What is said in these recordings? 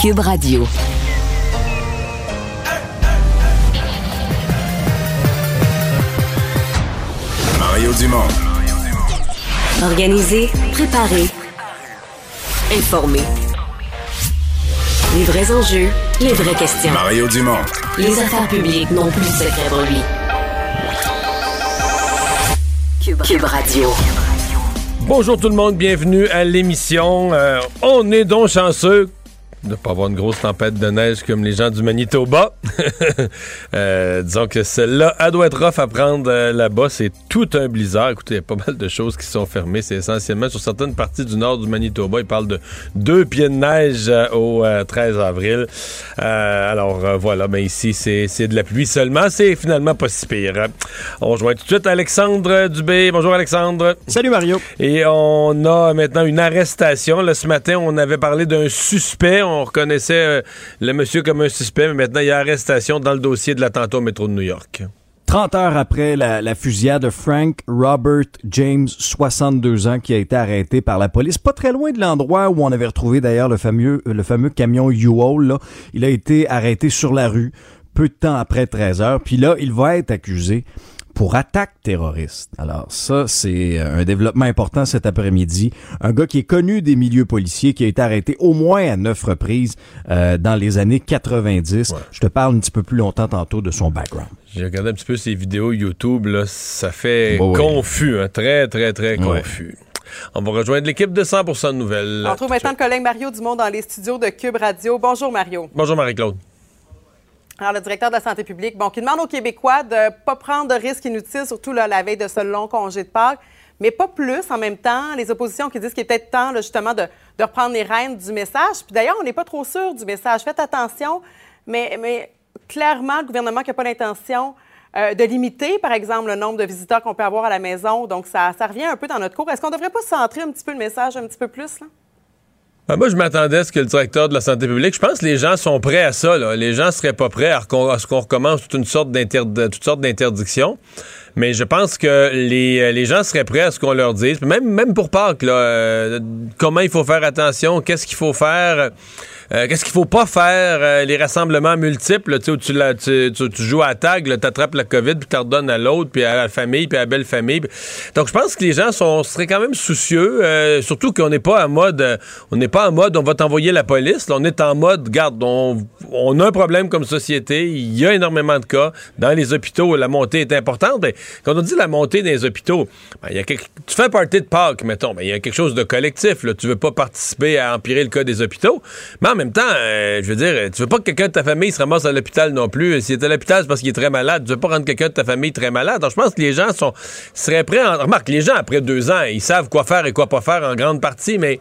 Cube Radio. Mario Dumont. Organiser, préparer, informer. Les vrais enjeux, les vraies questions. Mario Dumont. Les affaires publiques n'ont plus de secret pour lui. Cube, Cube Radio. Bonjour tout le monde, bienvenue à l'émission. Euh, on est donc chanceux de pas avoir une grosse tempête de neige comme les gens du Manitoba. euh, disons que celle-là, elle doit être rough à prendre euh, là-bas. C'est tout un blizzard. Écoutez, il y a pas mal de choses qui sont fermées. C'est essentiellement sur certaines parties du nord du Manitoba. Ils parlent de deux pieds de neige euh, au 13 avril. alors voilà, ben ici, c'est de la pluie seulement. C'est finalement pas si pire. On rejoint tout de suite Alexandre Dubé. Bonjour Alexandre. Salut Mario. Et on a maintenant une arrestation. Là, ce matin, on avait parlé d'un suspect on reconnaissait euh, le monsieur comme un suspect, mais maintenant il y a arrestation dans le dossier de l'attentat au métro de New York. 30 heures après la, fusillade de Frank Robert James, 62 ans, qui a été arrêté par la police, pas très loin de l'endroit où on avait retrouvé d'ailleurs le fameux, le fameux camion U-Haul. Il a été arrêté sur la rue peu de temps après 13 heures. Puis là, il va être accusé pour attaque terroriste. Alors ça, c'est un développement important cet après-midi. Un gars qui est connu des milieux policiers, qui a été arrêté au moins à neuf reprises euh, dans les années 90. Je te parle un petit peu plus longtemps tantôt de son background. J'ai regardé un petit peu ses vidéos YouTube, là, ça fait confus, hein, très, très, très confus. On va rejoindre l'équipe de 100% de nouvelles. On trouve maintenant le collègue Mario Dumont dans les studios de Cube Radio. Bonjour Mario. Bonjour Marie-Claude. Alors, le directeur de la santé publique, bon, qui demande aux Québécois de ne pas prendre de risques inutiles, surtout là, la veille de ce long congé de Pâques, mais pas plus en même temps. Les oppositions qui disent qu'il est peut-être temps, justement, de, reprendre les rênes du message. Puis d'ailleurs, on n'est pas trop sûr du message. Faites attention, mais, clairement, le gouvernement n'a pas l'intention euh, de limiter, par exemple, le nombre de visiteurs qu'on peut avoir à la maison. Donc, ça, ça revient un peu dans notre cours. Est-ce qu'on ne devrait pas centrer un petit peu le message un petit peu plus, là? Ben, moi, je m'attendais à ce que le directeur de la santé publique, je pense que les gens sont prêts à ça. Là. Les gens seraient pas prêts à, ce qu'on recommence toute une sorte toutes sortes d'interdictions. Mais je pense que les, les, gens seraient prêts à ce qu'on leur dise. Même, même pour Pâques, là, euh, comment il faut faire attention, qu'est-ce qu'il faut faire? Euh, qu'est-ce qu'il faut pas faire? Euh, les rassemblements multiples, où tu, tu, tu, joues à tag, tu attrapes la COVID, puis tu redonnes à l'autre, puis à la famille, puis à la belle famille. Donc, je pense que les gens sont, seraient quand même soucieux, euh, surtout qu'on n'est pas en mode, on n'est pas en mode, on va t'envoyer la police. on est en mode, garde, on, on, a un problème comme société, il y a énormément de cas. Dans les hôpitaux, la montée est importante. Quand on dit la montée dans les hôpitaux, ben, y a tu fais partie de Pâques, mettons, ben, il y a quelque chose de collectif. Là. Tu veux pas participer à empirer le cas des hôpitaux. Même temps, euh, je veux dire, tu veux pas que quelqu'un de ta famille se ramasse à l'hôpital non plus. S'il est à l'hôpital, c'est parce qu'il est très malade. Tu veux pas rendre quelqu'un de ta famille très malade. Donc, je pense que les gens sont, seraient prêts. En... Remarque, les gens, après deux ans, ils savent quoi faire et quoi pas faire en grande partie, mais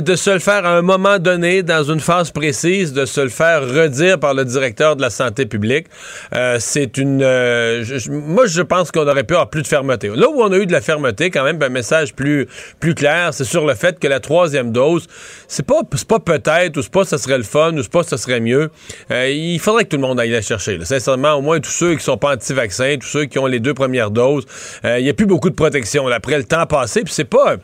de se le faire à un moment donné, dans une phase précise, de se le faire redire par le directeur de la santé publique. Euh, c'est une... Euh, moi, je pense qu'on aurait pu avoir plus de fermeté. Là où on a eu de la fermeté, quand même, un message plus, plus clair, c'est sur le fait que la troisième dose, c'est pas, pas peut-être, ou c'est pas ça serait le fun, ou c'est pas ça serait mieux. Euh, il faudrait que tout le monde aille la chercher. Sincèrement, au moins tous ceux qui sont pas anti-vaccins, tous ceux qui ont les deux premières doses, il n'y a plus beaucoup de protection. après le temps passé, puis c'est pas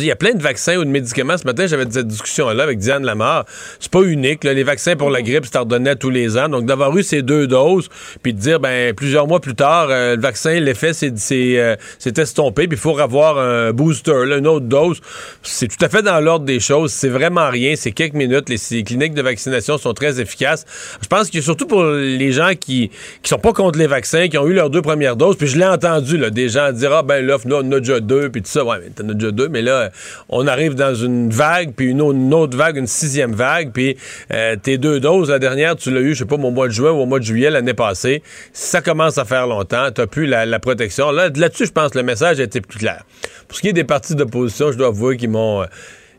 il y a plein de vaccins ou de médicaments. Ce matin, j'avais cette discussion-là avec Diane Lamar. C'est pas unique. Les vaccins pour la grippe, c'est ordonné tous les ans. Donc, d'avoir eu ces deux doses, puis de dire, ben plusieurs mois plus tard, euh, le vaccin, l'effet, c'est euh, estompé, puis il faut avoir un booster, une autre dose. C'est tout à fait dans l'ordre des choses. C'est vraiment rien. C'est quelques minutes. Les, cliniques de vaccination sont très efficaces. Je pense que surtout pour les gens qui qui sont pas contre les vaccins, qui ont eu leurs deux premières doses, puis je l'ai entendu, là, des gens dire, ah ben là, on a déjà deux, puis tout ça. Ouais, mais t'en as déjà deux, mais là, on arrive dans une vague, puis une autre, vague, une sixième vague, puis euh, tes deux doses, la dernière, tu l'as eu, je sais pas, au mois de juin ou au mois de juillet l'année passée. Ça commence à faire longtemps, tu plus la, protection. Là, là-dessus, je pense que le message a été plus clair. Pour ce qui est des partis d'opposition, je dois avouer qu'ils m'ont... Euh,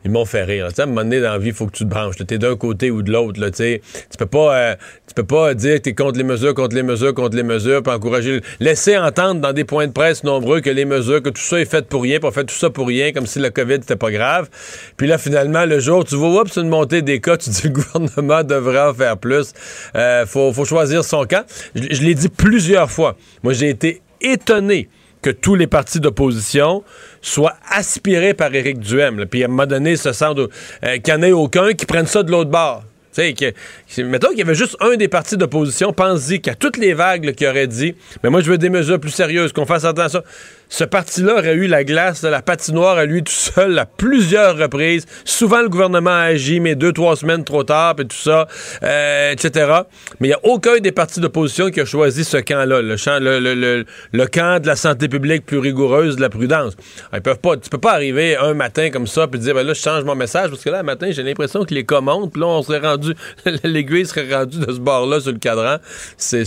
ils m'ont fait rire. à un moment donné, dans la vie, il faut que tu te branches. Tu es d'un côté ou de l'autre. Tu peux euh, tu peux pas dire que tu es contre les mesures, contre les mesures, contre les mesures, puis encourager. Laisser entendre dans des points de presse nombreux que les mesures, que tout ça est fait pour rien, puis fait tout ça pour rien, comme si le COVID n'était pas grave. Puis là, finalement, le jour, tu vois, oups, une montée des cas, tu dis le gouvernement devrait en faire plus. Euh, faut, faut choisir son camp. Je l'ai dit plusieurs fois. Moi, j'ai été étonné que tous les partis d'opposition soient aspirés par Éric Duhem. Puis à un moment donné, ce sent euh, qu'il n'y en ait aucun qui prenne ça de l'autre bord. Que, mettons qu'il y avait juste un des partis d'opposition, pense-y qu'à toutes les vagues qui aurait dit Mais moi, je veux des mesures plus sérieuses, qu'on fasse attention ce parti-là aurait eu la glace, la patinoire à lui tout seul à plusieurs reprises. Souvent, le gouvernement a agi, mais deux, trois semaines trop tard, et tout ça, euh, etc. Mais il n'y a aucun des partis d'opposition qui a choisi ce camp-là, le, le, le, camp de la santé publique plus rigoureuse, de la prudence. Ils peuvent pas, tu peux pas arriver un matin comme ça puis dire, ben là, je change mon message, parce que là, un matin, j'ai l'impression que les montent, puis là, on serait rendu, l'aiguille serait rendue de ce bord-là sur le cadran. C'est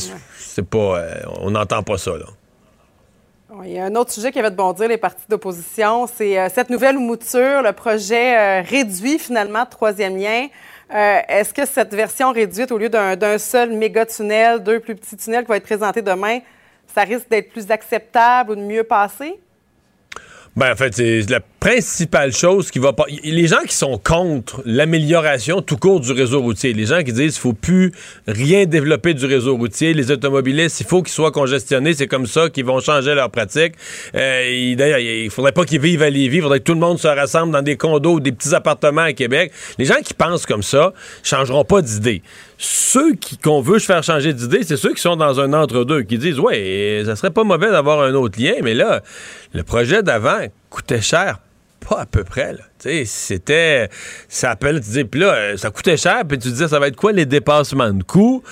pas, euh, on n'entend pas ça, là. Il y a un autre sujet qui avait de bondir les partis d'opposition, c'est euh, cette nouvelle mouture, le projet euh, réduit finalement de troisième lien. Euh, est-ce que cette version réduite, au lieu d'un seul méga tunnel, deux plus petits tunnels qui vont être présentés demain, ça risque d'être plus acceptable ou de mieux passer? Ben, en fait, c'est la principale chose qui va pas. Les gens qui sont contre l'amélioration tout court du réseau routier, les gens qui disent qu'il faut plus rien développer du réseau routier, les automobilistes, il faut qu'ils soient congestionnés, c'est comme ça qu'ils vont changer leur pratique. Euh, D'ailleurs, il faudrait pas qu'ils vivent à Lévis, il faudrait que tout le monde se rassemble dans des condos ou des petits appartements à Québec. Les gens qui pensent comme ça changeront pas d'idée. Ceux qui qu'on veut faire changer d'idée, c'est ceux qui sont dans un entre-deux, qui disent ouais, ça serait pas mauvais d'avoir un autre lien, mais là, le projet d'avant coûtait cher pas à peu près. C'était. Ça appelle, tu dis, puis là, euh, ça coûtait cher, puis tu disais, ça va être quoi les dépassements de coûts?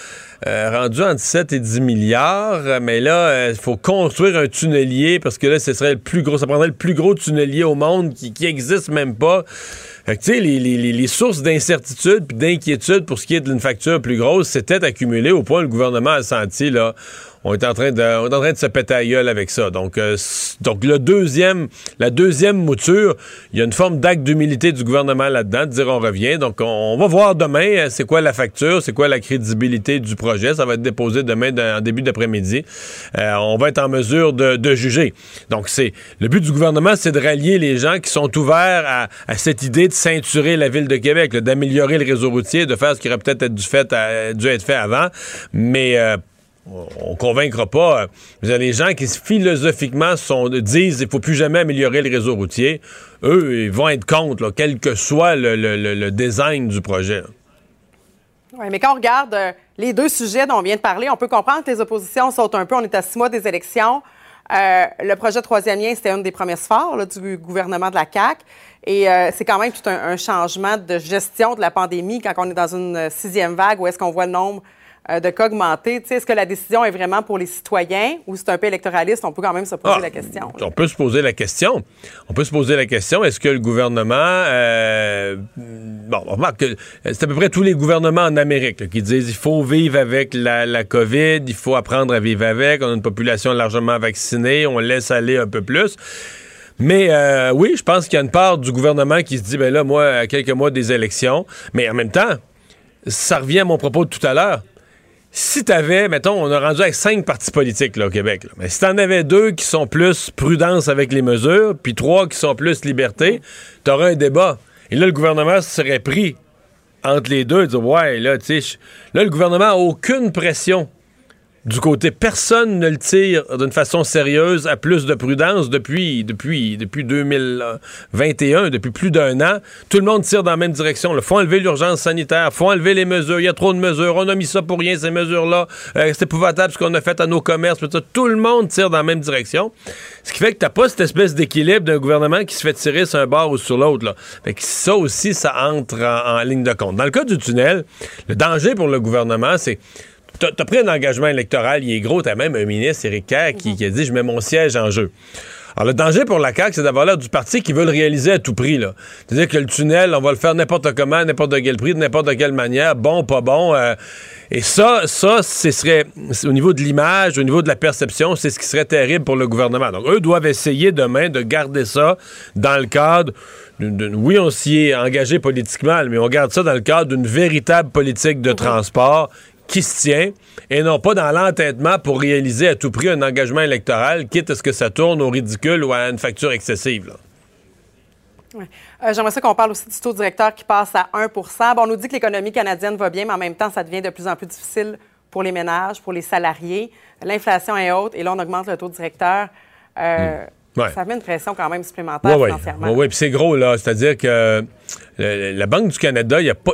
Euh, rendu entre 7 et 10 milliards, mais là, il euh, faut construire un tunnelier parce que là, ce serait le plus gros, ça prendrait le plus gros tunnelier au monde qui, qui existe même pas. Fait que, tu sais, les, sources d'incertitude puis d'inquiétude pour ce qui est d'une facture plus grosse s'étaient accumulées au point où le gouvernement a senti, là, on est en train de, se péter à avec ça. Donc, euh, donc le deuxième, la deuxième mouture, il y a une forme d'acte d'humilité du gouvernement là-dedans, de dire on revient. Donc, on, va voir demain, euh, c'est quoi la facture, c'est quoi la crédibilité du projet. Ça va être déposé demain en début d'après-midi. Euh, on va être en mesure de, juger. Donc, c'est le but du gouvernement, c'est de rallier les gens qui sont ouverts à, cette idée de ceinturer la ville de Québec, d'améliorer le réseau routier, de faire ce qui aurait peut-être dû être fait avant. Mais on convaincra pas. Vous avez les gens qui philosophiquement sont, disent qu'il faut plus jamais améliorer le réseau routier. Eux, ils vont être contre, quel que soit le, design du projet. Oui, mais quand on regarde euh, les deux sujets dont on vient de parler, on peut comprendre que les oppositions sont un peu, on est à six mois des élections. Euh, le projet troisième lien, c'était une des premières forts du gouvernement de la CAQ. Et euh, c'est quand même tout un, un, changement de gestion de la pandémie quand on est dans une sixième vague où est-ce qu'on voit le nombre euh, de cas augmenter. Est-ce que la décision est vraiment pour les citoyens ou c'est un peu électoraliste? On peut quand même se poser ah, la question. On peut se poser la question. On peut se poser la question, est-ce que le gouvernement... Euh, bon, on remarque que c'est à peu près tous les gouvernements en Amérique qui disent il faut vivre avec la, la, COVID, il faut apprendre à vivre avec, on a une population largement vaccinée, on laisse aller un peu plus. Mais euh, oui, je pense qu'il y a une part du gouvernement qui se dit, ben là, moi, à quelques mois des élections, mais en même temps, ça revient à mon propos de tout à l'heure si t'avais, mettons, on a rendu avec cinq partis politiques là, au Québec, mais si t'en avais deux qui sont plus prudence avec les mesures, puis trois qui sont plus liberté, t'aurais un débat. Et là, le gouvernement serait pris entre les deux, dire ouais, là, tu là, le gouvernement a aucune pression du côté, personne ne le tire d'une façon sérieuse à plus de prudence depuis, depuis, depuis 2021, depuis plus d'un an. Tout le monde tire dans la même direction. Il faut enlever l'urgence sanitaire, faut enlever les mesures. Il y a trop de mesures. On a mis ça pour rien, ces mesures-là. Euh, c'est épouvantable ce qu'on a fait à nos commerces. Tout le monde tire dans la même direction. Ce qui fait que t'as pas cette espèce d'équilibre d'un gouvernement qui se fait tirer sur un bord ou sur l'autre. ça aussi, ça entre en ligne de compte. Dans le cas du tunnel, le danger pour le gouvernement, c'est T'as as pris un engagement électoral, il est gros. T'as même un ministre, Éric Kerr, qui, a dit Je mets mon siège en jeu. Alors, le danger pour la CAQ, c'est d'avoir l'air du parti qui veut le réaliser à tout prix. C'est-à-dire que le tunnel, on va le faire n'importe comment, n'importe quel prix, de n'importe quelle manière, bon, pas bon. Euh, et ça, ça, ce serait, au niveau de l'image, au niveau de la perception, c'est ce qui serait terrible pour le gouvernement. Donc, eux doivent essayer demain de garder ça dans le cadre oui, on s'y est engagé politiquement, mais on garde ça dans le cadre d'une véritable politique de transport qui se tient et non pas dans l'entêtement pour réaliser à tout prix un engagement électoral, quitte à ce que ça tourne au ridicule ou à une facture excessive. Euh, j'aimerais ça qu'on parle aussi du taux directeur qui passe à 1% bon, On nous dit que l'économie canadienne va bien, mais en même temps, ça devient de plus en plus difficile pour les ménages, pour les salariés. L'inflation est haute et là, on augmente le taux directeur. euh, Ouais. ça met une pression quand même supplémentaire Oui, financièrement. oui. Oui, puis c'est gros, là. C'est-à-dire que euh, la Banque du Canada, a pas.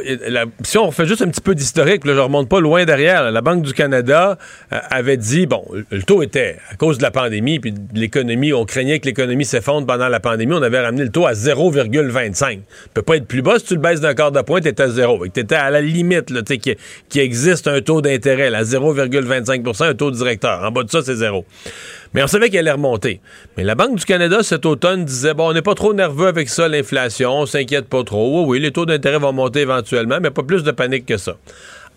si on fait juste un petit peu d'historique, je remonte pas loin derrière. la Banque du Canada euh, avait dit, bon, le taux était, à cause de la pandémie, puis de l'économie, on craignait que l'économie s'effondre pendant la pandémie, on avait ramené le taux à 0,25. Il peut pas être plus bas. Si tu le baisses d'un quart de point, tu à zéro. Tu étais à la limite, là, tu sais, qui, qui existe un taux d'intérêt, là, 0,25% un taux directeur. En bas de ça, c'est zéro. Mais on savait qu'elle allait remonter. Mais la Banque du Canada, cet automne, disait bon, on n'est pas trop nerveux avec ça, l'inflation, on s'inquiète pas trop. Oui, oui, les taux d'intérêt vont monter éventuellement, mais pas plus de panique que ça.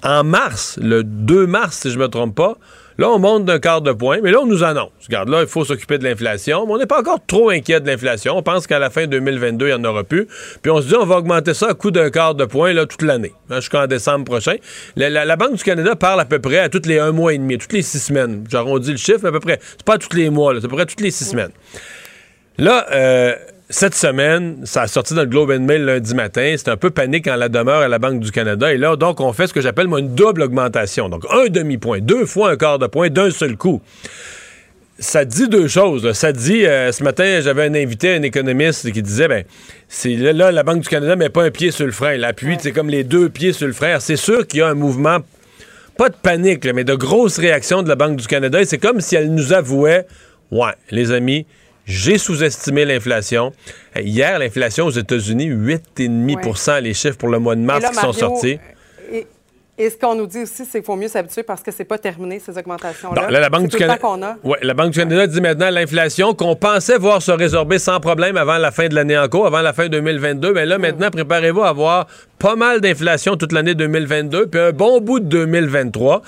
En mars, le 2 mars, si je me trompe pas, là, on monte d'un quart de point, mais là, on nous annonce. Regarde, là, il faut s'occuper de l'inflation, mais on n'est pas encore trop inquiet de l'inflation. On pense qu'à la fin 2022, il n'y en aura plus. Puis on se dit, on va augmenter ça à coup d'un quart de point, là, toute l'année, hein, jusqu'en décembre prochain. La, Banque du Canada parle à peu près à tous les un mois et demi, toutes les six semaines. J'arrondis le chiffre, mais à peu près. C'est pas tous les mois, c'est à peu près toutes les six semaines. Là, euh, cette semaine, ça a sorti dans le Globe and Mail lundi matin. C'était un peu panique en la demeure à la Banque du Canada. Et là, donc, on fait ce que j'appelle, moi, une double augmentation. Donc, un demi-point, deux fois un quart de point d'un seul coup. Ça dit deux choses. là. Ça dit, euh, ce matin, j'avais un invité, un économiste, qui disait, ben, c'est là, là, la Banque du Canada met pas un pied sur le frein. L'appui, c'est comme les deux pieds sur le frein. C'est sûr qu'il y a un mouvement pas de panique, là, mais de grosses réactions de la Banque du Canada. Et c'est comme si elle nous avouait Ouais, les amis, j'ai sous-estimé l'inflation. Euh, Hier, l'inflation aux États-Unis, 8,5% les chiffres pour le mois de mars là, qui sont sortis. Et, et ce qu'on nous dit aussi, c'est qu'il faut mieux s'habituer parce que c'est pas terminé, ces augmentations-là. Bon, là, la Banque du Canada. temps qu'on a. Ouais, la Banque du Canada dit maintenant l'inflation qu'on pensait voir se résorber sans problème avant la fin de l'année en cours, avant la fin 2022. Mais là, maintenant, préparez-vous à avoir pas mal d'inflation toute l'année 2022, puis un bon bout de 2023.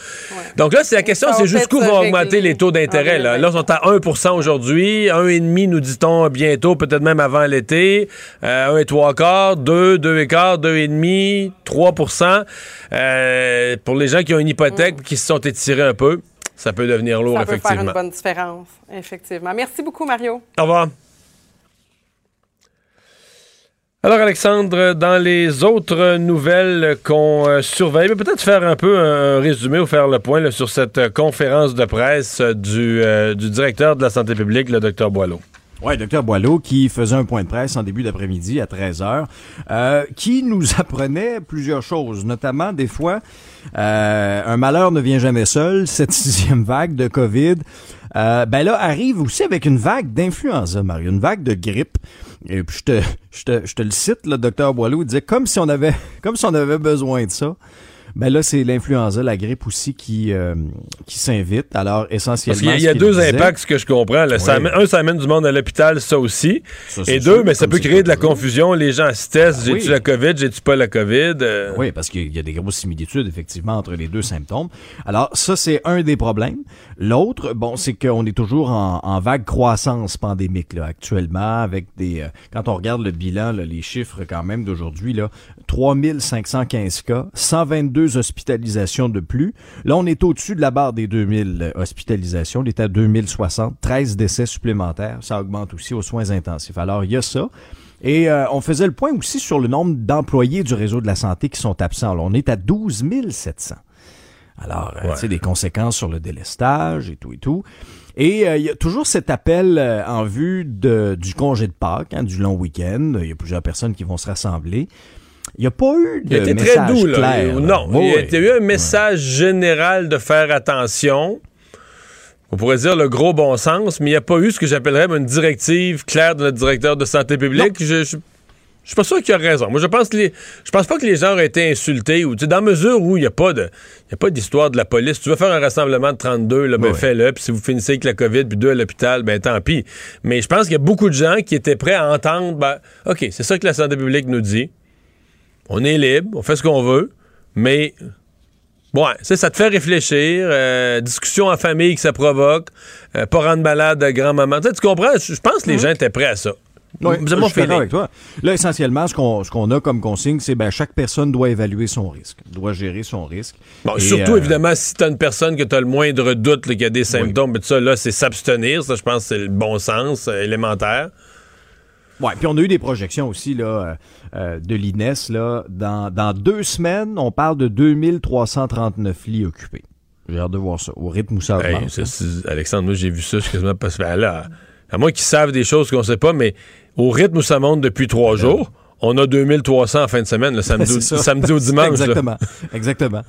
Donc là, c'est la question, c'est jusqu'où vont augmenter les taux d'intérêt. en Là. là, ils sont à 1% aujourd'hui, 1,5 nous dit-on bientôt, peut-être même avant l'été, euh, 1 et 3 quarts, 2, 2 et quart, 2,5, 3% euh, Pour les gens qui ont une hypothèque, qui se sont étirés un peu, ça peut devenir lourd, Mm. Ça peut faire effectivement. une bonne différence, effectivement. Merci beaucoup, Mario. Au revoir. Alors, Alexandre, dans les autres nouvelles qu'on euh, surveille, peut-être faire un peu un résumé ou faire le point sur cette euh, conférence de presse euh, du, directeur de la santé publique, le docteur Boileau. Oui, docteur Boileau, qui faisait un point de presse en début d'après-midi à 13 heures, euh, qui nous apprenait plusieurs choses, notamment des fois, un malheur ne vient jamais seul, cette sixième vague de COVID, ben là, arrive aussi avec une vague d'influenza, Mario, une vague de grippe. Et puis je te, je te, je te le cite, le docteur Boileau, il disait comme si on avait, comme si on avait besoin de ça. Ben là, c'est l'influenza, la grippe aussi qui, euh, qui s'invite. Alors, essentiellement. Parce qu'il y a, il y a deux disait- impacts, ce que je comprends. là. Ça Oui. amène- un, ça amène du monde à l'hôpital, ça aussi. Ça, Et deux, sûr, mais ça peut créer de la confusion. Les gens se testent. Ah, J'ai-tu oui. la COVID? J'ai-tu pas la COVID? Euh, Oui, parce qu'il y a des grosses similitudes, effectivement, entre les deux symptômes. Alors, ça, c'est un des problèmes. L'autre, bon, c'est qu'on est toujours en, vague croissance pandémique, là, actuellement, avec des... euh, quand on regarde le bilan, là, les chiffres, quand même, d'aujourd'hui, là, 3515 cas, 122 hospitalisations de plus. Là, on est au-dessus de la barre des 2000 hospitalisations. On est à 2060, 13 décès supplémentaires. Ça augmente aussi aux soins intensifs. Alors, il y a ça. Et euh, on faisait le point aussi sur le nombre d'employés du réseau de la santé qui sont absents. Alors, on est à 12 700. Alors, euh, Ouais. tu sais, des conséquences sur le délestage et tout et tout. Et euh, il y a toujours cet appel euh, en vue de, du congé de Pâques, hein, du long week-end. Il y a plusieurs personnes qui vont se rassembler. Il n'y a pas eu de Il été très doux, là. clair. là. Non, il y a oui. il y a eu un message général de faire attention. On pourrait dire le gros bon sens, mais il n'y a pas eu ce que j'appellerais une directive claire de notre directeur de santé publique. Je, je, je suis pas sûr qu'il a raison. Moi, je pense que les, je pense pas que les gens auraient été insultés ou, tu sais, dans mesure où il n'y a pas de, il y a pas d'histoire de la police. Si tu veux faire un rassemblement de 32, là, ben, Ouais. fais-le. Puis si vous finissez avec la COVID puis deux à l'hôpital, ben, tant pis. Mais je pense qu'il y a beaucoup de gens qui étaient prêts à entendre, ben, OK, c'est ça que la santé publique nous dit. On est libre, on fait ce qu'on veut, mais ouais, c'est ça te fait réfléchir, euh, discussion en famille que ça provoque, euh, pas rendre malade à grand-maman. Tu comprends? Je je pense que les gens étaient prêts à ça. Oui, suis d'accord feeling. avec toi. Là, essentiellement, ce qu'on ce qu'on a comme consigne, c'est ben chaque personne doit évaluer son risque, doit gérer son risque. Bon, Et, surtout, euh, évidemment, si tu as une personne que tu as le moindre doute qu'il y a des symptômes, tout ça, là, c'est s'abstenir. Ça, je pense, c'est le bon sens euh, élémentaire. Ouais, puis on a eu des projections aussi là euh, de l'INES là dans, dans deux semaines, on parle de 2339 lits occupés. J'ai hâte de voir ça au rythme où ça Hey, ça, c'est- Alexandre, moi, j'ai vu ça, je suis quasiment pas là. À moins qu'ils savent des choses qu'on ne sait pas, mais au rythme où ça monte depuis trois jours, on a 2300 en fin de semaine, le samedi, au dimanche. Exactement. Exactement.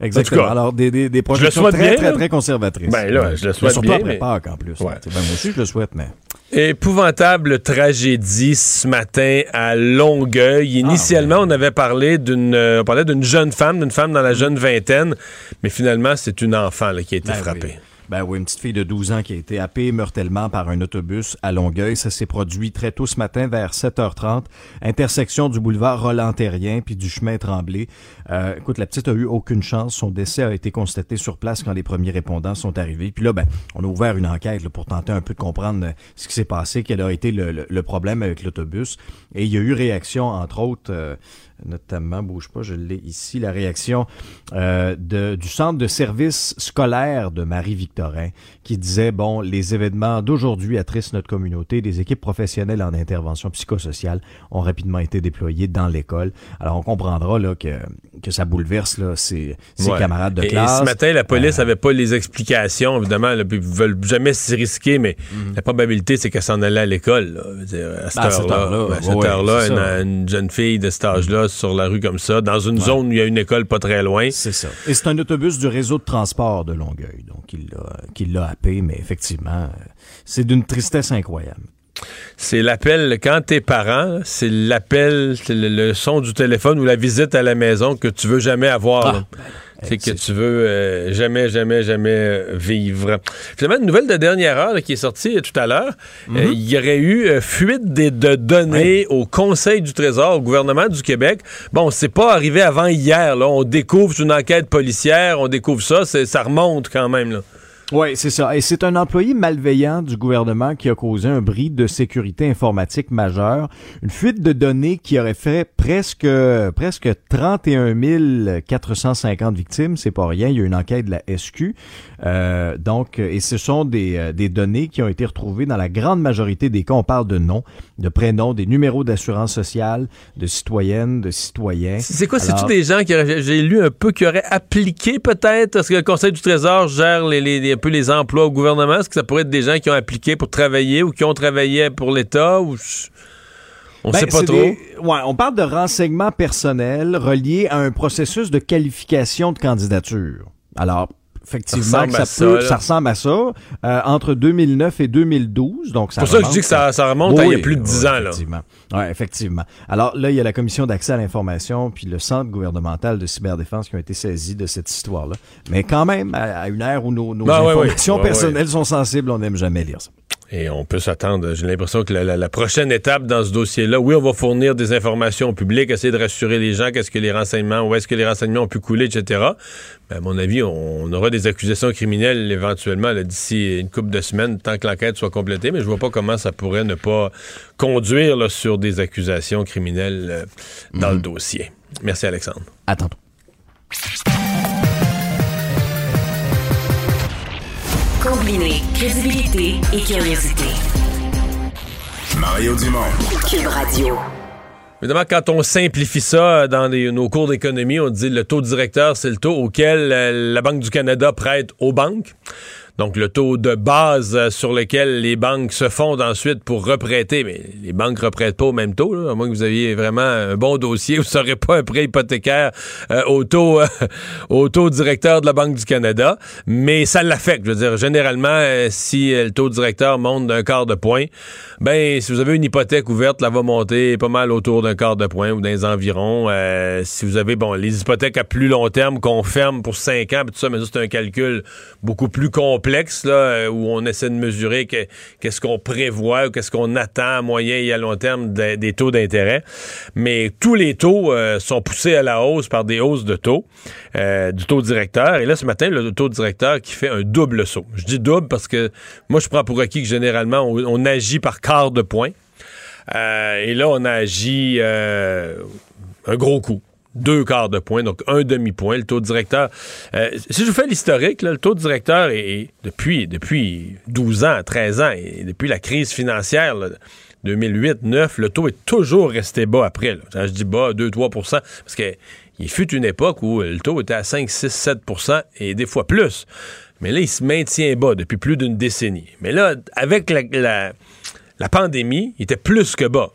Exactement. Alors, des, des, des projections très, bien, très, très, conservatrices. Ben là, je le souhaite surtout bien. après mais... Pâques, en plus. Ouais. Ben, moi aussi, je le souhaite, mais... Épouvantable tragédie ce matin à Longueuil. Initialement, ah, ben... on avait parlé d'une euh, on parlait d'une jeune femme, d'une femme dans la jeune vingtaine, mais finalement, c'est une enfant là, qui a été ben, frappée. Oui. Ben oui, une petite fille de 12 ans qui a été happée mortellement par un autobus à Longueuil. Ça s'est produit très tôt ce matin vers 7h30, intersection du boulevard Roland-Terrien puis du chemin Tremblay. Euh, écoute, la petite a eu aucune chance. Son décès a été constaté sur place quand les premiers répondants sont arrivés. Puis là, ben, on a ouvert une enquête pour tenter un peu de comprendre ce qui s'est passé, quel a été le problème avec l'autobus. Et il y a eu réaction, entre autres... Euh, notamment, bouge pas, je l'ai ici, la réaction euh, de, du centre de service scolaire de Marie-Victorin qui disait, bon, les événements d'aujourd'hui attristent notre communauté, des équipes professionnelles en intervention psychosociale ont rapidement été déployées dans l'école. Alors, on comprendra là, que, que ça bouleverse là, ses, ses ouais. camarades de et, classe. Et ce matin, la police n'avait euh... pas les explications, évidemment, là, puis ils veulent jamais s'y risquer, mais mm -hmm. la probabilité, c'est qu'elle s'en allait à l'école. À cette heure-là, à cette heure-là, ouais, heure une, une, jeune fille de cet âge-là, sur la rue comme ça, dans une ouais. zone où il y a une école pas très loin. C'est ça. Et c'est un autobus du réseau de transport de Longueuil, donc il l'a happé, mais effectivement, c'est d'une tristesse incroyable. C'est l'appel, quand t'es parent, c'est l'appel, le, son du téléphone ou la visite à la maison que tu veux jamais avoir. Ah, c'est que tu veux euh, jamais, jamais, jamais vivre. Finalement, une nouvelle de dernière heure là, qui est sortie euh, tout à l'heure. Mm -hmm. euh, il y aurait eu euh, fuite des, de données oui. au Conseil du Trésor, au gouvernement du Québec. Bon, c'est pas arrivé avant hier. Là. On découvre une enquête policière, on découvre ça, ça remonte quand même. Là. Oui, c'est ça. Et c'est un employé malveillant du gouvernement qui a causé un bris de sécurité informatique majeur, une fuite de données qui aurait fait presque presque 31 450 victimes, c'est pas rien. Il y a une enquête de la SQ. Euh, donc, et ce sont des, des données qui ont été retrouvées dans la grande majorité des cas. On parle de noms, de prénoms, des numéros d'assurance sociale, de citoyennes, de citoyens. C'est quoi? C'est-tu des gens qui auraient, j'ai lu un peu, qui auraient appliqué peut-être, parce que le Conseil du Trésor gère les, les, les un peu les emplois au gouvernement? Est-ce que ça pourrait être des gens qui ont appliqué pour travailler ou qui ont travaillé pour l'État? Ou... On ben, sait pas trop? Des, ouais, on parle de renseignements personnels reliés à un processus de qualification de candidature. Alors, effectivement, ça, ça, peut, ça, ça, ressemble à ça. Euh, entre 2009 et 2012, donc ça C'est pour ça que je dis que ça, ça remonte oui, à il y a plus de 10 oui, ans. Effectivement. Ouais, effectivement. Alors là, il y a la Commission d'accès à l'information puis le Centre gouvernemental de cyberdéfense qui ont été saisis de cette histoire-là. Mais quand même, à, à une ère où nos, nos ben, informations oui, personnelles sont sensibles, on n'aime jamais lire ça. Et on peut s'attendre, j'ai l'impression que la, la, la, prochaine étape dans ce dossier-là, oui, on va fournir des informations au public, essayer de rassurer les gens, qu'est-ce que les renseignements, où est-ce que les renseignements ont pu couler, etc. Mais à mon avis, on, aura des accusations criminelles éventuellement d'ici une couple de semaines, tant que l'enquête soit complétée, mais je vois pas comment ça pourrait ne pas conduire là, sur des accusations criminelles euh, dans mmh. le dossier. Merci Alexandre. À Combiner crédibilité et curiosité. Mario Dumont. Cube Radio. Évidemment, quand on simplifie ça dans les, nos cours d'économie, on dit le taux directeur, c'est le taux auquel euh, la Banque du Canada prête aux banques. Donc, le taux de base sur lequel les banques se fondent ensuite pour reprêter. Mais les banques ne reprêtent pas au même taux, là, à moins que vous aviez vraiment un bon dossier. Vous ne serez pas un prêt hypothécaire euh, au, taux, euh, au taux directeur de la Banque du Canada. Mais ça l'affecte. Je veux dire, généralement, euh, si le taux directeur monte d'un quart de point, ben si vous avez une hypothèque ouverte, là va monter pas mal autour d'un quart de point ou dans les environs. Euh, si vous avez, bon, les hypothèques à plus long terme qu'on ferme pour cinq ans, tout ça, mais c'est un calcul beaucoup plus complexe là, où on essaie de mesurer que, qu'est-ce qu'on prévoit ou qu'est-ce qu'on attend à moyen et à long terme de, des taux d'intérêt. Mais tous les taux euh, sont poussés à la hausse par des hausses de taux, euh, du taux directeur. Et là, ce matin, le taux directeur qui fait un double saut. Je dis double parce que moi, je prends pour acquis que généralement, on, agit par quart de point. Euh, et là, on a agi un gros coup deux quarts de point, donc un demi-point. Le taux directeur, euh, si je vous fais l'historique, le taux directeur est, depuis, depuis 12 ans, 13 ans, et depuis la crise financière, 2008-2009, le taux est toujours resté bas après. Là. Je dis bas, 2-3% parce que il fut une époque où le taux était à 5, 6, 7% et des fois plus. Mais là, il se maintient bas depuis plus d'une décennie. Mais là, avec la, la, pandémie, il était plus que bas.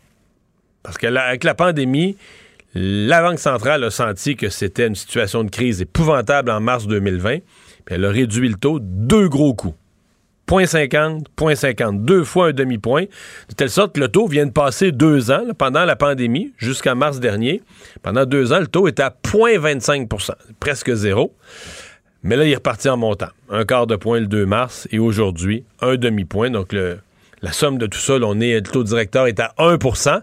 Parce que avec la pandémie, la Banque centrale a senti que c'était une situation de crise épouvantable en mars 2020. Puis elle a réduit le taux deux gros coups. 0,50, 0,50, deux fois un demi-point, de telle sorte que le taux vient de passer deux ans, pendant la pandémie, jusqu'à mars dernier. Pendant deux ans, le taux était à 0,25% presque zéro. Mais là, il est reparti en montant. Un quart de point le 2 mars et aujourd'hui, un demi-point. Donc, le, la somme de tout ça, est, le taux directeur est à 1%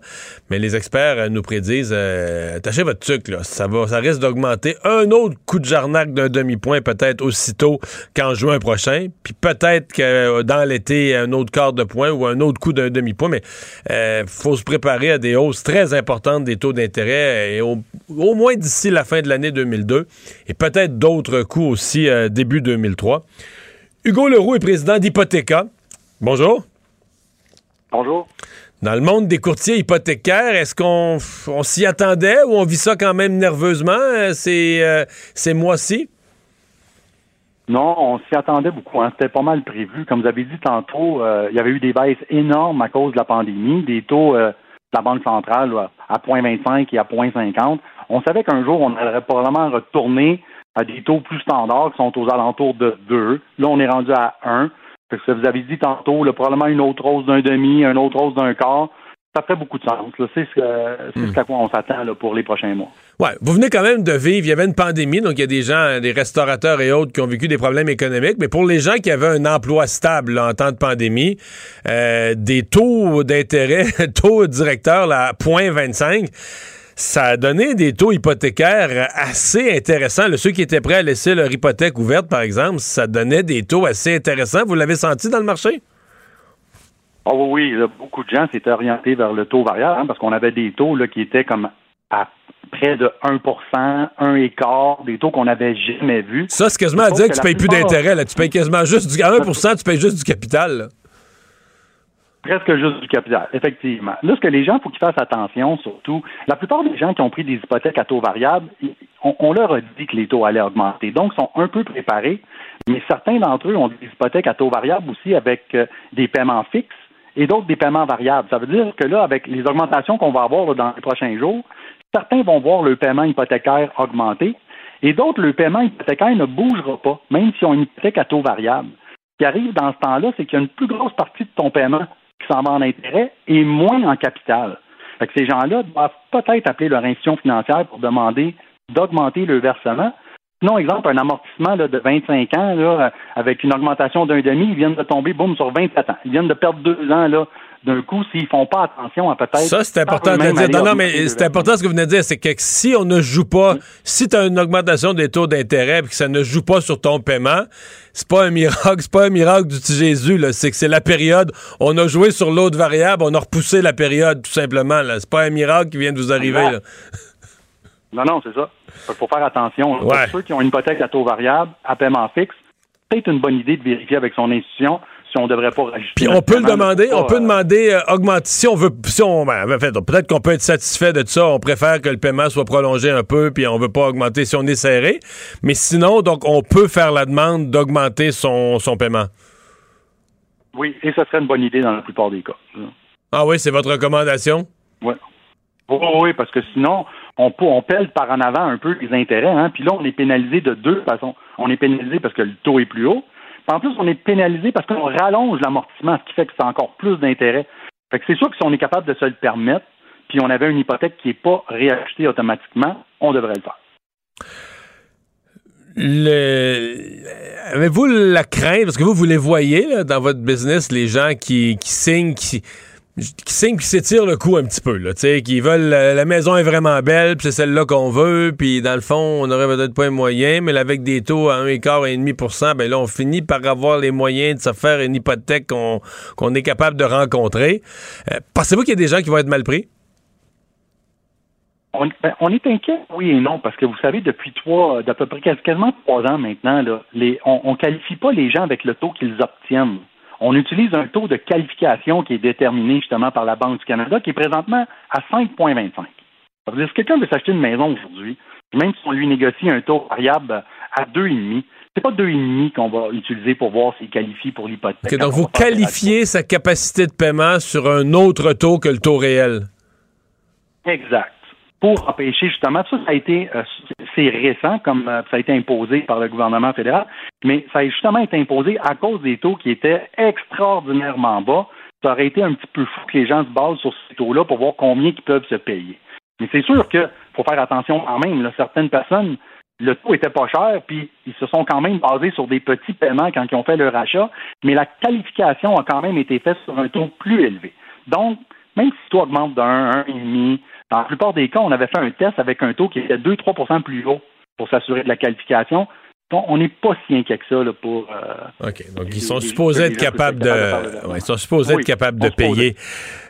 mais les experts euh, nous prédisent, euh, attachez votre truc, là, ça, va, ça risque d'augmenter un autre coup de jarnac d'un demi-point, peut-être aussitôt qu'en juin prochain, puis peut-être que euh, dans l'été, un autre quart de point ou un autre coup d'un demi-point, mais il faut se préparer à des hausses très importantes des taux d'intérêt, et au, moins d'ici la fin de l'année 2002, et peut-être d'autres coups aussi début 2003. Hugo Leroux est président d'Hypothéca. Bonjour. Bonjour. Dans le monde des courtiers hypothécaires, est-ce qu'on s'y attendait ou on vit ça quand même nerveusement euh, ces, euh, ces mois-ci? Non, on s'y attendait beaucoup. Hein. C'était pas mal prévu. Comme vous avez dit tantôt, euh, il y avait eu des baisses énormes à cause de la pandémie, des taux de la Banque centrale à 0,25 et à 0,50. On savait qu'un jour, on allait probablement retourner à des taux plus standards qui sont aux alentours de 2. Là, on est rendu à 1. Parce que vous avez dit tantôt, là, probablement une autre hausse d'un demi, une autre hausse d'un quart. Ça fait beaucoup de sens. C'est ce, ce hmm. à quoi on s'attend pour les prochains mois. Ouais, vous venez quand même de vivre, il y avait une pandémie, donc il y a des gens, des restaurateurs et autres qui ont vécu des problèmes économiques, mais pour les gens qui avaient un emploi stable en temps de pandémie, euh, des taux d'intérêt, taux directeur à 0.25, ça a donné des taux hypothécaires assez intéressants. ceux qui étaient prêts à laisser leur hypothèque ouverte, par exemple, ça donnait des taux assez intéressants. Vous l'avez senti dans le marché? Oh oui, beaucoup de gens s'étaient orientés vers le taux variable hein, parce qu'on avait des taux là, qui étaient comme à près de 1% 1 quart, des taux qu'on n'avait jamais vus. Ça, c'est quasiment à dire que, tu payes plus d'intérêt. Tu payes quasiment juste du 1 tu payes juste du capital. Presque juste du capital, effectivement. Là, ce que les gens, faut qu'ils fassent attention, surtout, la plupart des gens qui ont pris des hypothèques à taux variable, on, leur a dit que les taux allaient augmenter. Donc, sont un peu préparés, mais certains d'entre eux ont des hypothèques à taux variable aussi avec euh, des paiements fixes et d'autres des paiements variables. Ça veut dire que là, avec les augmentations qu'on va avoir dans les prochains jours, certains vont voir le paiement hypothécaire augmenter et d'autres, le paiement hypothécaire ne bougera pas, même ont une hypothèque à taux variable. Ce qui arrive dans ce temps-là, c'est qu'il y a une plus grosse partie de ton paiement qui s'en va en intérêt et moins en capital. Fait que ces gens-là doivent peut-être appeler leur institution financière pour demander d'augmenter le versement. Sinon, exemple, un amortissement de 25 ans avec une augmentation d'un demi, ils viennent de tomber, boum, sur 27 ans. Ils viennent de perdre deux ans là, d'un coup, s'ils font pas attention à peut-être. Ça, c'est important de dire. Non, non, mais c'est important ce que vous venez de dire, c'est que si on ne joue pas, si tu as une augmentation des taux d'intérêt et que ça ne joue pas sur ton paiement, c'est pas un miracle, c'est pas un miracle du petit Jésus, là. C'est que c'est la période. On a joué sur l'autre variable, on a repoussé la période, tout simplement, là. C'est pas un miracle qui vient de vous arriver, là. Non, non, c'est ça. Il faut faire attention. Pour ceux qui ont une hypothèque à taux variable, à paiement fixe, c'est peut-être une bonne idée de vérifier avec son institution si on devrait pas rajouter. Puis on peut le demander, on peut euh, demander euh, augmenter si on veut si on ben, en fait, peut-être qu'on peut être satisfait de ça, on préfère que le paiement soit prolongé un peu puis on veut pas augmenter si on est serré, mais sinon donc on peut faire la demande d'augmenter son, son paiement. Oui, et ça serait une bonne idée dans la plupart des cas. Ah oui, c'est votre recommandation? Oui. Oui, parce que sinon, on, peut, on pèle par en avant un peu les intérêts, hein, puis là, on est pénalisé de deux façons. On est pénalisé parce que le taux est plus haut, en plus, on est pénalisé parce qu'on rallonge l'amortissement, ce qui fait que c'est encore plus d'intérêt. Fait que c'est sûr que si on est capable de se le permettre, puis on avait une hypothèque qui n'est pas réachetée automatiquement, on devrait le faire. Avez-vous la crainte, parce que vous, vous les voyez dans votre business, les gens qui, qui signent, qui, qui signent qui s'étirent le coup un petit peu, là, qui veulent la, maison est vraiment belle, puis c'est celle-là qu'on veut, puis dans le fond, on aurait peut-être pas les moyens, mais avec des taux à 1,5 et demi ben là, on finit par avoir les moyens de se faire une hypothèque qu'on est capable de rencontrer. Euh, pensez-vous qu'il y a des gens qui vont être mal pris? Ben, on, est inquiet, oui et non, parce que vous savez, depuis trois, d'à peu près quasiment trois ans maintenant, là, on ne qualifie pas les gens avec le taux qu'ils obtiennent on utilise un taux de qualification qui est déterminé justement par la Banque du Canada, qui est présentement à 5,25. Ça veut dire si quelqu'un veut s'acheter une maison aujourd'hui, même si on lui négocie un taux variable à 2,5, c'est pas deux et demi qu'on va utiliser pour voir s'il qualifie pour l'hypothèque. donc vous qualifiez sa capacité de paiement sur un autre taux que le taux réel. Exact. Pour empêcher justement, ça, ça a été, euh, c'est récent comme euh, ça a été imposé par le gouvernement fédéral, mais ça a justement été imposé à cause des taux qui étaient extraordinairement bas. Ça aurait été un petit peu fou que les gens se basent sur ces taux-là pour voir combien ils peuvent se payer. Mais c'est sûr qu'il faut faire attention quand même. Là, certaines personnes, le taux était pas cher, puis ils se sont quand même basés sur des petits paiements quand ils ont fait leur achat, mais la qualification a quand même été faite sur un taux plus élevé. Donc, même si le taux augmente d'un, un et demi, dans la plupart des cas, on avait fait un test avec un taux qui était 2-3% plus haut pour s'assurer de la qualification on n'est pas si inquiet que ça là, pour. Euh, OK. Donc, ils sont supposés être capables de. ils sont supposés être capables de payer.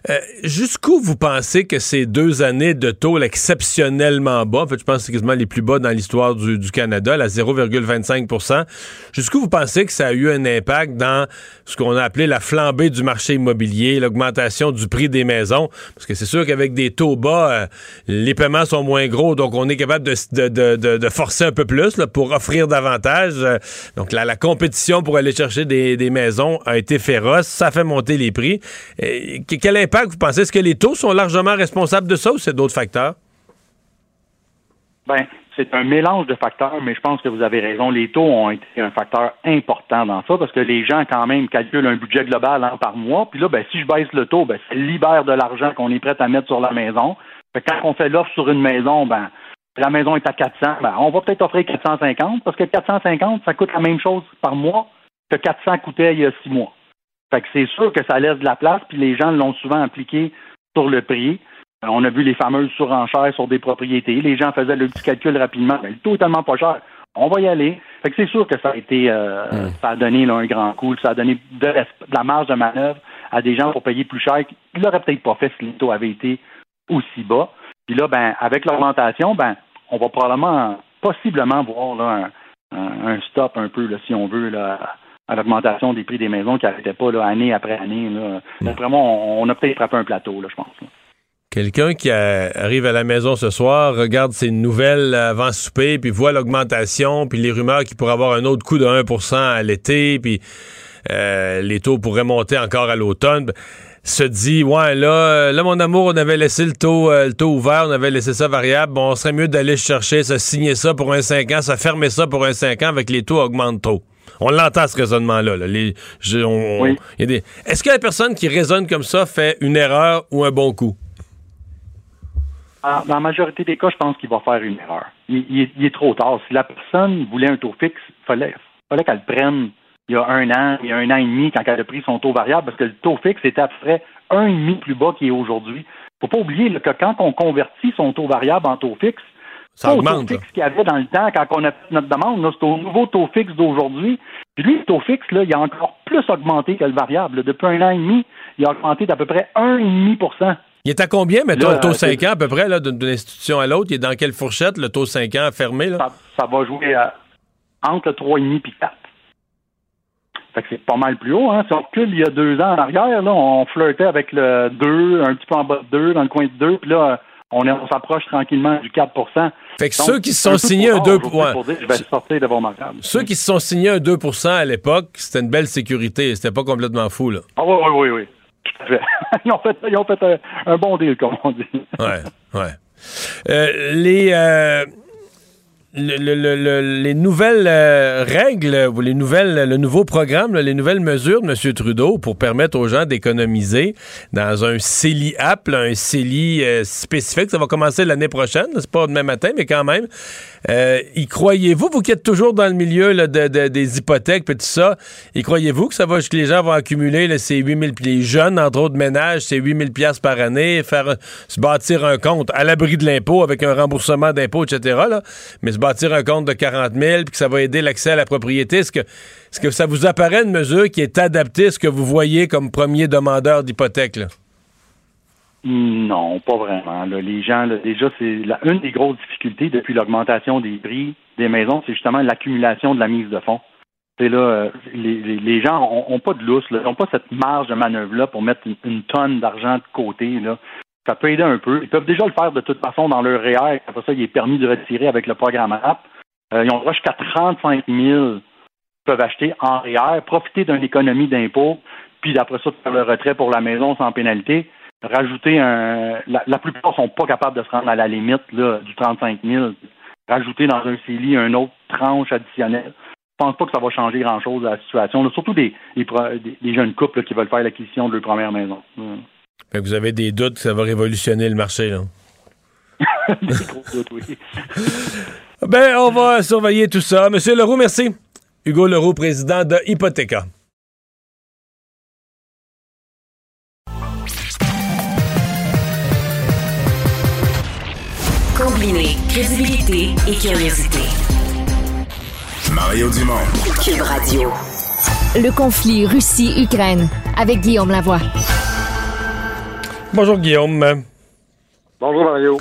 Euh, jusqu'où vous pensez que ces deux années de taux exceptionnellement bas, en fait, je pense que c'est quasiment les plus bas dans l'histoire du, Canada, la 0,25% jusqu'où vous pensez que ça a eu un impact dans ce qu'on a appelé la flambée du marché immobilier, l'augmentation du prix des maisons? Parce que c'est sûr qu'avec des taux bas, euh, les paiements sont moins gros, donc on est capable de, de, de, forcer un peu plus là, pour offrir davantage. Euh, donc la, la compétition pour aller chercher des, maisons a été féroce, ça fait monter les prix. Quel impact vous pensez? Est-ce que les taux sont largement responsables de ça ou c'est d'autres facteurs? Ben, c'est un mélange de facteurs, mais je pense que vous avez raison. Les taux ont été un facteur important dans ça parce que les gens, quand même, calculent un budget global par mois. Puis là, ben, si je baisse le taux, ben, ça libère de l'argent qu'on est prêt à mettre sur la maison. quand on fait l'offre sur une maison, ben, la maison est à 400, ben, on va peut-être offrir 450 parce que 450, ça coûte la même chose par mois que 400 coûtait il y a six mois. Fait que c'est sûr que ça laisse de la place, puis les gens l'ont souvent appliqué sur le prix. Euh, on a vu les fameuses surenchères sur des propriétés. Les gens faisaient le petit calcul rapidement. Mais le taux est tellement pas cher. On va y aller. Fait que c'est sûr que ça a été, euh, hmm. ça a donné un grand coup. Ça a donné de, la marge de manœuvre à des gens pour payer plus cher. Ils l'auraient peut-être pas fait si le taux avait été aussi bas. Puis là, ben, avec l'augmentation, ben, on va probablement, possiblement voir là, un, stop un peu, là, si on veut, là, à l'augmentation des prix des maisons qui n'arrêtait pas là, année après année. Là. Vraiment, on, a peut-être frappé un plateau, là, je pense. Quelqu'un qui arrive à la maison ce soir, regarde ses nouvelles avant souper, puis voit l'augmentation, puis les rumeurs qu'il pourrait avoir un autre coup de 1% à l'été, puis euh, les taux pourraient monter encore à l'automne se dit ouais là là mon amour on avait laissé le taux euh, le taux ouvert on avait laissé ça variable bon on serait mieux d'aller chercher ça signer ça pour un 5 ans ça fermer ça pour un 5 ans avec les taux augmentent trop on l'entend, ce raisonnement-là. Est-ce que la personne qui raisonne comme ça fait une erreur ou un bon coup? Ah, dans la majorité des cas, je pense qu'il va faire une erreur. Il, est trop tard. Si la personne voulait un taux fixe, il fallait, fallait qu'elle prenne il y a un an, il y a un an et demi, quand elle a pris son taux variable, parce que le taux fixe était à peu près un et demi plus bas qu'il est aujourd'hui. Il ne faut pas oublier que quand on convertit son taux variable en taux fixe, ça augmente. taux fixe qu'il y avait dans le temps quand on a fait notre demande, c'est au nouveau taux fixe d'aujourd'hui. Puis lui, le taux fixe, là, il a encore plus augmenté que le variable. Depuis un an et demi, il a augmenté d'à peu près 1,5% il est à combien, mettons, le taux 5 ans à peu près, d'une institution à l'autre? Il est dans quelle fourchette, le taux 5 ans fermé? Là? Ça, va jouer entre 3,5 et 4. C'est pas mal plus haut. Hein? Si on recule il y a deux ans en arrière, là, on flirtait avec le 2, un petit peu en bas de 2, dans le coin de 2, puis là, on, on s'approche tranquillement du 4 Fait que ceux qui se sont signés un 2 je vais sortir de vos Ceux qui se sont signés un 2% à l'époque, c'était une belle sécurité. C'était pas complètement fou, là. Ah oui, oui, oui, oui. Tout à fait. ils ont fait, ils ont fait un, bon deal, comme on dit. ouais, ouais. Euh, les. Euh les nouvelles euh, règles ou les nouvelles, le nouveau programme, les nouvelles mesures de M. Trudeau pour permettre aux gens d'économiser dans un CELI app, un CELI euh, spécifique. Ça va commencer l'année prochaine. C'est pas demain matin, mais quand même. Euh, y croyez-vous, vous qui êtes toujours dans le milieu des hypothèques et tout ça, y croyez-vous que ça va, que les gens vont accumuler ces 8000, les jeunes, entre autres ménages, ces 8000 pièces par année, faire se bâtir un compte à l'abri de l'impôt avec un remboursement d'impôt, etc. Là. Mais se bâtir un compte de 40 000 puis que ça va aider l'accès à la propriété, est-ce que, est-ce que ça vous apparaît une mesure qui est adaptée à ce que vous voyez comme premier demandeur d'hypothèque? Non, pas vraiment. Les gens, déjà, c'est une des grosses difficultés depuis l'augmentation des prix des maisons, c'est justement l'accumulation de la mise de fonds. C'est là, euh, les, gens n'ont pas de lousse, ils n'ont pas cette marge de manœuvre-là pour mettre une, tonne d'argent de côté. Ça peut aider un peu. Ils peuvent déjà le faire de toute façon dans leur REER. Après ça, il est permis de retirer avec le programme app. Euh, ils ont jusqu'à 35 000 peuvent acheter en REER, profiter d'une économie d'impôts, puis d'après ça, faire le retrait pour la maison sans pénalité. Rajouter un. La, plupart ne sont pas capables de se rendre à la limite là, du 35 000. Rajouter dans un CELI une autre tranche additionnelle. Je pense pas que ça va changer grand-chose à la situation, surtout des, jeunes couples qui veulent faire l'acquisition de leur première maison. vous avez des doutes que ça va révolutionner le marché, là? des gros doutes, oui. ben, on va surveiller tout ça. Monsieur Leroux, merci. Hugo Leroux, président de Hypothéca. Combiner crédibilité et curiosité. Mario Dumont. Cube Radio. Le conflit Russie-Ukraine avec Guillaume Lavoie. Bonjour Guillaume. Bonjour Mario.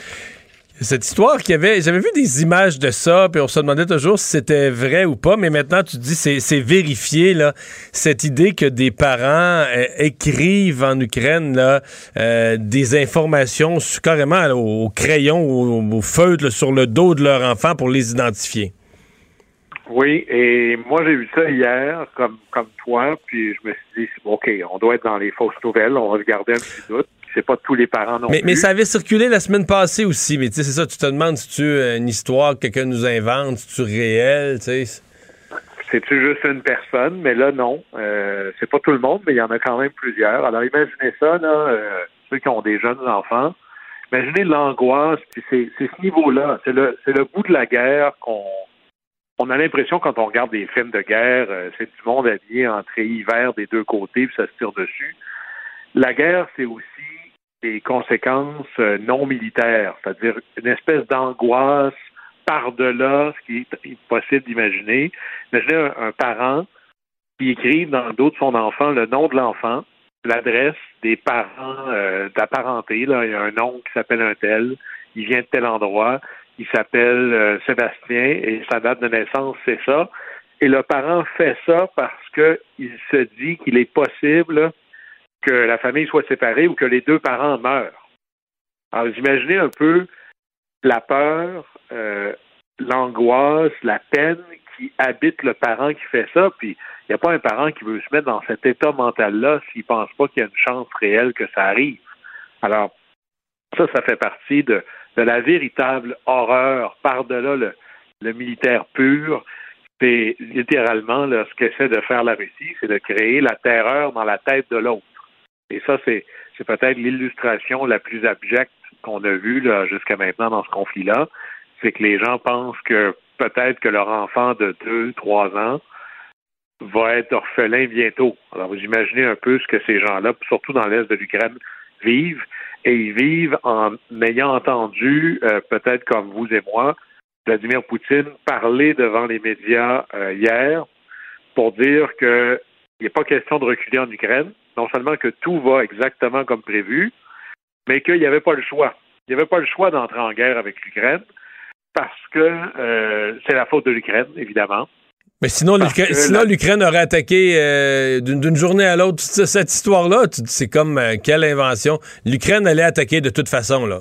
Cette histoire qu'il y avait, j'avais vu des images de ça, puis on se demandait toujours si c'était vrai ou pas, mais maintenant tu dis c'est, c'est vérifié là, cette idée que des parents euh, écrivent en Ukraine là, euh, des informations carrément au, crayon ou au, feutre sur le dos de leur enfant pour les identifier. Oui, et moi j'ai vu ça hier, comme comme toi, puis je me suis dit ok, on doit être dans les fausses nouvelles, on va se garder un petit doute c'est pas tous les parents non mais, plus. Mais ça avait circulé la semaine passée aussi. Mais tu sais, c'est ça, tu te demandes si tu euh, une histoire que quelqu'un nous invente, si tu réel, tu sais. C'est-tu juste une personne? Mais là, non. Euh, c'est pas tout le monde, mais il y en a quand même plusieurs. Alors, imaginez ça, là, euh, ceux qui ont des jeunes enfants. Imaginez l'angoisse, puis c'est, ce niveau-là. C'est le, c'est le bout de la guerre qu'on on a l'impression quand on regarde des films de guerre, c'est du monde habillé en hiver des deux côtés, puis ça se tire dessus. La guerre, c'est aussi des conséquences euh, non militaires, c'est-à-dire une espèce d'angoisse par-delà ce qui est possible d'imaginer. Imaginez un, parent qui écrive dans le dos de son enfant le nom de l'enfant, l'adresse des parents euh, d'apparenté. Là, il y a un nom qui s'appelle un tel, il vient de tel endroit, il s'appelle euh, Sébastien et sa date de naissance, c'est ça. Et le parent fait ça parce qu'il se dit qu'il est possible que la famille soit séparée ou que les deux parents meurent. Alors, vous imaginez un peu la peur, euh, l'angoisse, la peine qui habite le parent qui fait ça, puis il n'y a pas un parent qui veut se mettre dans cet état mental-là s'il ne pense pas qu'il y a une chance réelle que ça arrive. Alors, ça, ça fait partie de, la véritable horreur par-delà le, le militaire pur. C'est littéralement ce qu'essaie de faire la Russie, c'est de créer la terreur dans la tête de l'autre. Et ça, c'est, peut-être l'illustration la plus abjecte qu'on a vue jusqu'à maintenant dans ce conflit-là. C'est que les gens pensent que peut-être que leur enfant de deux, trois ans va être orphelin bientôt. Alors, vous imaginez un peu ce que ces gens-là, surtout dans l'est de l'Ukraine, vivent. Et ils vivent en ayant entendu, euh, peut-être comme vous et moi, Vladimir Poutine parler devant les médias euh, hier pour dire qu'il n'est pas question de reculer en Ukraine, non seulement que tout va exactement comme prévu, mais qu'il n'y avait pas le choix. Il n'y avait pas le choix d'entrer en guerre avec l'Ukraine parce que euh, c'est la faute de l'Ukraine, évidemment. Mais sinon, l'Ukraine aurait attaqué euh, d'une journée à l'autre. Cette histoire-là, c'est comme euh, quelle invention. L'Ukraine allait attaquer de toute façon, là.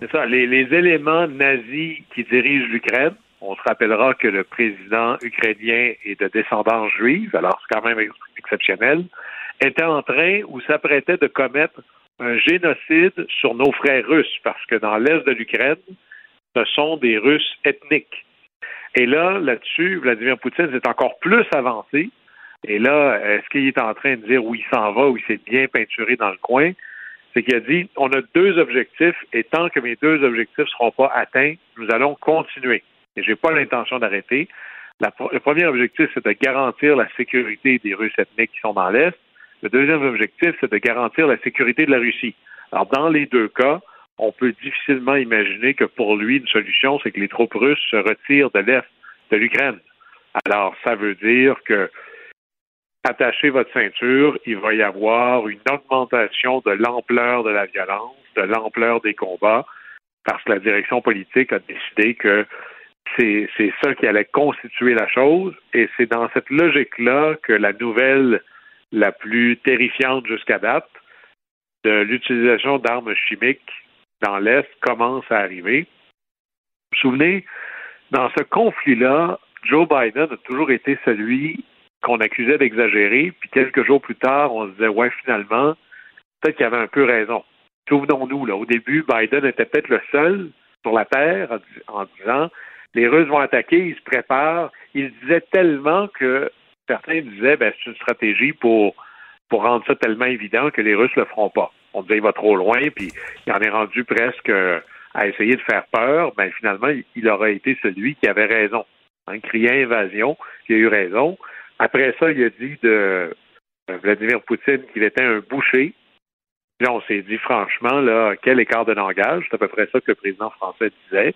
C'est ça. Les, les, éléments nazis qui dirigent l'Ukraine, on se rappellera que le président ukrainien est de descendance juive, alors c'est quand même exceptionnel était en train ou s'apprêtait de commettre un génocide sur nos frères russes, parce que dans l'est de l'Ukraine, ce sont des Russes ethniques. Et là, là-dessus, Vladimir Poutine s'est encore plus avancé. Et là, est-ce qu'il est en train de dire où il s'en va, où il s'est bien peinturé dans le coin? C'est qu'il a dit, on a deux objectifs, et tant que mes deux objectifs ne seront pas atteints, nous allons continuer. Et je n'ai pas l'intention d'arrêter. le premier objectif, c'est de garantir la sécurité des Russes ethniques qui sont dans l'Est. Le deuxième objectif, c'est de garantir la sécurité de la Russie. Alors, dans les deux cas, on peut difficilement imaginer que pour lui, une solution, c'est que les troupes russes se retirent de l'Est de l'Ukraine. Alors, ça veut dire que attachez votre ceinture, il va y avoir une augmentation de l'ampleur de la violence, de l'ampleur des combats, parce que la direction politique a décidé que c'est ça qui allait constituer la chose, et c'est dans cette logique-là que la nouvelle la plus terrifiante jusqu'à date de l'utilisation d'armes chimiques dans l'Est commence à arriver. Vous vous souvenez, dans ce conflit-là, Joe Biden a toujours été celui qu'on accusait d'exagérer, puis quelques jours plus tard, on se disait, ouais, finalement, peut-être qu'il avait un peu raison. Souvenons-nous, là, au début, Biden était peut-être le seul sur la Terre en, disant, les Russes vont attaquer, ils se préparent. Il disait tellement que certains disaient, ben, c'est une stratégie pour, pour rendre ça tellement évident que les Russes le feront pas. On disait, il va trop loin, puis il en est rendu presque à essayer de faire peur. Ben, finalement, il aurait été celui qui avait raison. En criant invasion, il a eu raison. Après ça, il a dit de euh, Vladimir Poutine qu'il était un boucher. Là, on s'est dit franchement, là, quel écart de langage. C'est à peu près ça que le président français disait.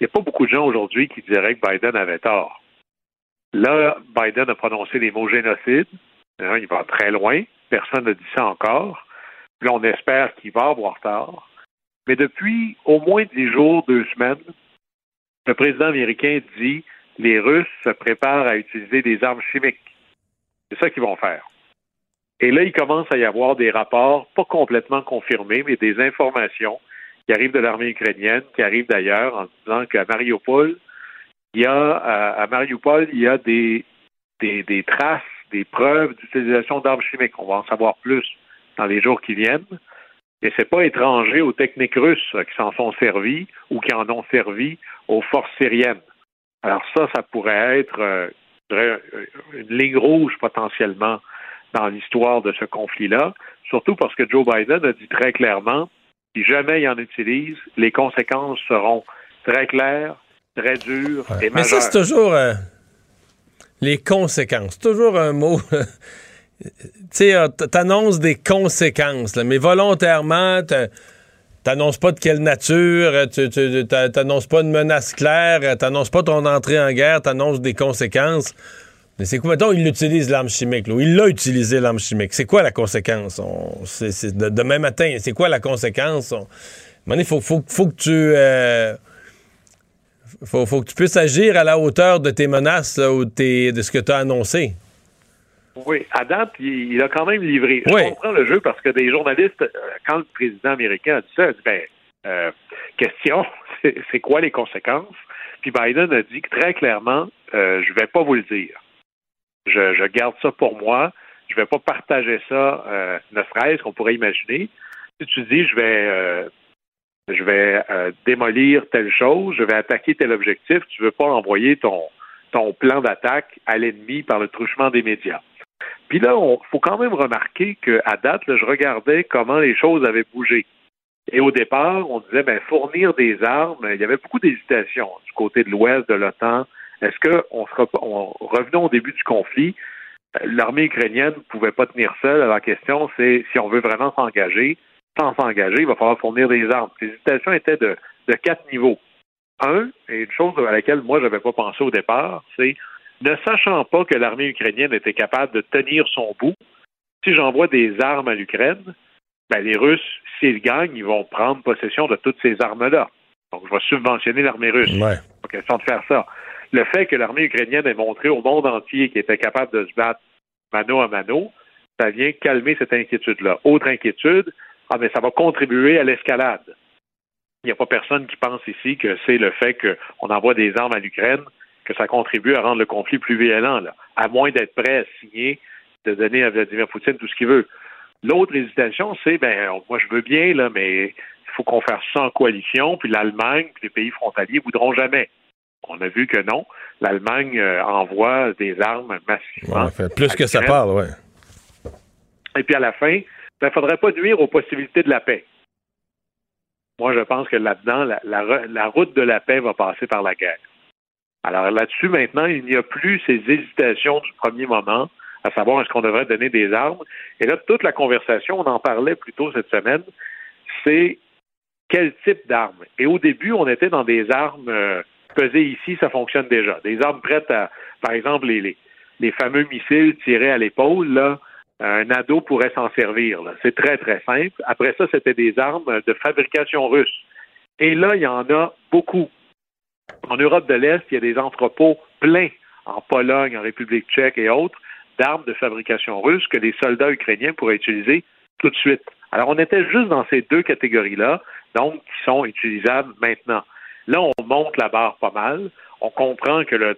Il n'y a pas beaucoup de gens aujourd'hui qui diraient que Biden avait tort. Là, Biden a prononcé les mots génocide. Hein, il va très loin. Personne n'a dit ça encore. là, on espère qu'il va avoir tort. Mais depuis au moins dix jours, deux semaines, le président américain dit les Russes se préparent à utiliser des armes chimiques. C'est ça qu'ils vont faire. Et là, il commence à y avoir des rapports, pas complètement confirmés, mais des informations qui arrivent de l'armée ukrainienne, qui arrivent d'ailleurs en disant qu'à Mariupol, il y a à, Mariupol, il y a des, des, des traces, des preuves d'utilisation d'armes chimiques. On va en savoir plus dans les jours qui viennent. Et c'est pas étranger aux techniques russes qui s'en sont servies ou qui en ont servi aux forces syriennes. Alors ça, ça pourrait être euh, une ligne rouge potentiellement dans l'histoire de ce conflit-là, surtout parce que Joe Biden a dit très clairement, si jamais il en utilise, les conséquences seront très claires, très dures et majeures. Mais ça, c'est toujours euh, les conséquences. Toujours un mot. tu sais, euh, t'annonces des conséquences, mais volontairement, T'annonces pas de quelle nature, euh, tu t'annonces pas une menace claire, euh, t'annonces pas ton entrée en guerre, t'annonces des conséquences. Mais c'est quoi? Mettons, il utilise l'arme chimique, là, il l'a utilisé l'arme chimique. C'est quoi la conséquence? c'est, demain matin, c'est quoi la conséquence? il faut, faut, que tu. Euh, faut, que tu puisses agir à la hauteur de tes menaces ou de ce que tu as annoncé. Oui, à date, il, a quand même livré. Je comprends le jeu parce que des journalistes, euh, quand le président américain a dit ça, a dit ben, euh, question, c'est quoi les conséquences? Puis Biden a dit très clairement, euh, je vais pas vous le dire. Je, garde ça pour moi. Je vais pas partager ça, euh, ne serait-ce qu'on pourrait imaginer. Si tu dis, je vais, je vais démolir telle chose, je vais attaquer tel objectif, tu veux pas envoyer ton, ton plan d'attaque à l'ennemi par le truchement des médias. Puis là, il faut quand même remarquer qu'à date, je regardais comment les choses avaient bougé. Et au départ, on disait, ben, fournir des armes, il y avait beaucoup d'hésitation du côté de l'Ouest, de l'OTAN. Est-ce qu'on sera, on, revenons au début du conflit, l'armée ukrainienne ne pouvait pas tenir seule. La question, c'est si on veut vraiment s'engager, sans s'engager, il va falloir fournir des armes. Les hésitations étaient de, de quatre niveaux. Un, et une chose à laquelle moi, je n'avais pas pensé au départ, c'est ne sachant pas que l'armée ukrainienne était capable de tenir son bout, si j'envoie des armes à l'Ukraine, ben les Russes, s'ils gagnent, ils vont prendre possession de toutes ces armes-là. Donc, je vais subventionner l'armée russe. Ouais. Pas question de faire ça. Le fait que l'armée ukrainienne ait montré au monde entier qu'elle était capable de se battre mano à mano, ça vient calmer cette inquiétude-là. Autre inquiétude, ah, mais ça va contribuer à l'escalade. Il n'y a pas personne qui pense ici que c'est le fait qu'on envoie des armes à l'Ukraine que ça contribue à rendre le conflit plus violent, là, à moins d'être prêt à signer, de donner à Vladimir Poutine tout ce qu'il veut. L'autre hésitation, c'est, ben, moi je veux bien, là, mais il faut qu'on fasse ça en coalition, puis l'Allemagne, puis les pays frontaliers voudront jamais. On a vu que non. L'Allemagne euh, envoie des armes massivement. plus que ça parle, oui. Et puis à la fin, il ben, ne faudrait pas nuire aux possibilités de la paix. Moi, je pense que là-dedans, la route de la paix va passer par la guerre. Alors là-dessus, maintenant, il n'y a plus ces hésitations du premier moment, à savoir est-ce qu'on devrait donner des armes. Et là, toute la conversation, on en parlait plus tôt cette semaine, c'est quel type d'armes? Et au début, on était dans des armes euh, pesées ici, ça fonctionne déjà. Des armes prêtes à, par exemple, les, les, fameux missiles tirés à l'épaule, là, un ado pourrait s'en servir. C'est très, très simple. Après ça, c'était des armes de fabrication russe. Et là, il y en a beaucoup. En Europe de l'Est, il y a des entrepôts pleins en Pologne, en République tchèque et autres d'armes de fabrication russe que les soldats ukrainiens pourraient utiliser tout de suite. Alors, on était juste dans ces deux catégories-là, donc qui sont utilisables maintenant. Là, on monte la barre pas mal. On comprend que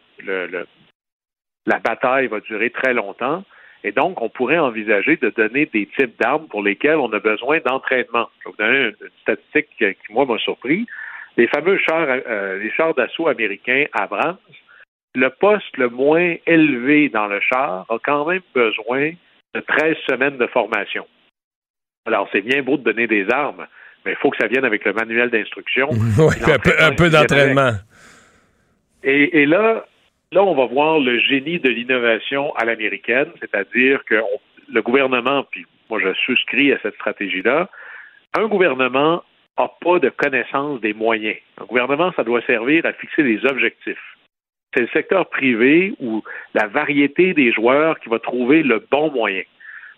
la bataille va durer très longtemps. Et donc, on pourrait envisager de donner des types d'armes pour lesquels on a besoin d'entraînement. Je vais vous donner une, statistique qui, moi, m'a surpris. Les fameux chars, euh, les chars d'assaut américains Abrams, le poste le moins élevé dans le char a quand même besoin de 13 semaines de formation. Alors, c'est bien beau de donner des armes, mais il faut que ça vienne avec le manuel d'instruction. oui, un peu, d'entraînement. Et, là, là, on va voir le génie de l'innovation à l'américaine, c'est-à-dire que le gouvernement, puis moi je souscris à cette stratégie-là, un gouvernement n'a pas de connaissance des moyens. Un gouvernement, ça doit servir à fixer des objectifs c'est le secteur privé ou la variété des joueurs qui va trouver le bon moyen.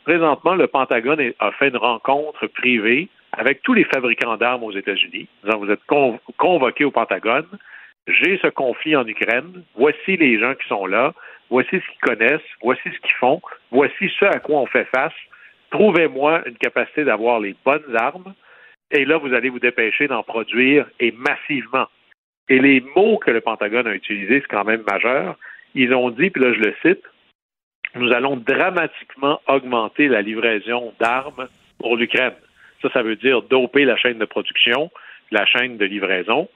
Présentement, le Pentagone a fait une rencontre privée avec tous les fabricants d'armes aux États-Unis. Vous êtes convoqués au Pentagone. J'ai ce conflit en Ukraine. Voici les gens qui sont là. Voici ce qu'ils connaissent. Voici ce qu'ils font. Voici ce à quoi on fait face. Trouvez-moi une capacité d'avoir les bonnes armes. Et là, vous allez vous dépêcher d'en produire et massivement. Et les mots que le Pentagone a utilisés, c'est quand même majeur. Ils ont dit, puis là je le cite, nous allons dramatiquement augmenter la livraison d'armes pour l'Ukraine. Ça, ça veut dire doper la chaîne de production, la chaîne de livraison.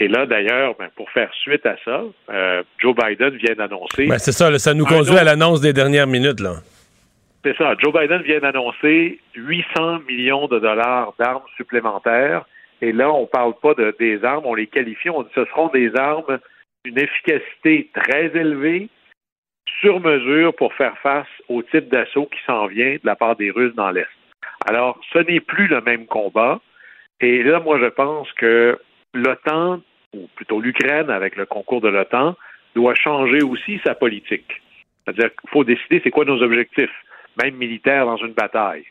Et là, d'ailleurs, ben, pour faire suite à ça, euh, Joe Biden vient d'annoncer. Ben, c'est ça, ça nous conduit à l'annonce des dernières minutes. là. C'est ça. Joe Biden vient d'annoncer 800 millions de dollars d'armes supplémentaires et là, on ne parle pas de, des armes, on les qualifie, on dit ce seront des armes d'une efficacité très élevée, sur mesure pour faire face au type d'assaut qui s'en vient de la part des Russes dans l'Est. Alors, ce n'est plus le même combat. Et là, moi, je pense que l'OTAN, ou plutôt l'Ukraine avec le concours de l'OTAN, doit changer aussi sa politique. C'est-à-dire qu'il faut décider c'est quoi nos objectifs, même militaires dans une bataille.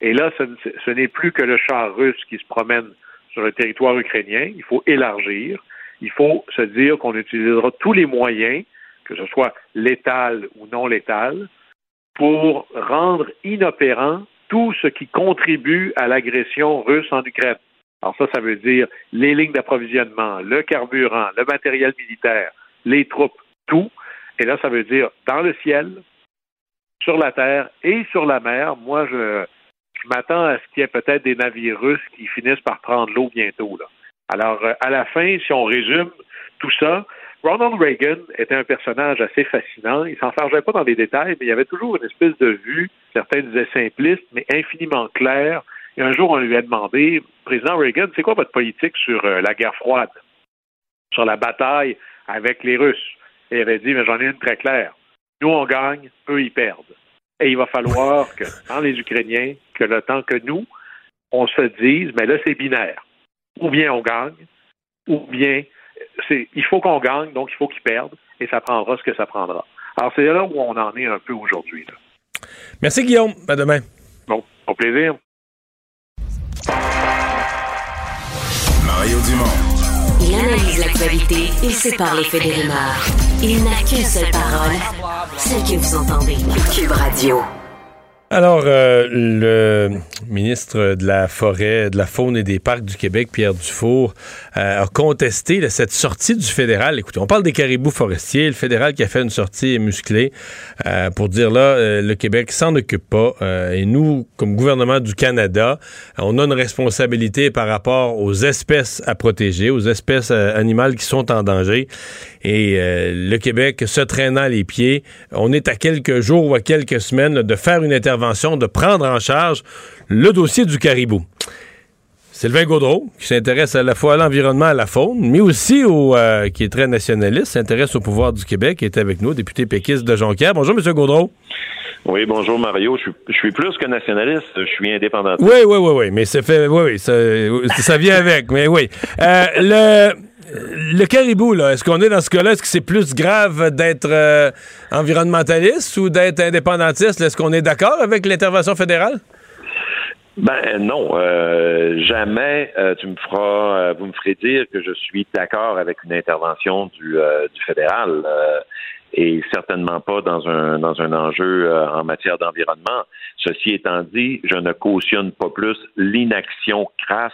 Et là, ce n'est plus que le char russe qui se promène sur le territoire ukrainien. Il faut élargir. Il faut se dire qu'on utilisera tous les moyens, que ce soit létal ou non létal, pour rendre inopérant tout ce qui contribue à l'agression russe en Ukraine. Alors ça, ça veut dire les lignes d'approvisionnement, le carburant, le matériel militaire, les troupes, tout. Et là, ça veut dire dans le ciel, sur la terre et sur la mer. Moi, je, m'attends à ce qu'il y ait peut-être des navires russes qui finissent par prendre l'eau bientôt. Alors, euh, à la fin, si on résume tout ça, Ronald Reagan était un personnage assez fascinant. Il s'enfargeait pas dans les détails, mais il y avait toujours une espèce de vue, certains disaient simpliste, mais infiniment claire. Et un jour, on lui a demandé, Président Reagan, c'est quoi votre politique sur euh, la guerre froide, sur la bataille avec les Russes? Et il avait dit, mais j'en ai une très claire. Nous, on gagne, eux, ils perdent. Et il va falloir que, dans les Ukrainiens, que le temps que nous, on se dise, mais là, c'est binaire. Ou bien on gagne, ou bien c'est, il faut qu'on gagne, donc il faut qu'ils perdent, et ça prendra ce que ça prendra. Alors, c'est là où on en est un peu aujourd'hui. Merci, Guillaume. À demain. Bon, au plaisir. Mario Dumont. Il analyse l'actualité et sépare les faits des rumeurs. Il n'a qu'une seule parole, celle que vous entendez. Cube Radio. Alors, euh, le ministre de la Forêt, de la Faune et des Parcs du Québec, Pierre Dufour, euh, a contesté cette sortie du fédéral. Écoutez, on parle des caribous forestiers, le fédéral qui a fait une sortie musclée euh, pour dire là, le Québec s'en occupe pas. et nous, comme gouvernement du Canada, on a une responsabilité par rapport aux espèces à protéger, aux espèces animales qui sont en danger. Et le Québec, se traînant les pieds, on est à quelques jours ou à quelques semaines de faire une intervention de prendre en charge le dossier du caribou. Sylvain Gaudreau, qui s'intéresse à la fois à l'environnement, à la faune, mais aussi au, euh, qui est très nationaliste, s'intéresse au pouvoir du Québec, est avec nous, député péquiste de Jonquière. Bonjour, M. Gaudreau. Oui, bonjour Mario. Je suis, plus que nationaliste, je suis indépendant. Oui, oui, oui, oui, mais ça fait, oui, oui, ça, vient avec, mais oui. Euh, le, le caribou, là, est-ce qu'on est dans ce cas-là? Est-ce que c'est plus grave d'être euh, environnementaliste ou d'être indépendantiste? Est-ce qu'on est d'accord avec l'intervention fédérale? Ben non, euh, jamais euh, tu me feras, vous me ferez dire que je suis d'accord avec une intervention du, du fédéral et certainement pas dans un dans un enjeu en matière d'environnement. Ceci étant dit, je ne cautionne pas plus l'inaction crasse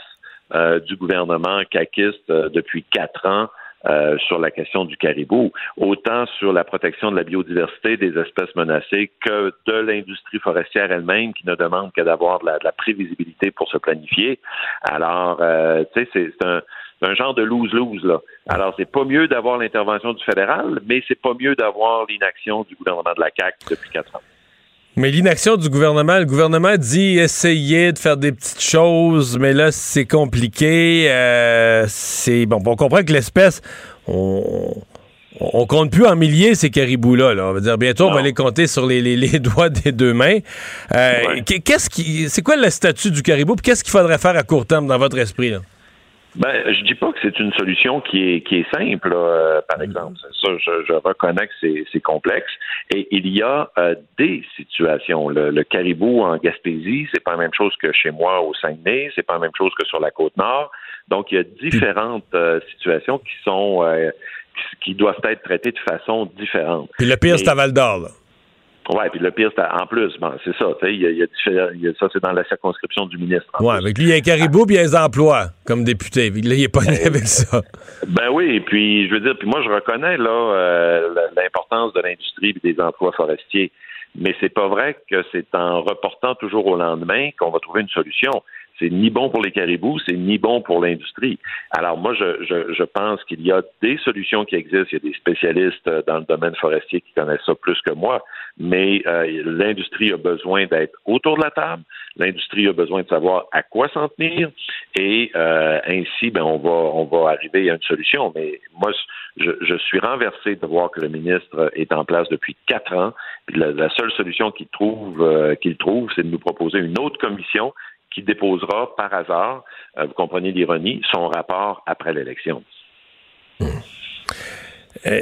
euh, du gouvernement caquiste euh, depuis quatre ans euh, sur la question du caribou, autant sur la protection de la biodiversité des espèces menacées que de l'industrie forestière elle-même qui ne demande que d'avoir de la, de la, prévisibilité pour se planifier. Alors, euh, tu sais, c'est un, un genre de lose-lose, là. Alors, c'est pas mieux d'avoir l'intervention du fédéral, mais c'est pas mieux d'avoir l'inaction du gouvernement de la CAQ depuis quatre ans. Mais l'inaction du gouvernement, le gouvernement dit essayer de faire des petites choses, mais là, c'est compliqué. Euh, c'est bon, on comprend que l'espèce, on, on compte plus en milliers ces caribous-là. Là. On va dire bientôt, non. on va les compter sur les, les, les doigts des deux mains. Euh, ouais. Qu'est-ce qui, c'est quoi le statut du caribou? Qu'est-ce qu'il faudrait faire à court terme dans votre esprit? Là? Ben, je dis pas que c'est une solution qui est qui est simple, là, euh, par exemple. Ça, je, je reconnais que c'est, c'est complexe. Et il y a euh, des situations. Le, le, caribou en Gaspésie, c'est pas la même chose que chez moi au Saguenay, c'est pas la même chose que sur la côte nord. Donc, il y a différentes euh, situations qui sont qui, qui, doivent être traitées de façon différente. Puis le pire, c'est à Val d'Or, là. Oui, puis le pire, c'est en plus, bon, c'est ça, il y a, y a, y a, ça, c'est dans la circonscription du ministre. Oui, avec lui, il y a un caribou, puis il y a des emplois comme député. Là, il n'est pas né avec ça. Ben oui, puis je veux dire, puis moi, je reconnais là euh, l'importance de l'industrie et des emplois forestiers. Mais c'est pas vrai que c'est en reportant toujours au lendemain qu'on va trouver une solution c'est ni bon pour les caribous, c'est ni bon pour l'industrie. Alors moi, je, je, je pense qu'il y a des solutions qui existent. Il y a des spécialistes dans le domaine forestier qui connaissent ça plus que moi, mais euh, l'industrie a besoin d'être autour de la table. L'industrie a besoin de savoir à quoi s'en tenir et euh, ainsi, ben on va on va arriver à une solution. Mais moi, je, je suis renversé de voir que le ministre est en place depuis quatre ans. La, la seule solution qu'il trouve euh, qu'il trouve, c'est de nous proposer une autre commission qui déposera par hasard, euh, vous comprenez l'ironie, son rapport après l'élection. Euh,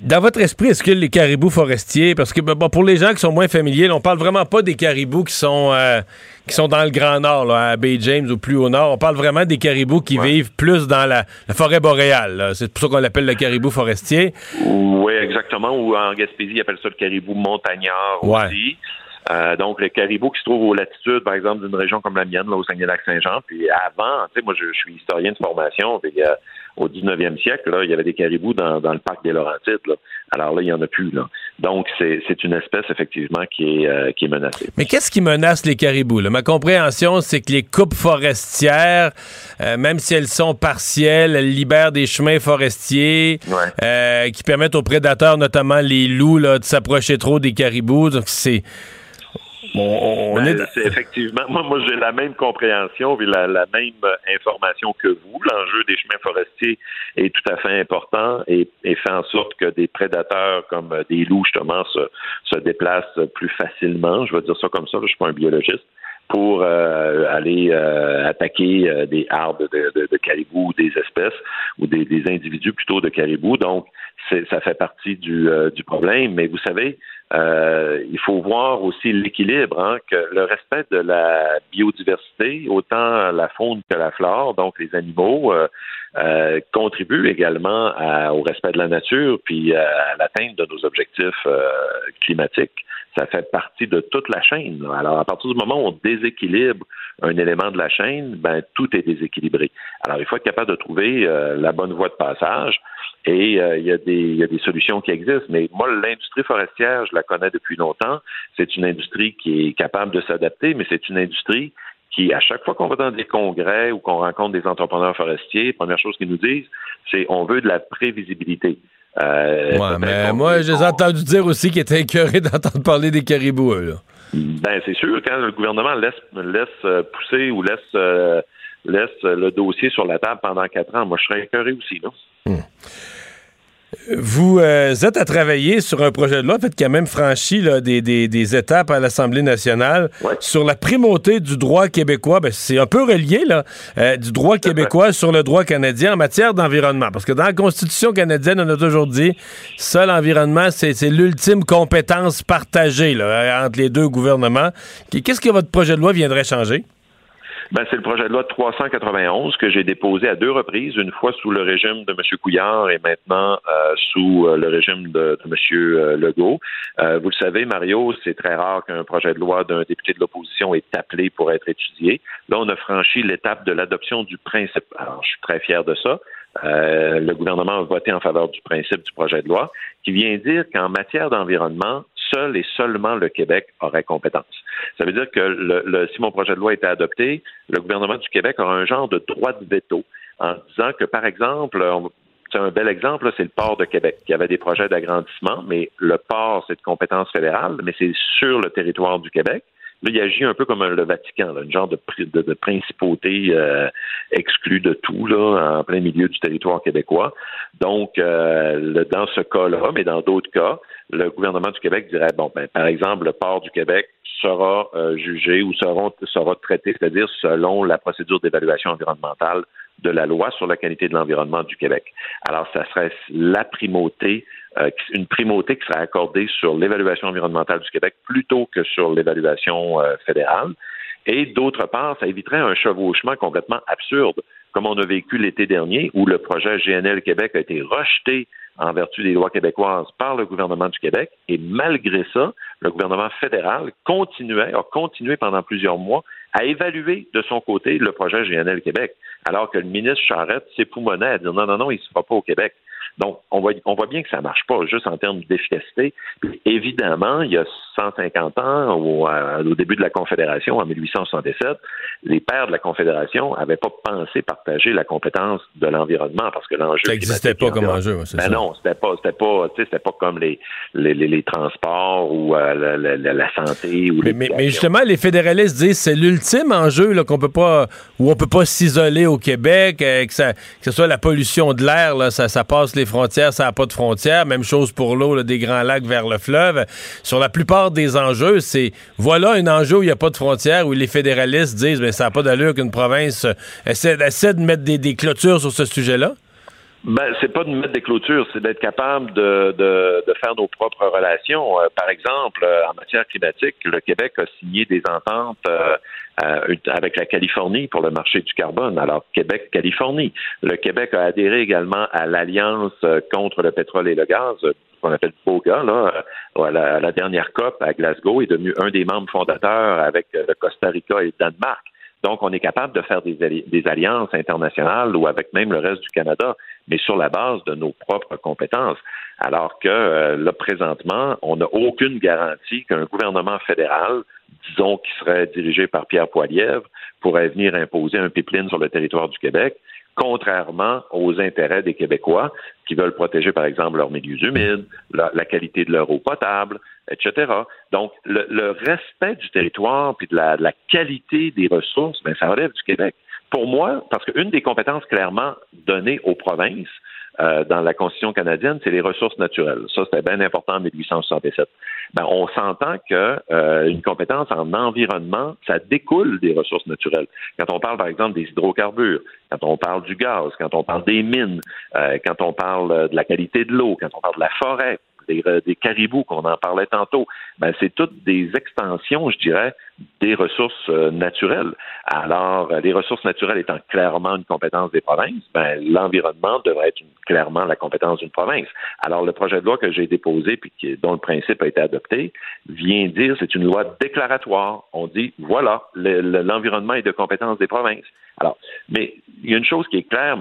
dans votre esprit, est-ce que les caribous forestiers, parce que bon, pour les gens qui sont moins familiers, on parle vraiment pas des caribous qui sont euh, qui sont dans le Grand Nord, là, à Bay James ou plus au nord. On parle vraiment des caribous qui ouais. vivent plus dans la, la forêt boréale. C'est pour ça qu'on l'appelle le caribou forestier. Oui, exactement. Ou en Gaspésie, ils appellent ça le caribou montagnard ouais. aussi. Euh, donc, le caribou qui se trouve aux latitudes, par exemple, d'une région comme la mienne, là, au Saguenay-Lac-Saint-Jean. Puis avant, tu sais, moi, je, je, suis historien de formation. Puis, euh, au 19e siècle, là, il y avait des caribous dans, dans le parc des Laurentides. Là. Alors là, il n'y en a plus. Là. Donc, c'est une espèce, effectivement, qui est, euh, qui est menacée. Mais qu'est-ce qui menace les caribous? Là? Ma compréhension, c'est que les coupes forestières, euh, même si elles sont partielles, elles libèrent des chemins forestiers ouais. euh, qui permettent aux prédateurs, notamment les loups, là, de s'approcher trop des caribous. Donc, c'est... On, on ben, est... effectivement, moi, moi j'ai la même compréhension et la, la, même information que vous. L'enjeu des chemins forestiers est tout à fait important et, et, fait en sorte que des prédateurs comme des loups, justement, se, se déplacent plus facilement. Je vais dire ça comme ça, je ne suis pas un biologiste pour euh, aller euh, attaquer euh, des arbres de, de, de, caribou ou des espèces ou des, des, individus plutôt de caribou. Donc, ça fait partie du, euh, du problème. Mais vous savez, euh, il faut voir aussi l'équilibre, hein, que le respect de la biodiversité, autant la faune que la flore, donc les animaux, euh, euh, contribue également à, au respect de la nature puis à l'atteinte de nos objectifs climatiques ça fait partie de toute la chaîne. Alors, à partir du moment où on déséquilibre un élément de la chaîne, ben tout est déséquilibré. Alors, il faut être capable de trouver euh, la bonne voie de passage. Et euh, il, y a des, il y a des solutions qui existent. Mais moi, l'industrie forestière, je la connais depuis longtemps. C'est une industrie qui est capable de s'adapter, mais c'est une industrie qui, à chaque fois qu'on va dans des congrès ou qu'on rencontre des entrepreneurs forestiers, première chose qu'ils nous disent, c'est on veut de la prévisibilité. Euh, ouais, mais moi, j'ai entendu dire aussi qu'ils étaient écœurés d'entendre parler des caribous, là. Ben, c'est sûr, quand le gouvernement laisse, laisse pousser ou laisse, euh, laisse le dossier sur la table pendant quatre ans, moi, je serais écœuré aussi, là. Hum. Vous euh, êtes à travailler sur un projet de loi, en fait, qui a même franchi là, des, des, des, étapes à l'Assemblée nationale ouais. sur la primauté du droit québécois. Ben, c'est un peu relié là, euh, du droit québécois sur le droit canadien en matière d'environnement. Parce que dans la Constitution canadienne, on a toujours dit ça, l'environnement, c'est l'ultime compétence partagée là, entre les deux gouvernements. Qu'est-ce que votre projet de loi viendrait changer? Ben, c'est le projet de loi 391 que j'ai déposé à deux reprises, une fois sous le régime de M. Couillard et maintenant euh, sous euh, le régime de, de M. Euh, Legault. vous le savez, Mario, c'est très rare qu'un projet de loi d'un député de l'opposition est appelé pour être étudié. Là, on a franchi l'étape de l'adoption du principe. Alors, je suis très fier de ça. le gouvernement a voté en faveur du principe du projet de loi qui vient dire qu'en matière d'environnement, seul et seulement le Québec aurait compétence. Ça veut dire que le, si mon projet de loi était adopté, le gouvernement du Québec aura un genre de droit de veto en disant que, par exemple, c'est un bel exemple, c'est le port de Québec, qui avait des projets d'agrandissement, mais le port, c'est de compétence fédérale, mais c'est sur le territoire du Québec. Là, il agit un peu comme le Vatican, là, une genre de, de, principauté euh, exclue de tout, là, en plein milieu du territoire québécois. Donc, euh, dans ce cas-là, mais dans d'autres cas, le gouvernement du Québec dirait, bon, ben, par exemple, le port du Québec sera euh, jugé ou sera, sera traité, c'est-à-dire selon la procédure d'évaluation environnementale de la loi sur la qualité de l'environnement du Québec. Alors, ça serait la primauté, euh, une primauté qui serait accordée sur l'évaluation environnementale du Québec plutôt que sur l'évaluation euh, fédérale. Et d'autre part, ça éviterait un chevauchement complètement absurde, comme on a vécu l'été dernier, où le projet GNL Québec a été rejeté en vertu des lois québécoises par le gouvernement du Québec. Et malgré ça, le gouvernement fédéral continuait, a continué pendant plusieurs mois à évaluer de son côté le projet GNL Québec, alors que le ministre Charette s'époumonnait à dire non, non, non, il ne se fera pas au Québec. Donc, on voit, on voit bien que ça ne marche pas, juste en termes d'efficacité. Évidemment, il y a 150 ans, au, au, début de la Confédération, en 1867, les pères de la Confédération n'avaient pas pensé partager la compétence de l'environnement parce que l'enjeu. Ça n'existait pas comme enjeu, c'est ben ça. Non, c'était pas, c'était pas, c'était pas comme les, les, les, transports ou euh, la, la, la, santé. Ou mais, mais, mais, justement, les fédéralistes disent c'est l'ultime enjeu là, qu'on peut pas, où on peut pas s'isoler au Québec, euh, que, ça, que ce soit la pollution de l'air, là, ça, ça passe les frontières, ça n'a pas de frontières. Même chose pour l'eau des grands lacs vers le fleuve. Sur la plupart des enjeux, c'est voilà un enjeu où il n'y a pas de frontières, où les fédéralistes disent mais ça n'a pas d'allure qu'une province essaie, essaie, de mettre des, des clôtures sur ce sujet-là? Ben, c'est pas de mettre des clôtures, c'est d'être capable de, de, de, faire nos propres relations. Euh, par exemple, euh, en matière climatique, le Québec a signé des ententes euh, avec la Californie pour le marché du carbone. Alors, Québec-Californie. Le Québec a adhéré également à l'Alliance contre le pétrole et le gaz, qu'on appelle POGA, là, la, à la dernière COP à Glasgow, est devenu un des membres fondateurs avec le Costa Rica et le Danemark. Donc, on est capable de faire des, des, alliances internationales ou avec même le reste du Canada, mais sur la base de nos propres compétences. Alors que euh, là, présentement, on n'a aucune garantie qu'un gouvernement fédéral, disons qui serait dirigé par Pierre Poilievre, pourrait venir imposer un pipeline sur le territoire du Québec contrairement aux intérêts des Québécois qui veulent protéger, par exemple, leurs milieux humides, la, qualité de leur eau potable, etc. Donc, le, respect du territoire puis de la, qualité des ressources, ben, ça relève du Québec. Pour moi, parce qu'une des compétences clairement données aux provinces, euh, dans la Constitution canadienne, c'est les ressources naturelles. Ça, c'était bien important en 1867. Ben, on s'entend que euh, une compétence en environnement, ça découle des ressources naturelles. Quand on parle, par exemple, des hydrocarbures, quand on parle du gaz, quand on parle des mines, euh, quand on parle de la qualité de l'eau, quand on parle de la forêt, des, caribous qu'on en parlait tantôt, ben, c'est toutes des extensions, je dirais, des ressources euh, naturelles. Alors, euh, les ressources naturelles étant clairement une compétence des provinces, ben, l'environnement devrait être clairement la compétence d'une province. Alors, le projet de loi que j'ai déposé puis dont le principe a été adopté vient dire c'est une loi déclaratoire. On dit voilà, l'environnement est de compétence des provinces. Alors, mais il y a une chose qui est claire,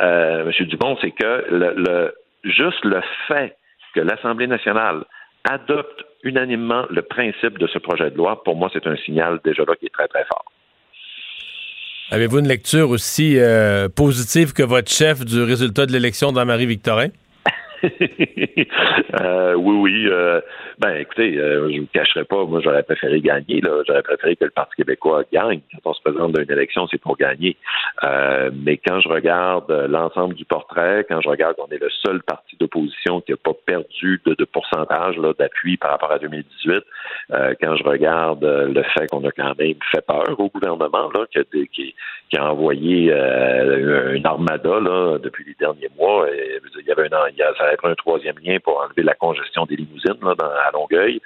euh, M. Dubon, c'est que le, juste le fait que l'Assemblée nationale adopte unanimement le principe de ce projet de loi, pour moi, c'est un signal déjà là qui est très, très fort. Avez-vous une lecture aussi euh, positive que votre chef du résultat de l'élection d'Anne-Marie Victorin? Euh, oui, oui. Euh, ben, écoutez, euh, je ne vous cacherai pas, moi, j'aurais préféré gagner. Là. J'aurais préféré que le Parti québécois gagne. Quand on se présente dans une élection, c'est pour gagner. mais quand je regarde l'ensemble du portrait, quand je regarde qu'on est le seul parti d'opposition qui n'a pas perdu de, pourcentage d'appui par rapport à 2018, quand je regarde le fait qu'on a quand même fait peur au gouvernement, là, qui, a envoyé une armada là, depuis les derniers mois, et, il y avait un, il y a, être un troisième lien pour enlever la congestion des limousines là, dans, à Longueuil.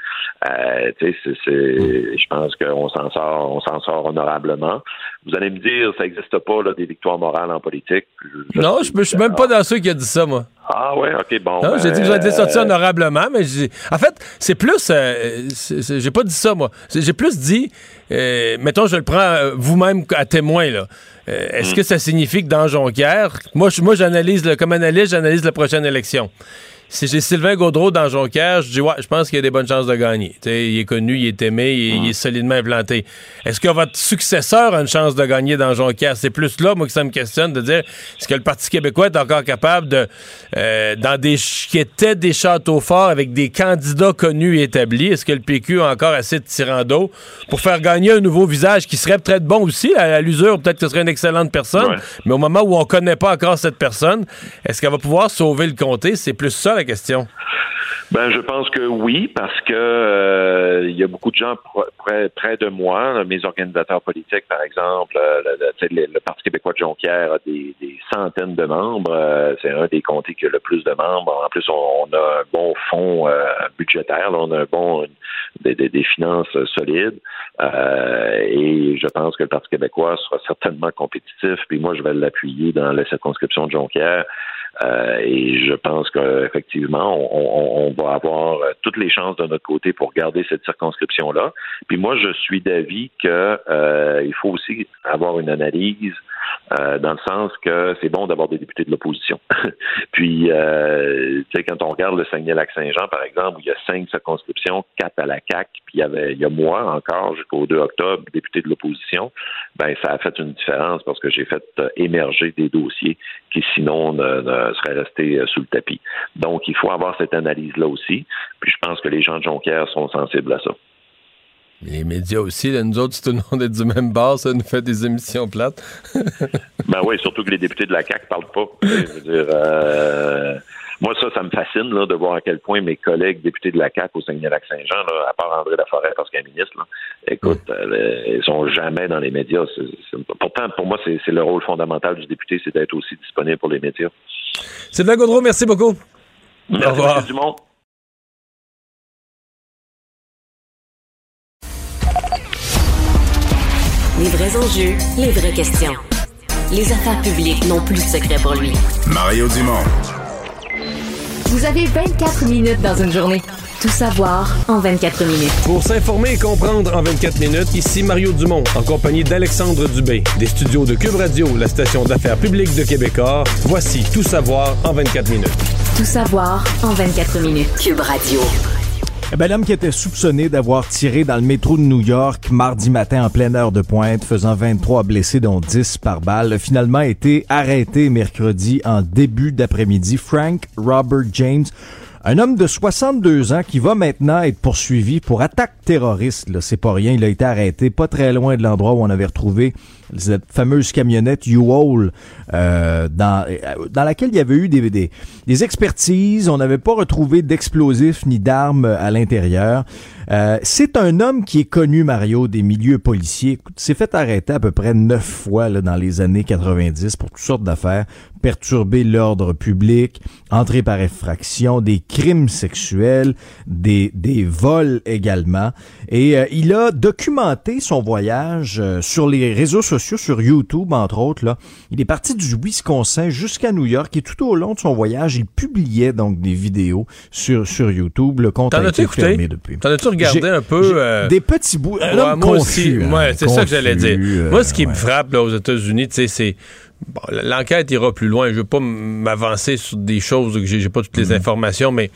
Euh, je pense qu'on s'en sort, on s'en sort honorablement. vous allez me dire, ça n'existe pas là, des victoires morales en politique. non, je ne suis même pas dans ceux qui a dit ça, moi. Ah ouais, ok, bon. Non, j'ai dit que vous avez sorti euh, honorablement, mais en fait, c'est plus, euh, j'ai pas dit ça moi. J'ai plus dit, euh, mettons, je le prends vous-même à témoin là. Est-ce hmm. que ça signifie que dans Jonquière, moi, moi, j'analyse comme analyste, j'analyse la prochaine élection si j'ai Sylvain Gaudreau dans Jonquière, je dis ouais, je pense qu'il y a des bonnes chances de gagner. il est connu, il est aimé, il, est solidement implanté. Est-ce que votre successeur a une chance de gagner dans Jonquière? C'est plus là, moi, que ça me questionne de dire est-ce que le Parti québécois est encore capable de, euh, dans des qui étaient des châteaux forts avec des candidats connus et établis, est-ce que le PQ a encore assez de tirant d'eau pour faire gagner un nouveau visage qui serait peut-être bon aussi à, l'usure, peut-être que ce serait une excellente personne, mais au moment où on connaît pas encore cette personne, est-ce qu'elle va pouvoir sauver le comté? C'est plus ça question? Ben, je pense que oui, parce que euh, il y a beaucoup de gens près, de moi, mes organisateurs politiques, par exemple, euh, le, Parti québécois de Jonquière a des, centaines de membres. Euh, c'est un des comtés qui a le plus de membres. En plus, on, a un bon fonds budgétaire, on a un bon des, des finances solides. et je pense que le Parti québécois sera certainement compétitif. Puis moi, je vais l'appuyer dans la circonscription de Jonquière. Euh, et je pense qu'effectivement, on, on, va avoir euh, toutes les chances de notre côté pour garder cette circonscription-là. Puis moi, je suis d'avis qu'il euh, faut aussi avoir une analyse euh, dans le sens que c'est bon d'avoir des députés de l'opposition. Puis, euh, tu sais, quand on regarde le Saguenay-Lac-Saint-Jean, par exemple, où il y a cinq circonscriptions, quatre à la CAC, puis il y avait, il y a moi encore jusqu'au 2 octobre, député de l'opposition, ben ça a fait une différence parce que j'ai fait euh, émerger des dossiers qui sinon ne, seraient restés sous le tapis. Donc, il faut avoir cette analyse-là aussi. Puis, je pense que les gens de Jonquière sont sensibles à ça. Les médias aussi, nous autres, si tout le monde est du même bar, ça nous fait des émissions plates. ben oui, surtout que les députés de la CAQ parlent pas. Je veux dire, euh, moi, ça, ça me fascine de voir à quel point mes collègues députés de la CAQ au Saguenay-Lac-Saint-Jean, à part André Laforêt parce qu'il est ministre, là, écoute, euh, ils sont jamais dans les médias. pourtant, pour moi, c'est le rôle fondamental du député, c'est d'être aussi disponible pour les médias. Sylvain Gaudreau, merci beaucoup. Merci, Au revoir. Du monde. Les vrais enjeux, les vraies questions. Les affaires publiques n'ont plus de secret pour lui. Mario Dumont. Vous avez 24 minutes dans une journée. Tout savoir en 24 minutes. Pour s'informer et comprendre en 24 minutes, ici Mario Dumont, en compagnie d'Alexandre Dubé, des studios de Cube Radio, la station d'affaires publique de Québecor. Voici Tout savoir en 24 minutes. Tout savoir en 24 minutes. Cube Radio. Eh l'homme qui était soupçonné d'avoir tiré dans le métro de New York mardi matin en pleine heure de pointe, faisant 23 blessés dont 10 par balle, a finalement été arrêté mercredi en début d'après-midi. Frank Robert James, un homme de 62 ans qui va maintenant être poursuivi pour attaque terroriste. C'est pas rien. Il a été arrêté pas très loin de l'endroit où on avait retrouvé cette fameuse camionnette U-Haul euh, dans, dans laquelle il y avait eu des, des, expertises. On n'avait pas retrouvé d'explosifs ni d'armes à l'intérieur. Euh, c'est un homme qui est connu, Mario, des milieux policiers. s'est fait arrêter à peu près neuf fois dans les années 90 pour toutes sortes d'affaires. Perturber l'ordre public, entrer par effraction, des crimes sexuels, des, des vols également. Et euh, il a documenté son voyage euh, sur les réseaux sociaux, sur YouTube entre autres. Là. Il est parti du Wisconsin jusqu'à New York et tout au long de son voyage, il publiait donc des vidéos sur, sur YouTube. Le compte a été fermé depuis regarder un peu. Euh, des petits bouts. moi aussi. Hein, c'est ça que j'allais dire. moi, ce qui me frappe là, aux États-Unis, c'est. L'enquête ira plus loin. Je ne veux pas m'avancer sur des choses que j'ai pas toutes les mm-hmm. informations, mais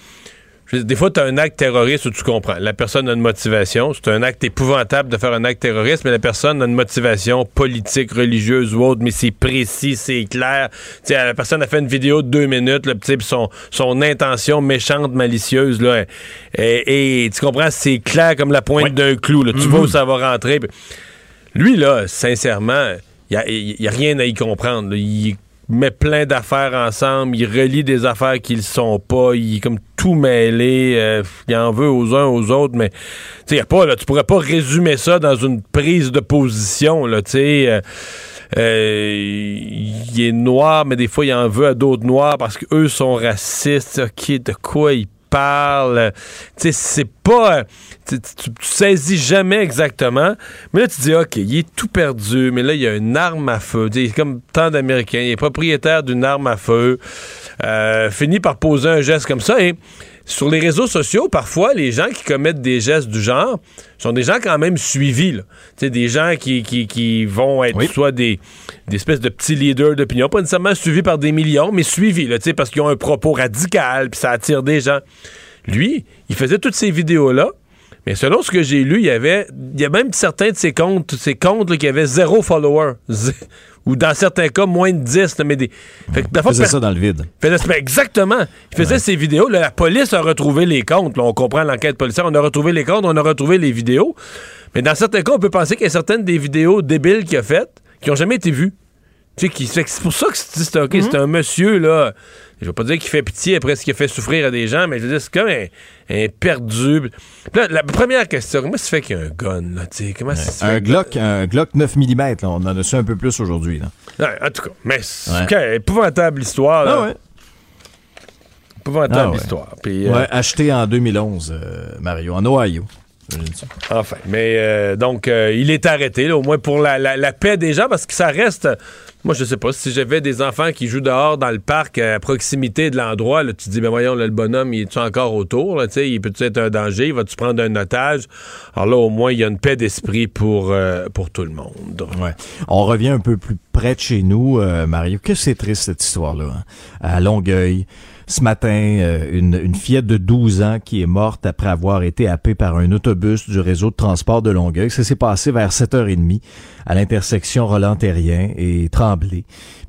des fois, tu as un acte terroriste où tu comprends. La personne a une motivation. C'est un acte épouvantable de faire un acte terroriste, mais la personne a une motivation politique, religieuse ou autre, mais c'est précis, c'est clair. sais, la personne a fait une vidéo de deux minutes, le son, son intention méchante, malicieuse, là, et, tu comprends, c'est clair comme la pointe d'un clou. Là. Tu mm-hmm. vois où ça va rentrer. Lui, là, sincèrement, il n'y a, a, rien à y comprendre. Il met plein d'affaires ensemble, il relie des affaires qui ne sont pas, il est comme tout mêlé, euh, il en veut aux uns aux autres, mais tu pas, là, tu pourrais pas résumer ça dans une prise de position, là, tu sais. Euh, euh, il est noir, mais des fois, il en veut à d'autres noirs parce qu'eux sont racistes. OK, de quoi il parle. Tu sais, c'est pas. Tu, saisis jamais exactement. Mais là, tu dis, OK, il est tout perdu, mais là, il y a une arme à feu. Tu sais, comme tant d'Américains, il est propriétaire d'une arme à feu. Euh, par poser un geste comme ça et sur les réseaux sociaux, parfois, les gens qui commettent des gestes du genre sont des gens quand même suivis. Là. Des gens qui, qui, vont être soit des, des, espèces de petits leaders d'opinion, pas nécessairement suivis par des millions, mais suivis, là, parce qu'ils ont un propos radical, puis ça attire des gens. Lui, il faisait toutes ces vidéos-là, mais selon ce que j'ai lu, il y avait, il y a même certains de ses comptes, ses comptes qui avaient zéro follower ou dans certains cas, moins de 10. mais des... Fait il faisait ça dans le vide. exactement. Il faisait ces vidéos. la police a retrouvé les comptes. on comprend l'enquête policière. On a retrouvé les comptes, on a retrouvé les vidéos. Mais dans certains cas, on peut penser qu'il y a certaines des vidéos débiles qu'il a faites qui n'ont jamais été vues. Tu sais, c'est pour ça que c'est OK, c'est un monsieur, là. Je veux pas dire qu'il fait pitié après ce qu'il a fait souffrir à des gens, mais je veux dire, c'est comme un, perdu. la première question, comment ça fait qu'il y a un gun, là, tu sais? Comment un, Glock, un Glock 9 mm, là, on en a su un peu plus aujourd'hui, là. en tout cas, mais c'est épouvantable histoire, là. Ah ouais. Épouvantable ah histoire. Puis, euh, acheté en 2011, euh, Mario, en Ohio. Enfin, mais euh, donc, il est arrêté, au moins pour la, paix des gens, parce que ça reste moi, je sais pas. Si j'avais des enfants qui jouent dehors dans le parc à proximité de l'endroit, tu te dis, ben voyons, le bonhomme, il est-tu encore autour? Là, il peut-tu être un danger? Il va-tu prendre un otage? Alors là, au moins, il y a une paix d'esprit pour, euh, tout le monde. Ouais. On revient un peu plus près de chez nous, euh, Mario. Que c'est triste, cette histoire-là. Hein? À Longueuil ce matin, euh, une, une, fillette de 12 ans qui est morte après avoir été happée par un autobus du réseau de transport de Longueuil. Ça s'est passé vers 7h30 à l'intersection Roland-Terrien et Tremblay.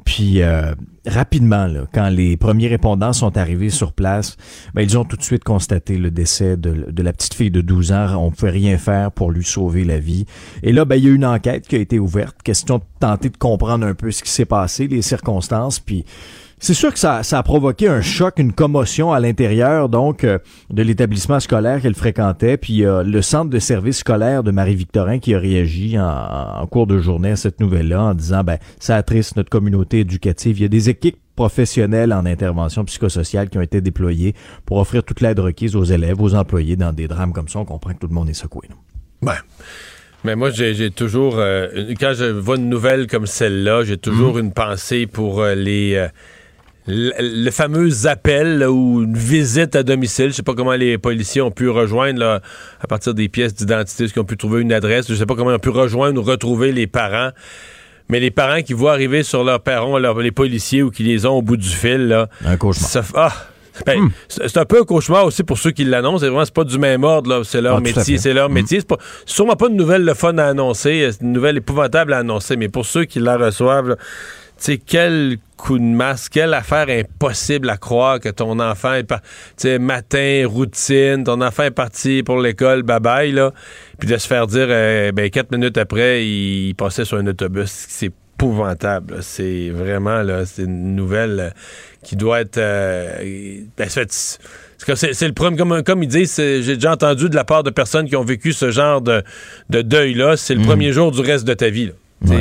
Puis euh, rapidement, quand les premiers répondants sont arrivés sur place, ben, ils ont tout de suite constaté le décès de, de, la petite fille de 12 ans. On ne pouvait rien faire pour lui sauver la vie. Et là, ben, il y a une enquête qui a été ouverte. Question de tenter de comprendre un peu ce qui s'est passé, les circonstances. Puis c'est sûr que ça, a provoqué un choc, une commotion à l'intérieur donc euh, de l'établissement scolaire qu'elle fréquentait. Puis euh, le centre de service scolaire de Marie-Victorin qui a réagi en, cours de journée à cette nouvelle-là en disant ben ça attriste notre communauté éducative. Il y a des équipes professionnelles en intervention psychosociale qui ont été déployées pour offrir toute l'aide requise aux élèves, aux employés dans des drames comme ça. On comprend que tout le monde est secoué. Ben. Mais moi, j'ai toujours, euh, quand je vois une nouvelle comme celle-là, j'ai toujours mhm. une pensée pour les, le, fameux appel ou une visite à domicile. Je sais pas comment les policiers ont pu rejoindre là, à partir des pièces d'identité, qu'ils ont pu trouver une adresse. Je sais pas comment ils ont pu rejoindre ou retrouver les parents. Mais les parents qui voient arriver sur leur perron les policiers ou qui les ont au bout du fil, là, un cauchemar. ah, ben, hmm. C'est un peu un cauchemar aussi pour ceux qui l'annoncent. C'est vraiment c'est pas du même ordre. C'est leur ah, métier. C'est leur hmm. métier. C'est sûrement pas une nouvelle le fun à annoncer. C'est une nouvelle épouvantable à annoncer. Mais pour ceux qui la reçoivent, sais, quel coup de masse, quelle affaire impossible à croire que ton enfant est parti, matin, routine, ton enfant est parti pour l'école, bye bye, là, puis de se faire dire, euh, ben, quatre minutes après, il, passait sur un autobus. C'est épouvantable. C'est vraiment, là, c'est une nouvelle euh, qui doit être, euh, ben, c'est le premier, comme, comme ils disent, j'ai déjà entendu de la part de personnes qui ont vécu ce genre de, deuil-là, c'est le mm. premier jour du reste de ta vie.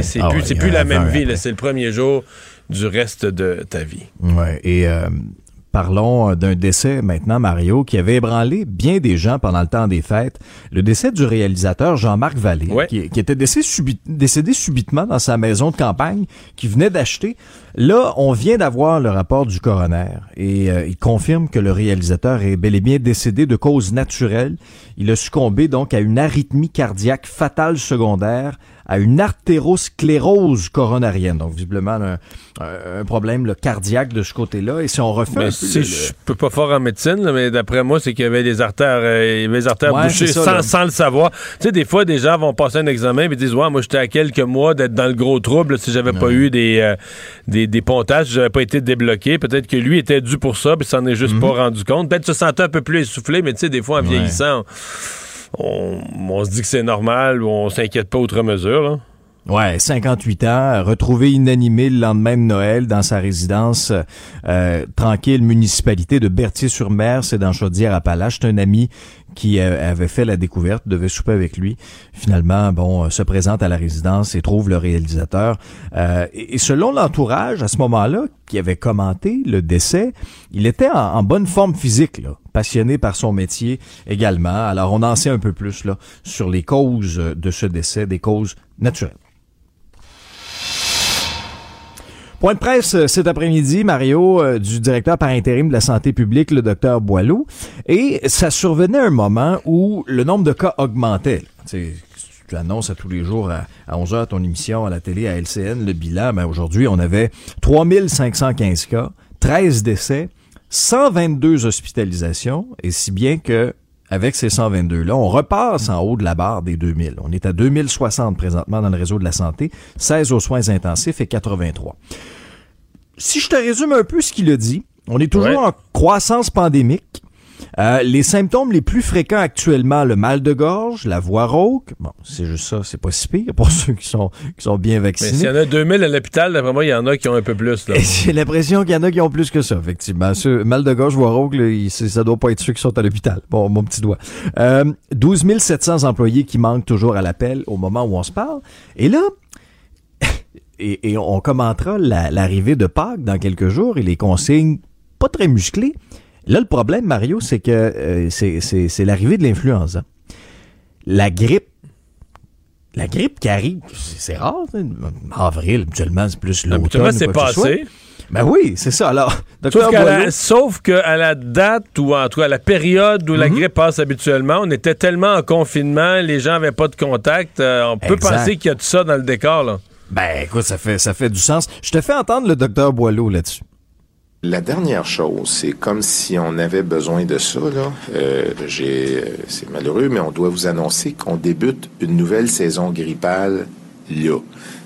C'est ah plus, plus la même vie, c'est le premier jour du reste de ta vie. Ouais, et euh, parlons d'un décès maintenant, Mario, qui avait ébranlé bien des gens pendant le temps des fêtes. Le décès du réalisateur Jean-Marc Vallée, qui, était décédé, subitement dans sa maison de campagne, qui venait d'acheter. Là, on vient d'avoir le rapport du coroner et euh, il confirme que le réalisateur est bel et bien décédé de cause naturelle. Il a succombé donc à une arythmie cardiaque fatale secondaire à une artérosclérose coronarienne. Donc, visiblement, un, un problème cardiaque de ce côté-là. Et si on refait. Ben, si je peux pas fort en médecine, mais d'après moi, c'est qu'il y avait des artères, euh, des artères bouchées sans, le savoir. Tu sais, des fois, des gens vont passer un examen et disent Ouais, moi, j'étais à quelques mois d'être dans le gros trouble si j'avais pas eu des, euh, des, des, pontages, si j'avais pas été débloqué. Peut-être que lui était dû pour ça, puis s'en est juste mhm. pas rendu compte. Peut-être se sentait un peu plus essoufflé, mais tu sais, des fois, en vieillissant, on, se dit que c'est normal ou on s'inquiète pas outre mesure. Là. Ouais, 58 ans, retrouvé inanimé le lendemain de Noël dans sa résidence euh, tranquille municipalité de Berthier-sur-Mer, c'est dans Chaudière-Appalaches. C'est un ami qui euh, avait fait la découverte, devait souper avec lui. Finalement, bon, euh, se présente à la résidence et trouve le réalisateur. et, selon l'entourage, à ce moment-là, qui avait commenté le décès, il était en, bonne forme physique, là passionné par son métier également. Alors, on en sait un peu plus là sur les causes de ce décès, des causes naturelles. Point de presse euh, cet après-midi, Mario, euh, du directeur par intérim de la santé publique, le docteur Boileau. Et ça survenait un moment où le nombre de cas augmentait. Tu, tu annonces à tous les jours à, 11h à ton émission à la télé, à LCN, le bilan. Mais aujourd'hui, on avait 3515 cas, 13 décès, 122 hospitalisations, et si bien que avec ces 122-là, on repasse en haut de la barre des 2000. On est à 2060 présentement dans le réseau de la santé, 16 aux soins intensifs et 83. Si je te résume un peu ce qu'il a dit, on est toujours en croissance pandémique. Euh, les symptômes les plus fréquents actuellement, le mal de gorge, la voix rauque. Bon, c'est juste ça, c'est pas si pire pour ceux qui sont, qui sont bien vaccinés. Mais s'il y en a 2000 à l'hôpital, d'après moi, il y en a qui ont un peu plus. J'ai l'impression qu'il y en a qui ont plus que ça, effectivement. Mal de gorge, voix rauque, là, ça doit pas être ceux qui sont à l'hôpital. Bon, mon petit doigt. Euh, 12 700 employés qui manquent toujours à l'appel au moment où on se parle. Et là, et, on commentera l'arrivée de Pâques dans quelques jours et les consignes pas très musclées. Là, le problème, Mario, c'est que euh, c'est l'arrivée de l'influenza. La grippe, la grippe qui arrive, c'est rare. Avril, habituellement, c'est plus l'automne. Habituellement, c'est passé. Ben oui, c'est ça. Alors, sauf qu'à la, date ou en tout cas à la période où la mhm. grippe passe habituellement, on était tellement en confinement, les gens n'avaient pas de contact. Euh, on peut penser qu'il y a tout ça dans le décor. Là. Ben écoute, ça fait, ça fait du sens. Je te fais entendre le docteur Boileau là-dessus. La dernière chose, c'est comme si on avait besoin de ça. Là. Euh, j'ai, c'est malheureux, mais on doit vous annoncer qu'on débute une nouvelle saison grippale là.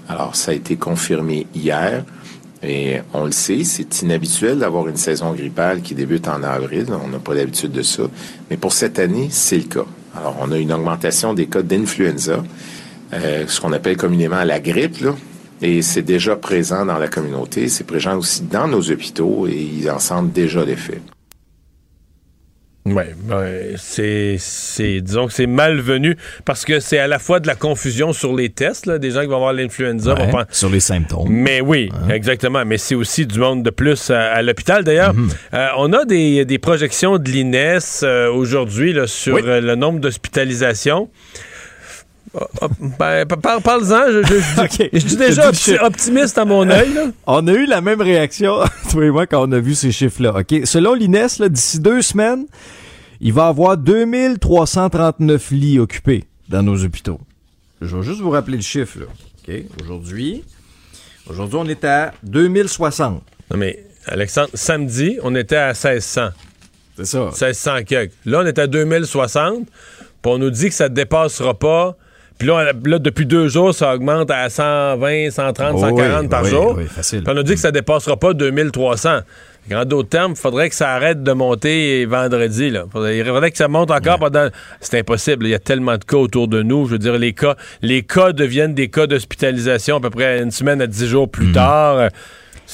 Alors, ça a été confirmé hier. Et on le sait, c'est inhabituel d'avoir une saison grippale qui débute en avril. On n'a pas l'habitude de ça. Mais pour cette année, c'est le cas. Alors, on a une augmentation des cas d'influenza, euh, ce qu'on appelle communément la grippe, là. Et c'est déjà présent dans la communauté, c'est présent aussi dans nos hôpitaux et ils en sentent déjà l'effet. Oui, ben, c'est, c'est, disons que c'est malvenu parce que c'est à la fois de la confusion sur les tests, là, des gens qui vont avoir l'influenza. sur les symptômes. Mais oui, hein? exactement. Mais c'est aussi du monde de plus à, l'hôpital. D'ailleurs, mhm. euh, on a des, des, projections de l'INES euh, aujourd'hui sur euh, le nombre d'hospitalisations. Oh, oh, ben, parle-en. Je, dis déjà optimiste à mon œil. On a eu la même réaction, toi et moi, quand on a vu ces chiffres-là. OK? Selon l'INES, d'ici deux semaines, il va y avoir 2339 lits occupés dans nos hôpitaux. Je vais juste vous rappeler le chiffre. Aujourd'hui, on est à 2060. Non, mais, Alexandre, samedi, on était à 1600. C'est ça. 1600 quelques. Là, on est à 2060. Puis on nous dit que ça ne dépassera pas puis là, depuis deux jours, ça augmente à 120, 130, 140 par jour. Oui, facile. Puis on a dit que ça dépassera pas 2300. En d'autres termes, il faudrait que ça arrête de monter vendredi. Là. Il faudrait que ça monte encore pendant. C'est impossible. Il y a tellement de cas autour de nous. Je veux dire, les cas, les cas deviennent des cas d'hospitalisation à peu près une semaine à dix jours plus mhm. tard.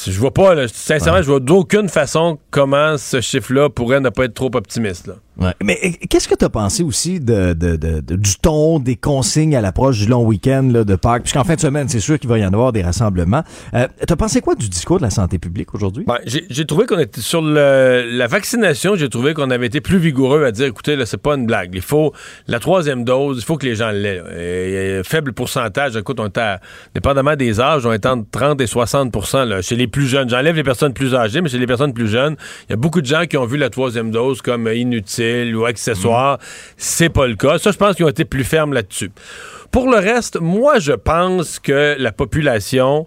Je vois pas, sincèrement, je vois d'aucune façon comment ce chiffre-là pourrait ne pas être trop optimiste. Là. Mais eh, qu'est-ce que tu as pensé aussi de, de, de, du ton, des consignes à l'approche du long week-end de Pâques? Puisqu'en fin de semaine, c'est sûr qu'il va y en avoir des rassemblements. Euh, tu as pensé quoi du discours de la santé publique aujourd'hui? Ben, j'ai trouvé qu'on était sur le, la vaccination, j'ai trouvé qu'on avait été plus vigoureux à dire, écoutez, là, c'est pas une blague. Il faut la troisième dose, il faut que les gens l'aient. Faible pourcentage, écoute, on est à, dépendamment des âges, on est entre 30 et 60 là, chez les plus jeunes. J'enlève les personnes plus âgées, mais chez les personnes plus jeunes, il y a beaucoup de gens qui ont vu la troisième dose comme inutile ou accessoires. C'est pas le cas. Ça, je pense qu'ils ont été plus fermes là-dessus. Pour le reste, moi, je pense que la population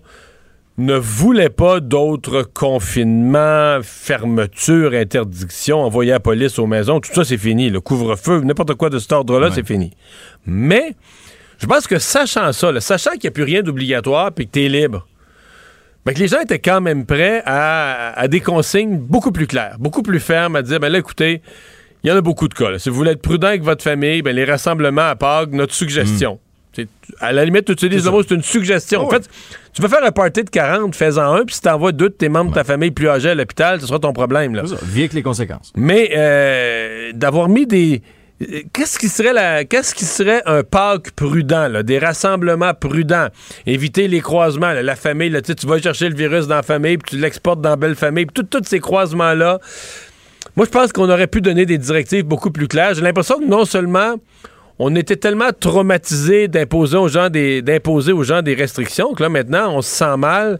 ne voulait pas d'autres confinements, fermetures, interdictions, envoyer la police aux maisons. Tout ça, c'est fini. Le couvre-feu, n'importe quoi de cet ordre-là, c'est fini. Mais je pense que sachant ça, sachant qu'il n'y a plus rien d'obligatoire puis que tu es libre, ben que les gens étaient quand même prêts à, à, des consignes beaucoup plus claires, beaucoup plus fermes, à dire, ben là, écoutez, il y en a beaucoup de cas. Si vous voulez être prudent avec votre famille, ben, les rassemblements à Pâques, notre suggestion. Hmm. À la limite, tu utilises le mot, c'est une suggestion. En fait, tu veux faire un party de 40, fais-en un, puis si t'envoies deux de tes membres de ta famille plus âgés à l'hôpital, ce sera ton problème. Là. Vis avec les conséquences. Mais euh, d'avoir mis des. Qu'est-ce qui serait la, qu'est-ce qui serait un Pâques prudent, là, des rassemblements prudents, éviter les croisements, la famille, là, tu vas chercher le virus dans la famille, puis tu l'exportes dans la belle famille, tous ces croisements là, moi, je pense qu'on aurait pu donner des directives beaucoup plus claires. J'ai l'impression que non seulement on était tellement traumatisé d'imposer aux gens des d'imposer aux gens des restrictions que là maintenant on se sent mal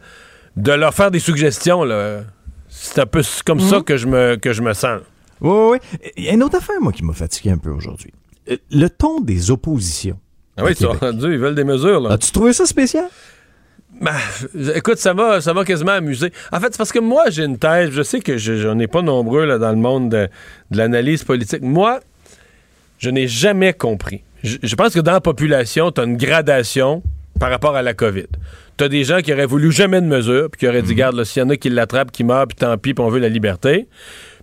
de leur faire des suggestions là. C'est un peu comme ça Mhm. que je me que je me sens. Oui, oui, oui. Il y a une autre affaire, moi, qui m'a fatigué un peu aujourd'hui. Euh, Le ton des oppositions. Ah oui, ils sont rendus, ils veulent des mesures là. As-tu trouvé ça spécial? Ben, écoute, ça m'a ça m'a quasiment amusé. En fait, c'est parce que moi, j'ai une thèse. Je sais que je- j'en ai pas nombreux là, dans le monde de, de l'analyse politique. Moi, je n'ai jamais compris. Je, je pense que dans la population, tu as une gradation par rapport à la COVID. Tu as des gens qui auraient voulu jamais de mesures, puis qui auraient dit, garde, là, s'il y en a qui l'attrapent, qui meurent, puis tant pis, puis on veut la liberté.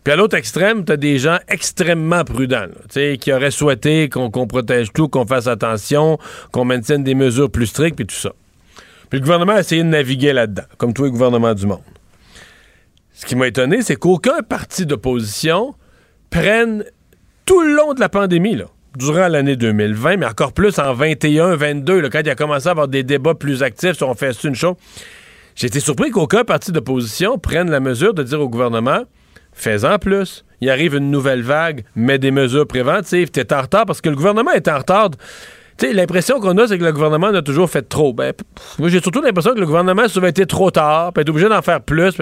Puis à l'autre extrême, tu as des gens extrêmement prudents, là, tu sais, qui auraient souhaité qu'on qu'on protège tout, qu'on fasse attention, qu'on maintienne des mesures plus strictes, puis tout ça. Puis le gouvernement a essayé de naviguer là-dedans, comme tous les gouvernements du monde. Ce qui m'a étonné, c'est qu'aucun parti d'opposition prenne tout le long de la pandémie, durant l'année 2020, mais encore plus en 21, 22, là, quand il a commencé à avoir des débats plus actifs sur on fait une chose. J'ai été surpris qu'aucun parti d'opposition prenne la mesure de dire au gouvernement fais-en plus. Il arrive une nouvelle vague, mets des mesures préventives. T'es en retard parce que le gouvernement est en retard. L'impression qu'on a, c'est que le gouvernement en a toujours fait trop. Ben, pff, moi, j'ai surtout l'impression que le gouvernement a souvent été trop tard, puis est obligé d'en faire plus.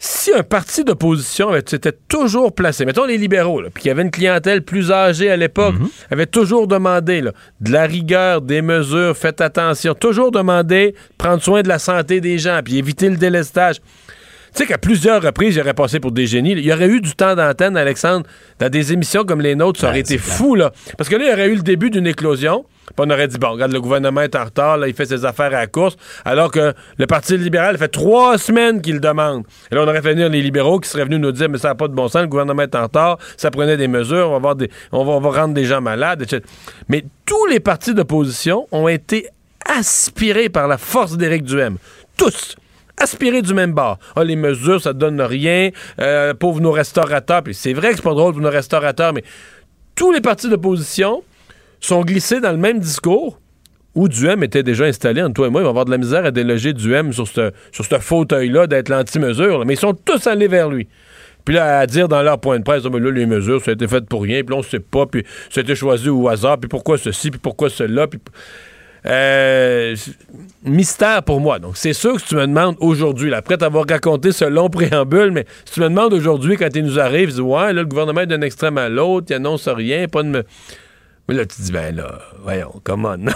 Si un parti d'opposition s'était toujours placé, mettons les libéraux, puis qu'il y avait une clientèle plus âgée à l'époque, avait toujours demandé là, de la rigueur, des mesures, faites attention, toujours demandé de prendre soin de la santé des gens, puis éviter le délestage. Tu sais qu'à plusieurs reprises, j'aurais passé pour des génies. Il y aurait eu du temps d'antenne, Alexandre, dans des émissions comme les nôtres, ça aurait été fou, là. Parce que là, il y aurait eu le début d'une éclosion. Puis on aurait dit, bon, regarde, le gouvernement est en retard, là, il fait ses affaires à la course, alors que le Parti libéral fait trois semaines qu'il le demande. Et là, on aurait fait venir les libéraux qui seraient venus nous dire, mais ça n'a pas de bon sens, le gouvernement est en retard, ça prenait des mesures, on va, avoir des, on va, on va rendre des gens malades, etc. Mais tous les partis d'opposition ont été aspirés par la force d'Éric Duhem. Tous aspirés du même bord. Ah, les mesures, ça donne rien. Euh, nos restaurateurs. Puis c'est vrai que c'est pas drôle pour nos restaurateurs, mais tous les partis d'opposition sont glissés dans le même discours où Duhem était déjà installé entre toi et moi. Il va avoir de la misère à déloger Duhem sur ce fauteuil-là d'être l'anti-mesure. Mais ils sont tous allés vers lui. Puis là, à dire dans leur point de presse, ben là, les mesures, ça a été fait pour rien, puis là, on sait pas, puis été choisi au hasard, puis pourquoi ceci, puis pourquoi cela. Euh, mystère pour moi. Donc, c'est sûr que si tu me demandes aujourd'hui, après t'avoir raconté ce long préambule, mais si tu me demandes aujourd'hui, quand il nous arrive, tu dis, ouais, là, le gouvernement est d'un extrême à l'autre, il annonce rien, pas de me... Mais là, tu dis, ben là, voyons, come on.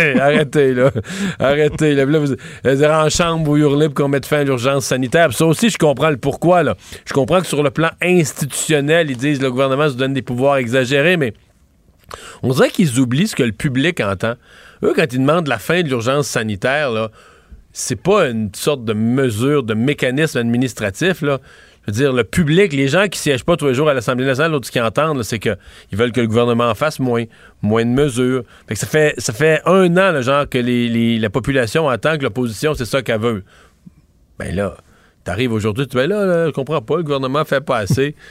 Arrêtez, là. Arrêtez, là, vous, vous êtes en chambre, vous hurlez pour qu'on mette fin à l'urgence sanitaire. Puis ça aussi, je comprends le pourquoi, là. Je comprends que sur le plan institutionnel, ils disent le gouvernement se donne des pouvoirs exagérés, mais on dirait qu'ils oublient ce que le public entend. Eux, quand ils demandent la fin de l'urgence sanitaire, là, c'est pas une sorte de mesure, de mécanisme administratif, là. Je veux dire, le public, les gens qui siègent pas tous les jours à l'Assemblée nationale, l'autre ce qu'ils entendent, c'est qu'ils veulent que le gouvernement en fasse moins, moins de mesures. Fait que ça fait ça fait un an, là, genre, que les, la population entend que l'opposition, c'est ça qu'elle veut. Ben là, t'arrives aujourd'hui, tu dis, ben là, là, je comprends pas, le gouvernement fait pas assez.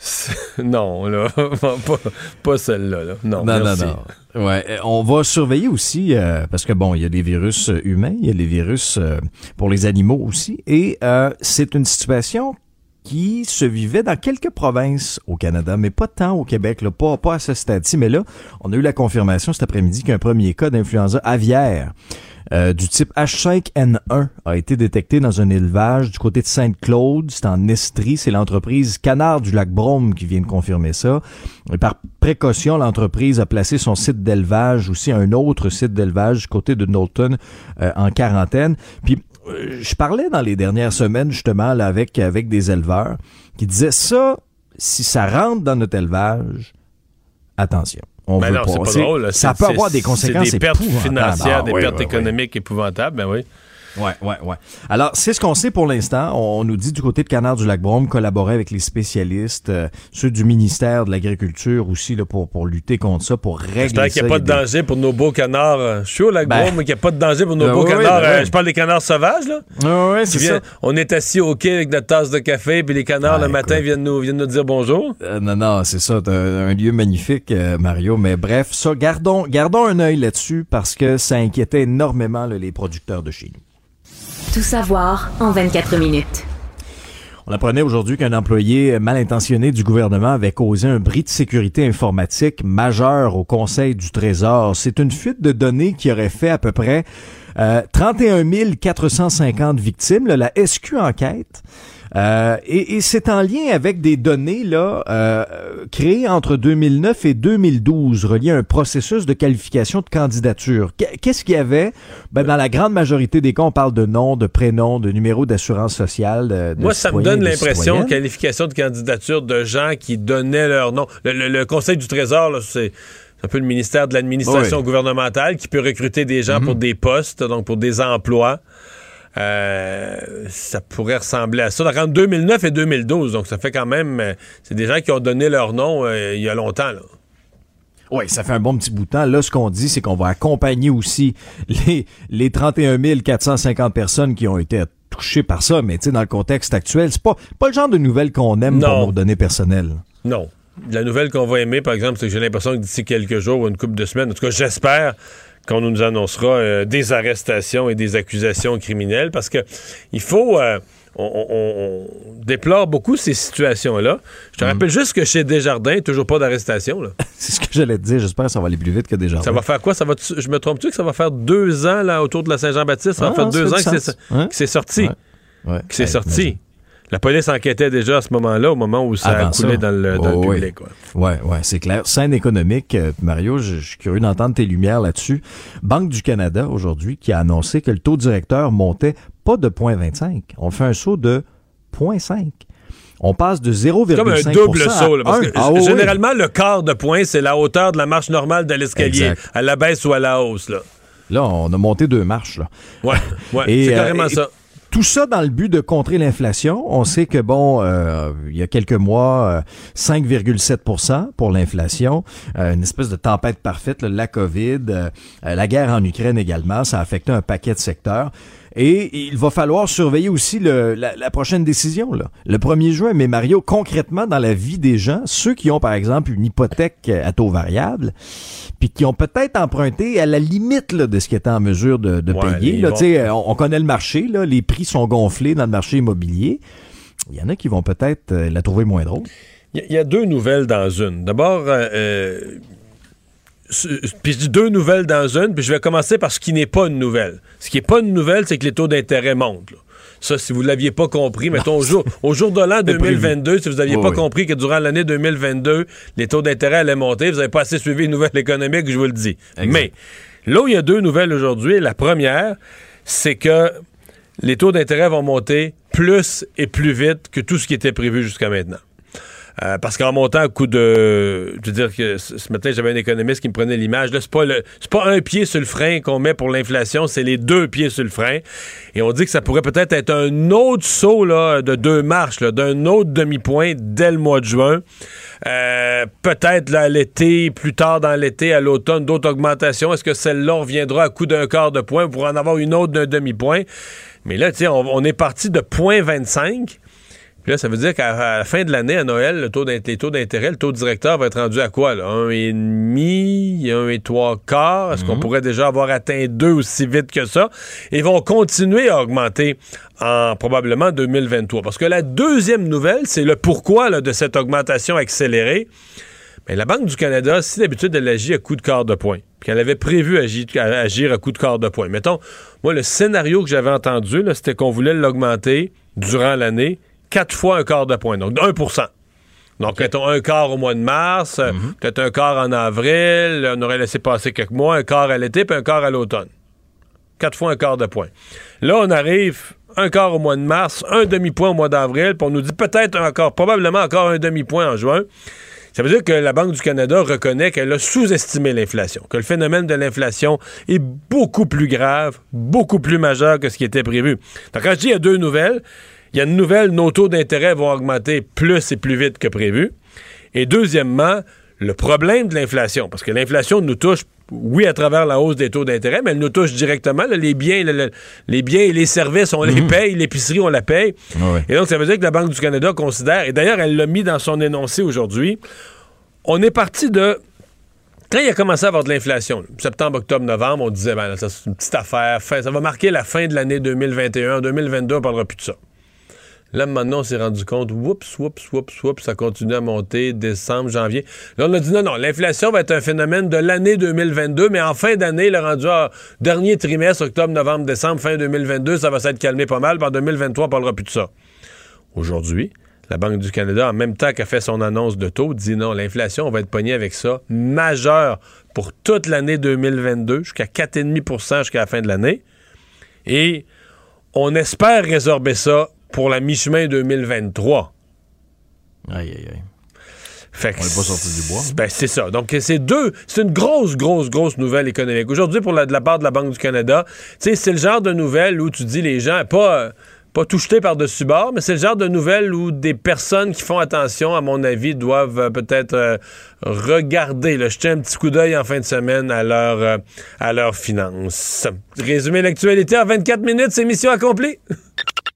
Non, là, pas, pas celle-là. là. Non, Non, merci. non. Ouais, on va surveiller aussi, euh, parce que bon, il y a des virus euh, humains, il y a des virus euh, pour les animaux aussi, et euh, c'est une situation qui se vivait dans quelques provinces au Canada, mais pas tant au Québec, là, pas, pas à ce stade-ci. Mais là, on a eu la confirmation cet après-midi qu'un premier cas d'influenza aviaire euh, du type H5N1 a été détecté dans un élevage du côté de Sainte-Claude, c'est en Estrie, c'est l'entreprise Canard du lac Brome qui vient de confirmer ça. Et par précaution, l'entreprise a placé son site d'élevage aussi un autre site d'élevage du côté de Knowlton euh, en quarantaine. Puis euh, je parlais dans les dernières semaines justement là, avec avec des éleveurs qui disaient ça si ça rentre dans notre élevage, attention. On Ben veut non, pas. c'est pas drôle. Ça peut avoir des conséquences C'est des pertes financières, Ah, des oui, pertes oui, oui. économiques épouvantables, ben oui. Ouais, ouais, ouais. Alors, c'est ce qu'on sait pour l'instant. On nous dit du côté de Canard du Lac-Brome collaborer avec les spécialistes, euh, ceux du ministère de l'Agriculture aussi, là, pour, pour lutter contre ça, pour régler J'espère qu'il n'y a ça. pas de a des- danger pour nos beaux canards. euh, Je suis au lac Ben- Brome, mais qu'il n'y a pas de danger pour nos Ben beaux oui, canards. ben euh, oui. Je parle des canards sauvages, là. Ouais, ouais, c'est ça. on est assis au quai avec notre tasse de café, puis les canards, Ah, le matin, viennent nous, viennent nous dire bonjour. Euh, non, non, c'est ça. T'as un lieu magnifique, euh, Mario. Mais bref, ça, gardons, gardons un œil là-dessus parce que ça inquiétait énormément là, les producteurs de chez nous. Tout savoir en 24 minutes. On apprenait aujourd'hui qu'un employé mal intentionné du gouvernement avait causé un bris de sécurité informatique majeur au Conseil du Trésor. C'est une fuite de données qui aurait fait à peu près euh, 31 450 victimes. La SQ enquête. Euh, et, et c'est en lien avec des données là euh, créées entre 2009 et 2012, reliées à un processus de qualification de candidature. Qu- Qu'est-ce qu'il y avait? Ben, Dans la grande majorité des cas, on parle de nom, de prénom, de numéro d'assurance sociale. De, de Moi, ça me donne l'impression, qualification de candidature de gens qui donnaient leur nom. Le, le- le Conseil du Trésor, c'est un peu le ministère de l'administration Oui. gouvernementale qui peut recruter des gens Mhm. pour des postes, donc pour des emplois. Euh, ça pourrait ressembler à ça. Donc, entre 2009 et 2012, donc ça fait quand même... euh, c'est des gens qui ont donné leur nom euh, il y a longtemps. Là. Oui, ça fait un bon petit bout de temps. Là, ce qu'on dit, c'est qu'on va accompagner aussi les, les 31 450 personnes qui ont été touchées par ça. Mais tu sais, dans le contexte actuel, c'est pas, pas le genre de nouvelles qu'on aime Non. pour nos données personnelles. Non. La nouvelle qu'on va aimer, par exemple, c'est que j'ai l'impression que d'ici quelques jours ou une couple de semaines, en tout cas, j'espère qu'on nous annoncera euh, des arrestations et des accusations criminelles parce que il faut. euh, on, on- on déplore beaucoup ces situations-là. Je te rappelle juste que chez Desjardins, toujours pas d'arrestation. C'est ce que j'allais te dire. J'espère que ça va aller plus vite que déjà. Ça va faire quoi? Ça va je me trompe-tu que ça va faire deux ans là, autour de la Saint-Jean-Baptiste? Ça va Ah, faire ça deux ans du que c'est, sorti. Ouais. Que c'est sorti. La police enquêtait déjà à ce moment-là, au moment où ça Avant a coulé ça. dans le, dans Oh, le oui. public. ouais. Ouais, ouais, c'est clair. Scène économique, euh, Mario, je, je suis curieux d'entendre tes lumières là-dessus. Banque du Canada aujourd'hui qui a annoncé que le taux directeur montait pas de 0,25. On fait un saut de 0,5. On passe de 0,5 Comme un double saut. là, parce un. que Ah, oui. généralement, le quart de point, c'est la hauteur de la marche normale de l'escalier, à la baisse ou à la hausse. Là. Là, on a monté deux marches. Là. Ouais, ouais c'est euh, carrément et- ça. Tout ça dans le but de contrer l'inflation. On sait que, bon, euh, il y a quelques mois, euh, 5,7% pour l'inflation. Euh, une espèce de tempête parfaite, là, la COVID, euh, euh, la guerre en Ukraine également, ça a affecté un paquet de secteurs. Et il va falloir surveiller aussi le- la, la prochaine décision, là. le 1er juin. Mais Mario, concrètement, dans la vie des gens, ceux qui ont, par exemple, une hypothèque à taux variable, puis qui ont peut-être emprunté à la limite là, de ce qu'ils étaient en mesure de, de Ouais, payer. Là, vont- on, on connaît le marché, là, les prix sont gonflés dans le marché immobilier. Il y en a qui vont peut-être euh, la trouver moins drôle. Il y, a- deux nouvelles dans une. D'abord, euh, euh, puis je dis deux nouvelles dans une, puis je vais commencer par ce qui n'est pas une nouvelle. Ce qui n'est pas une nouvelle, c'est que les taux d'intérêt montent. là. Ça, si vous ne l'aviez pas compris, mettons au jour, au jour de l'an C'était prévu. 2022, si vous n'aviez Oui, pas oui. compris que durant l'année 2022, les taux d'intérêt allaient monter, vous n'avez pas assez suivi les nouvelles économiques, je vous le dis. Exact. Mais là où il y a deux nouvelles aujourd'hui, la première, c'est que les taux d'intérêt vont monter plus et plus vite que tout ce qui était prévu jusqu'à maintenant. Euh, parce qu'en montant à coup de. Je veux dire que ce matin, j'avais un économiste qui me prenait l'image. Là, c'est pas, pas un pied sur le frein qu'on met pour l'inflation, c'est les deux pieds sur le frein. Et on dit que ça pourrait peut-être être un autre saut là, de deux marches, d'un autre demi-point dès le mois de juin. Euh, peut-être à l'été, plus tard dans l'été, à l'automne, d'autres augmentations. Est-ce que celle-là, reviendra à coup d'un quart de point pour en avoir une autre d'un demi-point? Mais là, tu sais, on est parti de 0.25. Puis là, ça veut dire qu'à la fin de l'année, à Noël, le taux d'int- les taux d'intérêt, le taux directeur va être rendu à quoi? Là? Un et demi, un et trois quarts. Est-ce qu'on pourrait déjà avoir atteint deux aussi vite que ça? Et vont continuer à augmenter en probablement 2023. Parce que la deuxième nouvelle, c'est le pourquoi là, de cette augmentation accélérée. Mais la Banque du Canada, si d'habitude elle agit à coup de quart de point, puis qu'elle avait prévu agir, agir à coup de quart de point, mettons, moi, le scénario que j'avais entendu, c'était qu'on voulait l'augmenter durant l'année quatre fois un quart de point, donc de 1% donc, mettons un quart au mois de mars, euh, peut-être un quart en avril, on aurait laissé passer quelques mois, un quart à l'été, puis un quart à l'automne. Quatre fois un quart de point. Là, on arrive un quart au mois de mars, un demi-point au mois d'avril, puis on nous dit peut-être encore, probablement encore un demi-point en juin. Ça veut dire que la Banque du Canada reconnaît qu'elle a sous-estimé l'inflation, que le phénomène de l'inflation est beaucoup plus grave, beaucoup plus majeur que ce qui était prévu. Donc, quand je dis il y a deux nouvelles, il y a une nouvelle, nos taux d'intérêt vont augmenter plus et plus vite que prévu. Et deuxièmement, le problème de l'inflation, parce que l'inflation nous touche, oui, à travers la hausse des taux d'intérêt, mais elle nous touche directement. là, les, biens, le- le- les biens et les services, on les paye, l'épicerie, on la paye. Ouais. Et donc, ça veut dire que la Banque du Canada considère, et d'ailleurs, elle l'a mis dans son énoncé aujourd'hui, on est parti de. Quand il a commencé à avoir de l'inflation, septembre, octobre, novembre, on disait, ben, c'est une petite affaire, fin- ça va marquer la fin de l'année 2021. En 2022, on parlera plus de ça. Là, maintenant, on s'est rendu compte, oups, oups, oups, oups, ça continue à monter, décembre, janvier. Là, on a dit non, non, l'inflation va être un phénomène de l'année 2022, mais en fin d'année, le rendu à dernier trimestre, octobre, novembre, décembre, fin 2022, ça va s'être calmé pas mal. Par 2023, on parlera plus de ça. Aujourd'hui, la Banque du Canada, en même temps qu'elle fait son annonce de taux, dit non, l'inflation, on va être pogné avec ça, majeur pour toute l'année 2022, jusqu'à 4,5% jusqu'à la fin de l'année. Et on espère résorber ça pour la mi-chemin 2023. Aïe, aïe, aïe. Fait que On n'est pas sorti du bois. Ben, c'est ça. Donc, c'est deux. C'est une grosse, grosse, grosse nouvelle économique. Aujourd'hui, pour la, de la part de la Banque du Canada, c'est le genre de nouvelle où tu dis les gens, pas, euh, pas tout jeter par-dessus bord, mais c'est le genre de nouvelle où des personnes qui font attention, à mon avis, doivent euh, peut-être euh, regarder, là, jeter un petit coup d'œil en fin de semaine à leur, euh, à leurs finances. Résumer l'actualité en 24 minutes, c'est mission accomplie.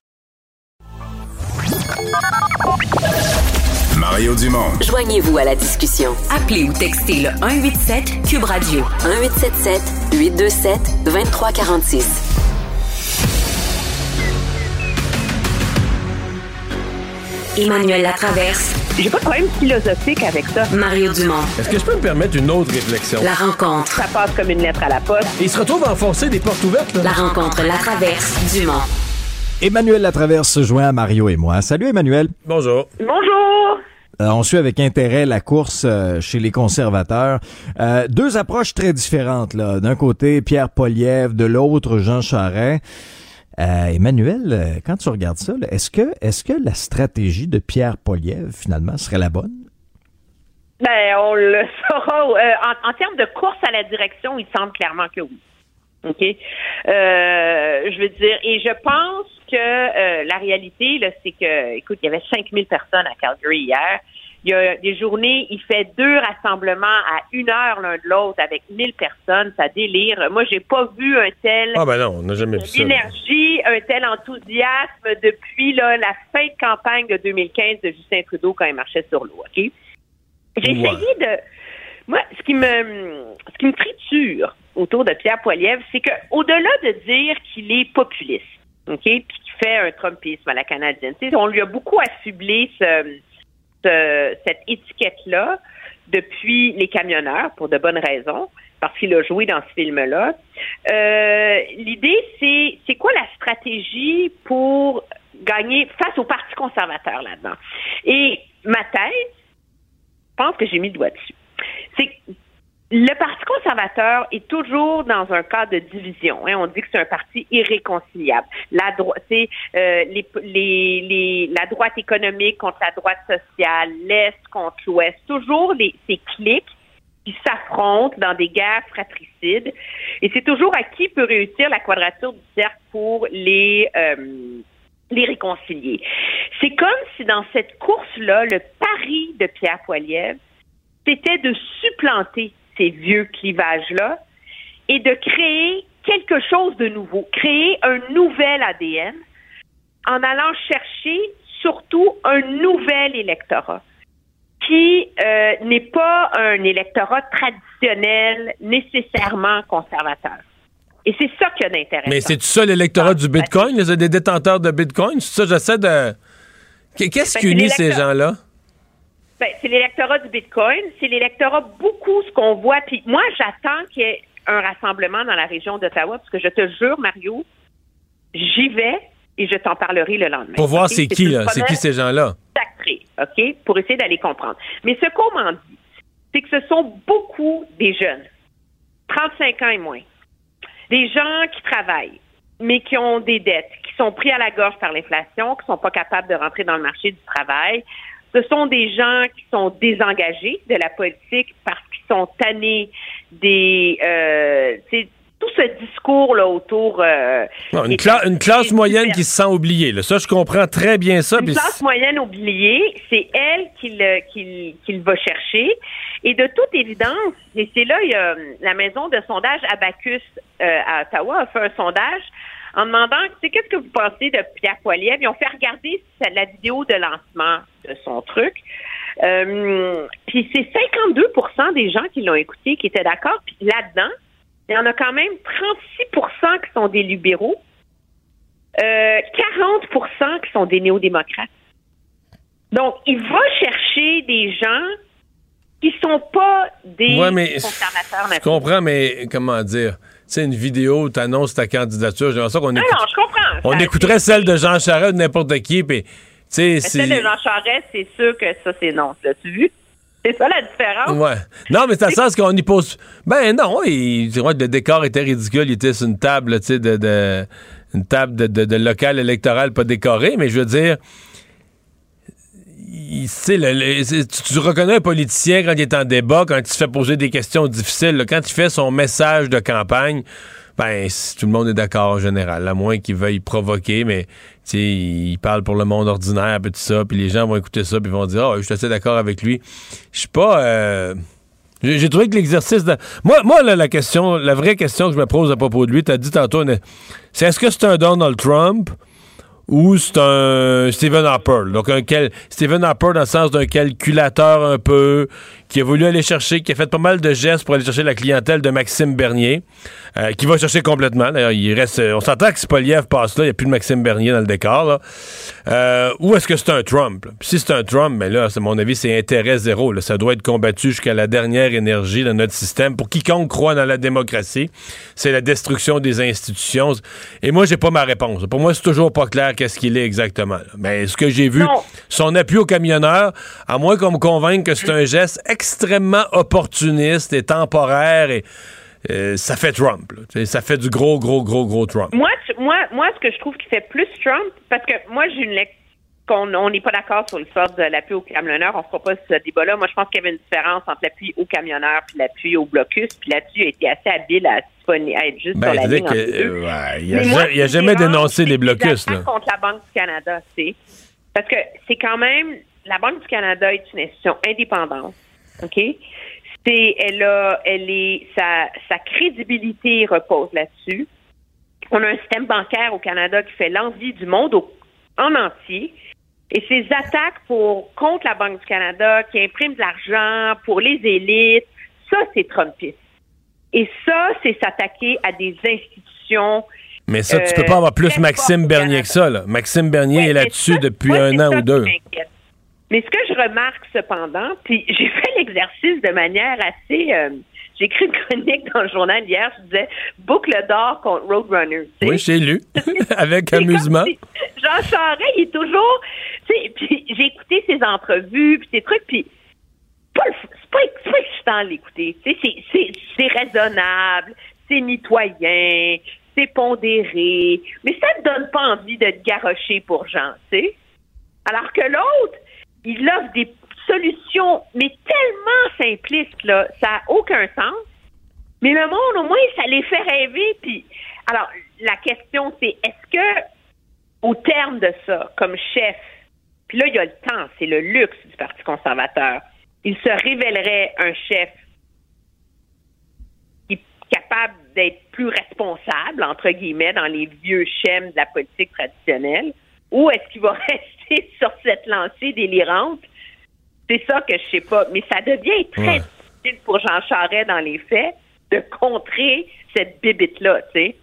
Mario Dumont. Joignez-vous à la discussion. Appelez ou textez le 187 Cube Radio 1877 827 2346. Emmanuel Latraverse. J'ai pas de problème philosophique avec ça. Mario Dumont. Est-ce que je peux me permettre une autre réflexion? La rencontre. Ça passe comme une lettre à la poste. Il se retrouve à enfoncer des portes ouvertes, là. La rencontre Latraverse. Dumont. Emmanuel Latraverse se joint à Mario et moi. Salut Emmanuel. Bonjour. Bonjour! Euh, on suit avec intérêt la course euh, chez les conservateurs. Euh, deux approches très différentes. là. D'un côté, Pierre Poliev, de l'autre, Jean Charest. Emmanuel, quand tu regardes ça, est-ce que, est-ce que la stratégie de Pierre Poliev, finalement, serait la bonne? Ben, on le saura. En, termes de course à la direction, il semble clairement que oui. OK? Je veux dire, et je pense que euh, la réalité, là, c'est que, écoute, il y avait 5000 personnes à Calgary hier. Il y a des journées, il fait deux rassemblements à une heure l'un de l'autre avec 1000 personnes. Ça délire. Moi, j'ai pas vu un tel Ah, ben non, on n'a jamais vu ça. énergie, un tel enthousiasme depuis là, la fin de campagne de 2015 de Justin Trudeau quand il marchait sur l'eau. OK? J'ai Ouais. essayé de. Moi, ce qui me ce qui me triture autour de Pierre Poilievre, c'est que au-delà de dire qu'il est populiste, OK, puis fait un Trumpisme à la canadienne, on lui a beaucoup affublé ce, ce- cette étiquette-là depuis les camionneurs pour de bonnes raisons, parce qu'il a joué dans ce film-là. Euh, L'idée, c'est c'est quoi la stratégie pour gagner face au Parti conservateur là-dedans? Et ma thèse, je pense que j'ai mis le doigt dessus. C'est le Parti conservateur est toujours dans un cas de division. hein. On dit que c'est un parti irréconciliable. La, dro- c'est, euh, les, les, les- la droite économique contre la droite sociale, l'Est contre l'Ouest, toujours les, ces clics qui s'affrontent dans des guerres fratricides. Et c'est toujours à qui peut réussir la quadrature du cercle pour les, euh, les réconcilier. C'est comme si dans cette course-là, le pari de Pierre Poilievre, c'était de supplanter ces vieux clivages-là et de créer quelque chose de nouveau, créer un nouvel ADN en allant chercher surtout un nouvel électorat qui euh, n'est pas un électorat traditionnel nécessairement conservateur. Et c'est ça qui a d'intéressant. Mais c'est ça l'électorat du Bitcoin? Les des détenteurs de Bitcoin? C'est ça, j'essaie de. Qu'est- Qu'est-ce Ben, qui unit ces gens-là? Ben, c'est l'électorat du Bitcoin, c'est l'électorat beaucoup ce qu'on voit. Puis moi, j'attends qu'il y ait un rassemblement dans la région d'Ottawa, parce que je te jure, Mario, j'y vais et je t'en parlerai le lendemain. Pour voir c'est qui, là. C'est qui ces gens-là? OK? Pour essayer d'aller comprendre. Mais ce qu'on m'en dit, c'est que ce sont beaucoup des jeunes, 35 ans et moins, des gens qui travaillent, mais qui ont des dettes, qui sont pris à la gorge par l'inflation, qui sont pas capables de rentrer dans le marché du travail. Ce sont des gens qui sont désengagés de la politique parce qu'ils sont tannés des, euh, tout ce discours là autour. euh, Non, une, des- cla- une classe moyenne super- qui se sent oubliée. là. Ça, je comprends très bien ça. une classe moyenne oubliée, c'est elle qu'il qu'il va chercher. Et de toute évidence, et c'est là, il y a euh, la maison de sondage Abacus euh, à Ottawa a fait un sondage en demandant, tu sais, qu'est-ce que vous pensez de Pierre Poilievre? Ils ont fait regarder la vidéo de lancement de son truc. Euh, puis c'est 52% des gens qui l'ont écouté qui étaient d'accord. Puis là-dedans, il y en a quand même 36% qui sont des libéraux, euh, 40 qui sont des néo-démocrates. Donc, il va chercher des gens qui sont pas des Ouais, mais conservateurs. Je comprends, mais comment dire? C'est une vidéo, tu annonces ta candidature. J'ai l'impression qu'on écoute- non, je comprends. on Ça- écouterait celle de Jean Charest ou de n'importe qui, puis, sais, celle de c'est. Jean Charest, c'est sûr que ça, c'est non. L'as-tu vu? C'est ça la différence? Ouais. Non, mais c'est à sens qu'on y pose. Ben non, il, le décor était ridicule. Il était sur une table, tu sais, de, de- une table de, de- de local électoral pas décorée, mais je veux dire. Le- le- tu, tu reconnais un politicien quand il est en débat, quand il se fait poser des questions difficiles, quand il fait son message de campagne, ben tout le monde est d'accord en général, à moins qu'il veuille provoquer, mais il parle pour le monde ordinaire, puis ça, puis les gens vont écouter ça, puis vont dire, ah, je suis assez d'accord avec lui. Je suis pas. euh, j'ai trouvé que l'exercice. Moi, moi là, la question, la vraie question que je me pose à propos de lui, tu as dit tantôt, c'est est-ce que c'est un Donald Trump? Ou c'est un Stephen Harper? Donc, un quel... Stephen Harper dans le sens d'un calculateur un peu, qui a voulu aller chercher, qui a fait pas mal de gestes pour aller chercher la clientèle de Maxime Bernier, euh, qui va chercher complètement. D'ailleurs, il reste... On s'entend que Spoliev passe là, il n'y a plus de Maxime Bernier dans le décor, là. Euh, ou est-ce que c'est un Trump? là? Si c'est un Trump, mais là, c'est mon avis, c'est intérêt zéro. là. Ça doit être combattu jusqu'à la dernière énergie de notre système. Pour quiconque croit dans la démocratie, c'est la destruction des institutions. Et moi, j'ai pas ma réponse. Pour moi, c'est toujours pas clair qu'est-ce qu'il est exactement. là. Mais ce que j'ai vu, Non. son appui aux camionneurs, à moins qu'on me convainque que c'est un geste extrêmement opportuniste et temporaire, et euh, ça fait Trump. là. Ça fait du gros, gros, gros, gros Trump. Moi, tu- moi, moi, ce que je trouve qui fait plus Trump, parce que moi, j'ai une lecture qu'on on n'est pas d'accord sur l'histoire de l'appui aux camionneurs. On ne fera pas ce débat-là. Moi, je pense qu'il y avait une différence entre l'appui aux camionneurs puis l'appui au blocus. Puis là-dessus, il a été assez habile à, être juste Ben, sur la ligne entre que, euh, ouais, il a Mais ja- moi, il a ce qui jamais dénoncé les blocus, là. contre la Banque du Canada, c'est parce que c'est quand même la Banque du Canada est une institution indépendante, ok? C'est elle a elle est sa sa crédibilité repose là-dessus. On a un système bancaire au Canada qui fait l'envie du monde au- en entier. Et ces attaques pour contre la Banque du Canada qui imprime de l'argent pour les élites, ça c'est Trumpiste. Et ça, c'est s'attaquer à des institutions Mais ça, tu Euh, peux pas avoir plus très Maxime Bernier que ça. Là. Maxime Bernier Ouais, est là-dessus depuis moi, un an ça ou qui deux. m'inquiète. Mais ce que je remarque cependant, puis j'ai fait l'exercice de manière assez. euh, j'ai écrit une chronique dans le journal hier, je disais boucle d'or contre Roadrunner. Oui, j'ai lu. Avec amusement. si Jean Charest, il est toujours. Puis j'ai écouté ses entrevues, puis ses trucs, puis c'est pas, excitant de l'écouter. C'est- raisonnable, c'est mitoyen, c'est pondéré, mais ça te donne pas envie de te garrocher pour Jean, tu sais. Alors que l'autre, il offre des solutions, mais tellement simplistes, là, ça n'a aucun sens. Mais le monde, au moins, ça les fait rêver. Puis, alors, la question, c'est est-ce que, au terme de ça, comme chef, puis là, il y a le temps, c'est le luxe du Parti conservateur, il se révélerait un chef qui est capable d'être plus responsable, entre guillemets, dans les vieux schèmes de la politique traditionnelle, ou est-ce qu'il va rester sur cette lancée délirante? C'est ça que je sais pas. Mais ça devient très Ouais. difficile pour Jean Charest, dans les faits, de contrer cette bibite-là, tu sais.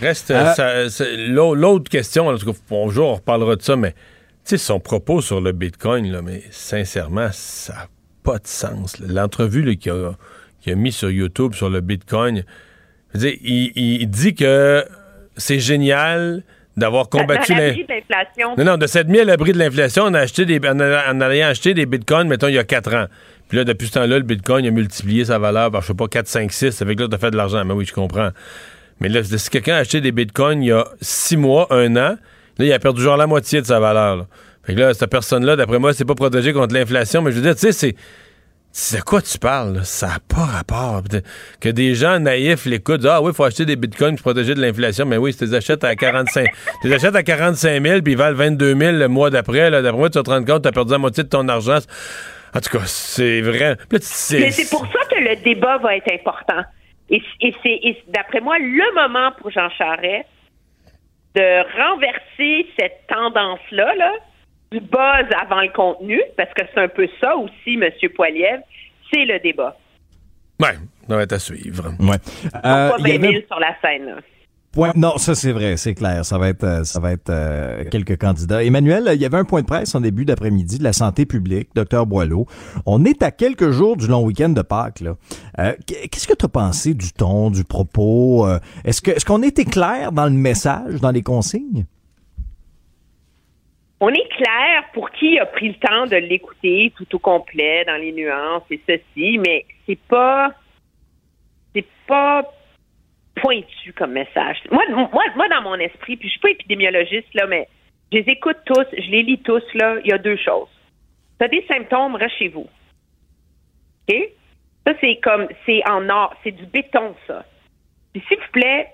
Reste, Euh, l'autre question, en tout cas, un jour, on reparlera de ça, mais tu sais, son propos sur le Bitcoin, là, mais sincèrement, ça n'a pas de sens. L'entrevue qu'il a, qu'il a mis sur YouTube sur le Bitcoin, je veux dire, il, il dit que c'est génial d'avoir combattu l'inflation. non, non, de s'être mis à l'abri de l'inflation, on a acheté des, en, a- en ayant acheté des bitcoins, mettons, il y a 4 ans. Puis là, depuis ce temps-là, le bitcoin a multiplié sa valeur par, je sais pas, 4, 5, 6. Ça fait que là, t'as fait de l'argent. Mais oui, je comprends. Mais là, si quelqu'un a acheté des bitcoins il y a 6 mois, 1 an, là, il a perdu genre la moitié de sa valeur. là. Fait que là, cette personne-là, d'après moi, c'est pas protégé contre l'inflation. Mais je veux dire, tu sais, c'est. C'est de quoi tu parles? là? Ça n'a pas rapport. Que des gens naïfs l'écoutent, ah oui, il faut acheter des bitcoins pour se protéger de l'inflation. Mais oui, si tu les achètes à 45 tu les achètes à 45 000 puis ils valent 22 000 le mois d'après, là, d'après moi, tu vas te rendre compte tu as perdu la moitié de ton argent. En tout cas, c'est vrai. Là, Mais c'est pour ça que le débat va être important. Et, et c'est, d'après moi, le moment pour Jean Charest de renverser cette tendance-là, là, du buzz avant le contenu, parce que c'est un peu ça aussi, M. Poiliev, c'est le débat. Ouais, ça va être à suivre. Ouais. Euh, il y 20 000 avait- sur la scène. là. Point. Non, ça c'est vrai, c'est clair. Ça va être, euh, ça va être euh, quelques candidats. Emmanuel, il y avait un point de presse en début d'après-midi de la santé publique, docteur Boileau. On est à quelques jours du long week-end de Pâques. Là. Euh, Qu'est-ce que tu as pensé du ton, du propos Euh, Est-ce que, est-ce qu'on était clair dans le message, dans les consignes? On est clair pour qui a pris le temps de l'écouter tout au complet dans les nuances et ceci, mais c'est pas, c'est pas pointu comme message. Moi, moi, moi, dans mon esprit, puis je suis pas épidémiologiste, là, mais je les écoute tous, je les lis tous, là, il y a deux choses. Tu as des symptômes, reste chez vous. OK? Ça, c'est comme, c'est en or, c'est du béton, ça. S'il vous plaît,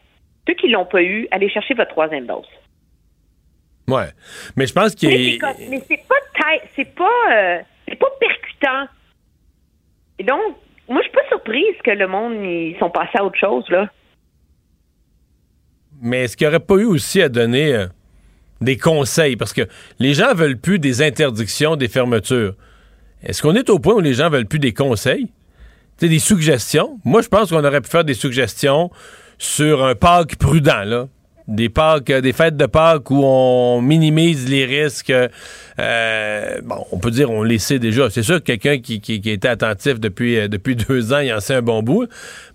ceux qui l'ont pas eu, allez chercher votre troisième dose. Ouais. Mais je pense qu'il est. mais c'est pas c'est pas, euh, c'est pas percutant. Et donc, moi, je suis pas surprise que le monde, ils sont passés à autre chose, là. Mais est-ce qu'il n'y aurait pas eu aussi à donner euh, des conseils? Parce que les gens veulent plus des interdictions, des fermetures. Est-ce qu'on est au point où les gens veulent plus des conseils? Tu sais, des suggestions? Moi, je pense qu'on aurait pu faire des suggestions sur un Pâques prudent, là. Des euh, des fêtes de Pâques où on minimise les risques. euh, bon, on peut dire, on les sait déjà. C'est sûr que quelqu'un qui, qui, qui était attentif depuis, euh, depuis deux ans, il en sait un bon bout.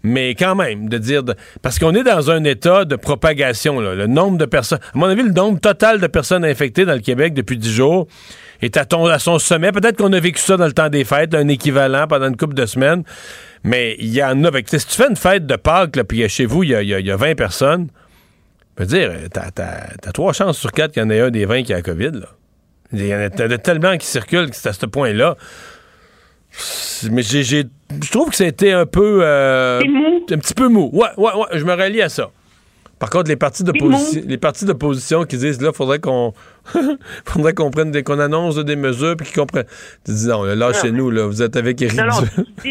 Mais quand même, de dire. parce qu'on est dans un état de propagation. Là. Le nombre de personnes. À mon avis, le nombre total de personnes infectées dans le Québec depuis dix jours est à, son sommet. Peut-être qu'on a vécu ça dans le temps des fêtes, un équivalent pendant une couple de semaines. Mais il y en a. Si tu fais une fête de Pâques, là, puis chez vous, il y a, y a- y a 20 personnes, je veux dire, t'as, t'as- t'as trois chances sur quatre qu'il y en ait un des 20 qui a la COVID. Là. Il y en a, tellement qui circulent que c'est à ce point-là. Mais j'ai, j'ai- je trouve que c'était un peu. euh, Un petit peu mou. Ouais, ouais, ouais, je me rallie à ça. Par contre, les partis d'opposition, les partis d'opposition qui disent là, faudrait qu'on faudrait qu'on prenne des, qu'on annonce des mesures puis qu'ils comprennent. Tu dis non, là, lâchez-nous, là, vous êtes avec Éric Non, non, ce que.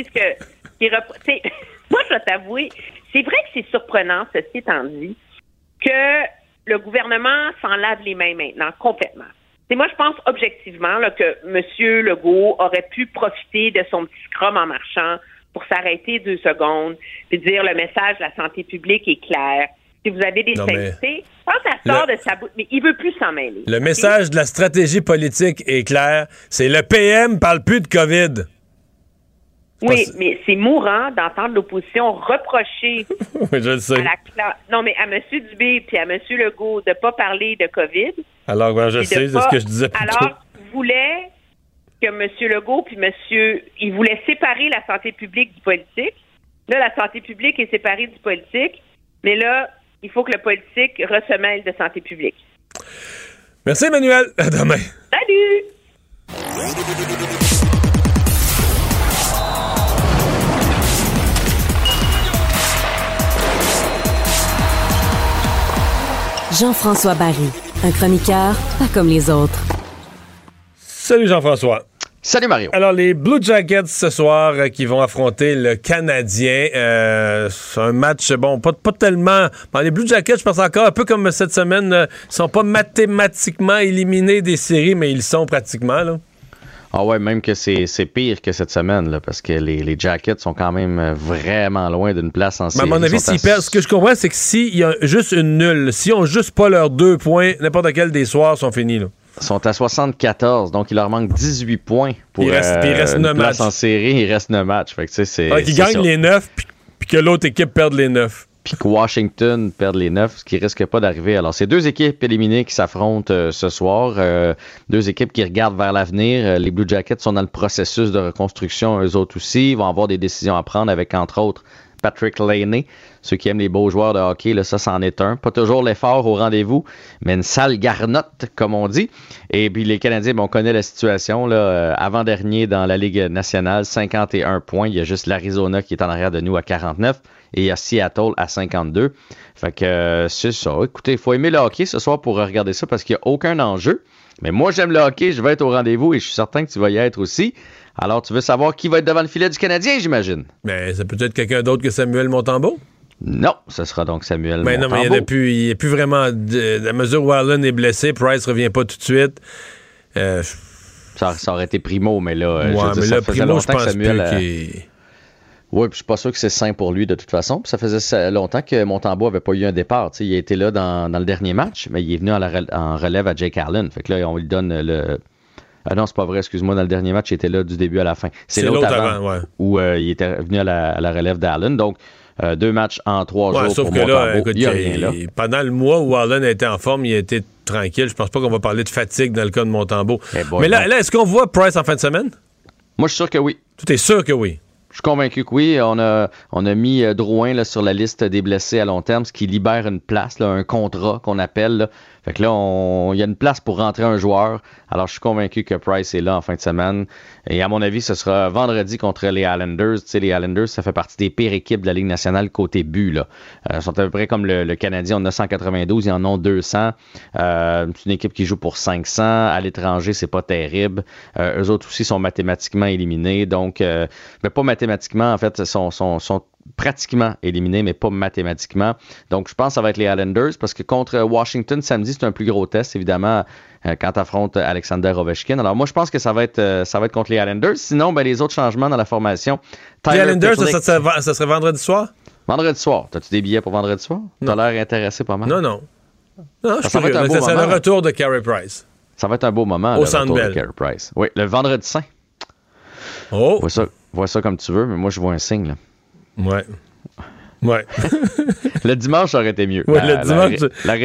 Moi, je vais t'avouer, c'est vrai que c'est surprenant, ceci étant dit, que le gouvernement s'en lave les mains maintenant, complètement. C'est moi, je pense objectivement là, que M. Legault aurait pu profiter de son petit scrum en marchant pour s'arrêter deux secondes et dire le message de la santé publique est clair. Si vous avez des quand ça sort Le- de sa bouche, mais il veut plus s'en mêler. Le message de la stratégie politique est clair. C'est le PM parle plus de COVID. Oui, mais c'est mourant d'entendre l'opposition reprocher Oui, je le sais. à la cla- non, mais à M. Dubé puis à M. Legault de ne pas parler de COVID. Alors, ben, je sais, c'est ce que je disais plus. Alors, voulait que M. Legault puis M. Il voulait séparer la santé publique du politique. Là, la santé publique est séparée du politique. Mais là, il faut que le politique ressemelle de santé publique. Merci, Emmanuel. À demain. Salut! Jean-François Barry, un chroniqueur pas comme les autres. Salut, Jean-François. Salut Mario. Alors, les Blue Jackets ce soir euh, qui vont affronter le Canadien. Euh, c'est un match, bon, pas, pas tellement. Bon, les Blue Jackets, je pense encore un peu comme cette semaine, euh, sont pas mathématiquement éliminés des séries, mais ils sont pratiquement. Là. Ah ouais, même que c'est pire que cette semaine, là, parce que les, les Jackets sont quand même euh, vraiment loin d'une place en Mais à série. mon avis, Ils s'ils à- perdent, ce que je comprends, c'est que s'il y a juste une nulle, s'ils ont juste pas leurs deux points, n'importe quel des soirs sont finis. Là. sont à 74, donc il leur manque 18 points pour Il reste- puis il reste une place matchs. en série. Il reste 9 matchs. Fait que, tu sais, c'est, Ah, qu'ils gagnent les neuf, puis, puis que l'autre équipe perde les neuf. Puis que Washington perde les 9, ce qui risque pas d'arriver. Alors, c'est deux équipes éliminées qui s'affrontent euh, ce soir. Euh, deux équipes qui regardent vers l'avenir. Euh, les Blue Jackets sont dans le processus de reconstruction, eux autres aussi. Ils vont avoir des décisions à prendre avec, entre autres, Patrick Laney. Ceux qui aiment les beaux joueurs de hockey, là, ça, c'en est un. Pas toujours l'effort au rendez-vous, mais une sale garnotte, comme on dit. Et puis les Canadiens, on connaît la situation. Là, avant-dernier dans la Ligue nationale, 51 points. Il y a juste l'Arizona qui est en arrière de nous à 49 et il y a Seattle à 52. Fait que euh, c'est ça. Écoutez, il faut aimer le hockey ce soir pour regarder ça parce qu'il n'y a aucun enjeu. Mais moi, j'aime le hockey, je vais être au rendez-vous et je suis certain que tu vas y être aussi. Alors, tu veux savoir qui va être devant le filet du Canadien, j'imagine? Mais ça peut être quelqu'un d'autre que Samuel Montembeau? Non, ce sera donc Samuel Mais non, mais il n'y Montembeau. a a plus vraiment. De, à mesure où Allen est blessé, Price revient pas tout de suite. Euh, ça, ça aurait été Primo, mais là, Ouais, je mais là, Primo, je pense Samuel... plus euh, Oui, puis je suis pas sûr que c'est sain pour lui de toute façon. Puis ça faisait longtemps que Montembeau avait pas eu un départ. il a été là dans, le dernier match, mais il est venu en, relève à Jake Allen. Fait que là, on lui donne le. Ah non, c'est pas vrai, excuse-moi, dans le dernier match, il était là du début à la fin. C'est l'autre avant, où euh, il était venu à la, relève d'Allen. Donc, euh, deux matchs en trois jours sauf pour que là, écoute, il, pendant le mois où Allen était en forme, il était tranquille. Je pense pas qu'on va parler de fatigue dans le cas de Montembeau. Eh mais là, là est-ce qu'on voit Price en fin de semaine? Moi, je suis sûr que oui. Tout est sûr que oui? Je suis convaincu que oui. On a, on a mis euh, Drouin là, sur la liste des blessés à long terme, ce qui libère une place, un contrat qu'on appelle. Fait que là, il y a une place pour rentrer un joueur. Alors, je suis convaincu que Price est là en fin de semaine. Et à mon avis, ce sera vendredi contre les Islanders. Tu sais, les Islanders, ça fait partie des pires équipes de la Ligue nationale côté but. Là. Euh, ils sont à peu près comme le, Canadien. On a 192, ils en ont 200. Euh, c'est une équipe qui joue pour 500. À l'étranger, c'est pas terrible. Euh, eux autres aussi sont mathématiquement éliminés. Donc, euh, mais pas mathématiquement, en fait, sont, sont pratiquement éliminé, mais pas mathématiquement. Donc, je pense que ça va être les Islanders parce que contre Washington samedi, c'est un plus gros test, évidemment, euh, quand tu affrontes Alexander Ovechkin. Alors, moi, je pense que ça va être, euh, ça va être contre les Islanders. Sinon, ben, les autres changements dans la formation. les Islanders, ça, ça, serait vendredi soir? Vendredi soir. As-tu des billets pour vendredi soir? T'as l'air intéressé pas mal. Non, non. Non, je ça, va être un beau C'est le retour de Carey Price. Ça va être un beau moment, Au le retour de Carey Price. Oui, le vendredi saint. Oh! Vois ça, vois ça comme tu veux, mais moi, je vois un signe, là. Ouais. Ouais. le dimanche aurait été mieux. Ouais, le dimanche,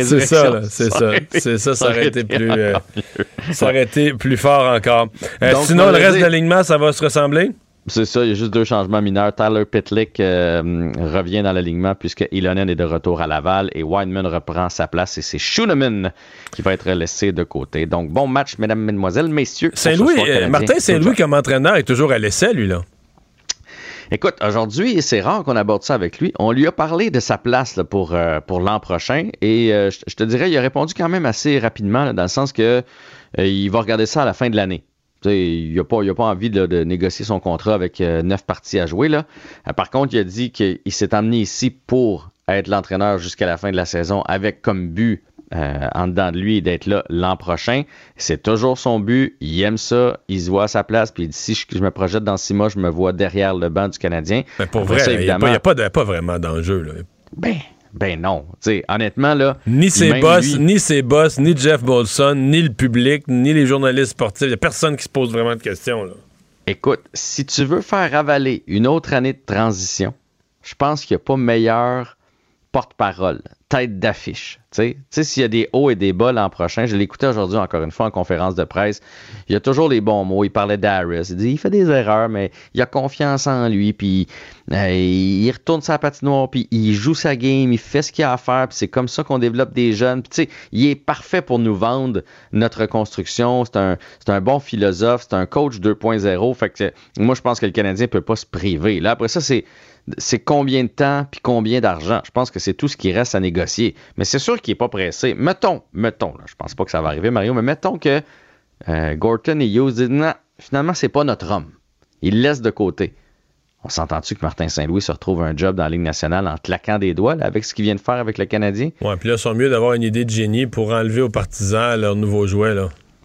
c'est ça, c'est ça, c'est ça, ça aurait été plus, euh, ça aurait été plus fort encore. Euh, sinon, le reste de l'alignement, ça va se ressembler? C'est ça, il y a juste deux changements mineurs. Tyler Pitlick euh, revient dans l'alignement puisque Ilonen est de retour à Laval et Wineman reprend sa place et c'est Schooneman qui va être laissé de côté. Donc, bon match, mesdames, mesdemoiselles, messieurs. Saint-Louis, Martin Saint-Louis comme entraîneur est toujours à l'essai, lui, là. Écoute, aujourd'hui, c'est rare qu'on aborde ça avec lui. On lui a parlé de sa place pour, euh, pour l'an prochain et euh, je te dirais, il a répondu quand même assez rapidement, dans le sens que euh, va regarder ça à la fin de l'année. Il n'a pas, pas envie de, négocier son contrat avec neuf parties à jouer. Par contre, il a dit qu'il s'est amené ici pour être l'entraîneur jusqu'à la fin de la saison avec comme but euh, en dedans de lui d'être là l'an prochain. C'est toujours son but. Il aime ça. Il se voit à sa place. Puis il dit si je, me projette dans six mois, je me vois derrière le banc du Canadien. Mais pour vrai, il n'y a, pas, pas, vraiment d'enjeu. Ben, ben non. sais, honnêtement, là. Ni ses boss, ni ses boss, ni Jeff Bolson, ni le public, ni les journalistes sportifs. Il n'y a personne qui se pose vraiment de questions. Là. Écoute, si tu veux faire avaler une autre année de transition, je pense qu'il n'y a pas meilleur porte-parole, tête d'affiche. Tu sais, s'il y a des hauts et des bas l'an prochain, je l'écoutais aujourd'hui encore une fois en conférence de presse, il y a toujours les bons mots. Il parlait d'Harris. Il dit il fait des erreurs, mais il a confiance en lui, puis euh, il retourne sa patinoire, puis il joue sa game, il fait ce qu'il a à faire, puis c'est comme ça qu'on développe des jeunes. Puis tu sais, il est parfait pour nous vendre notre construction. C'est un, bon philosophe, c'est un coach 2.0. Fait que moi, je pense que le Canadien peut pas se priver. Là, après ça, c'est c'est combien de temps puis combien d'argent. Je pense que c'est tout ce qui reste à négocier. Mais c'est sûr qu'il n'est pas pressé. Mettons, mettons, là, je pense pas que ça va arriver, Mario, mais mettons que euh, Gorton et Hughes disent non, finalement, c'est pas notre homme. Il laisse de côté. On s'entend-tu que Martin Saint-Louis se retrouve un job dans la Ligue nationale en claquant des doigts avec ce qu'il vient de faire avec le Canadien? Ouais, puis là, ils sont mieux d'avoir une idée de génie pour enlever aux partisans leur nouveau jouet.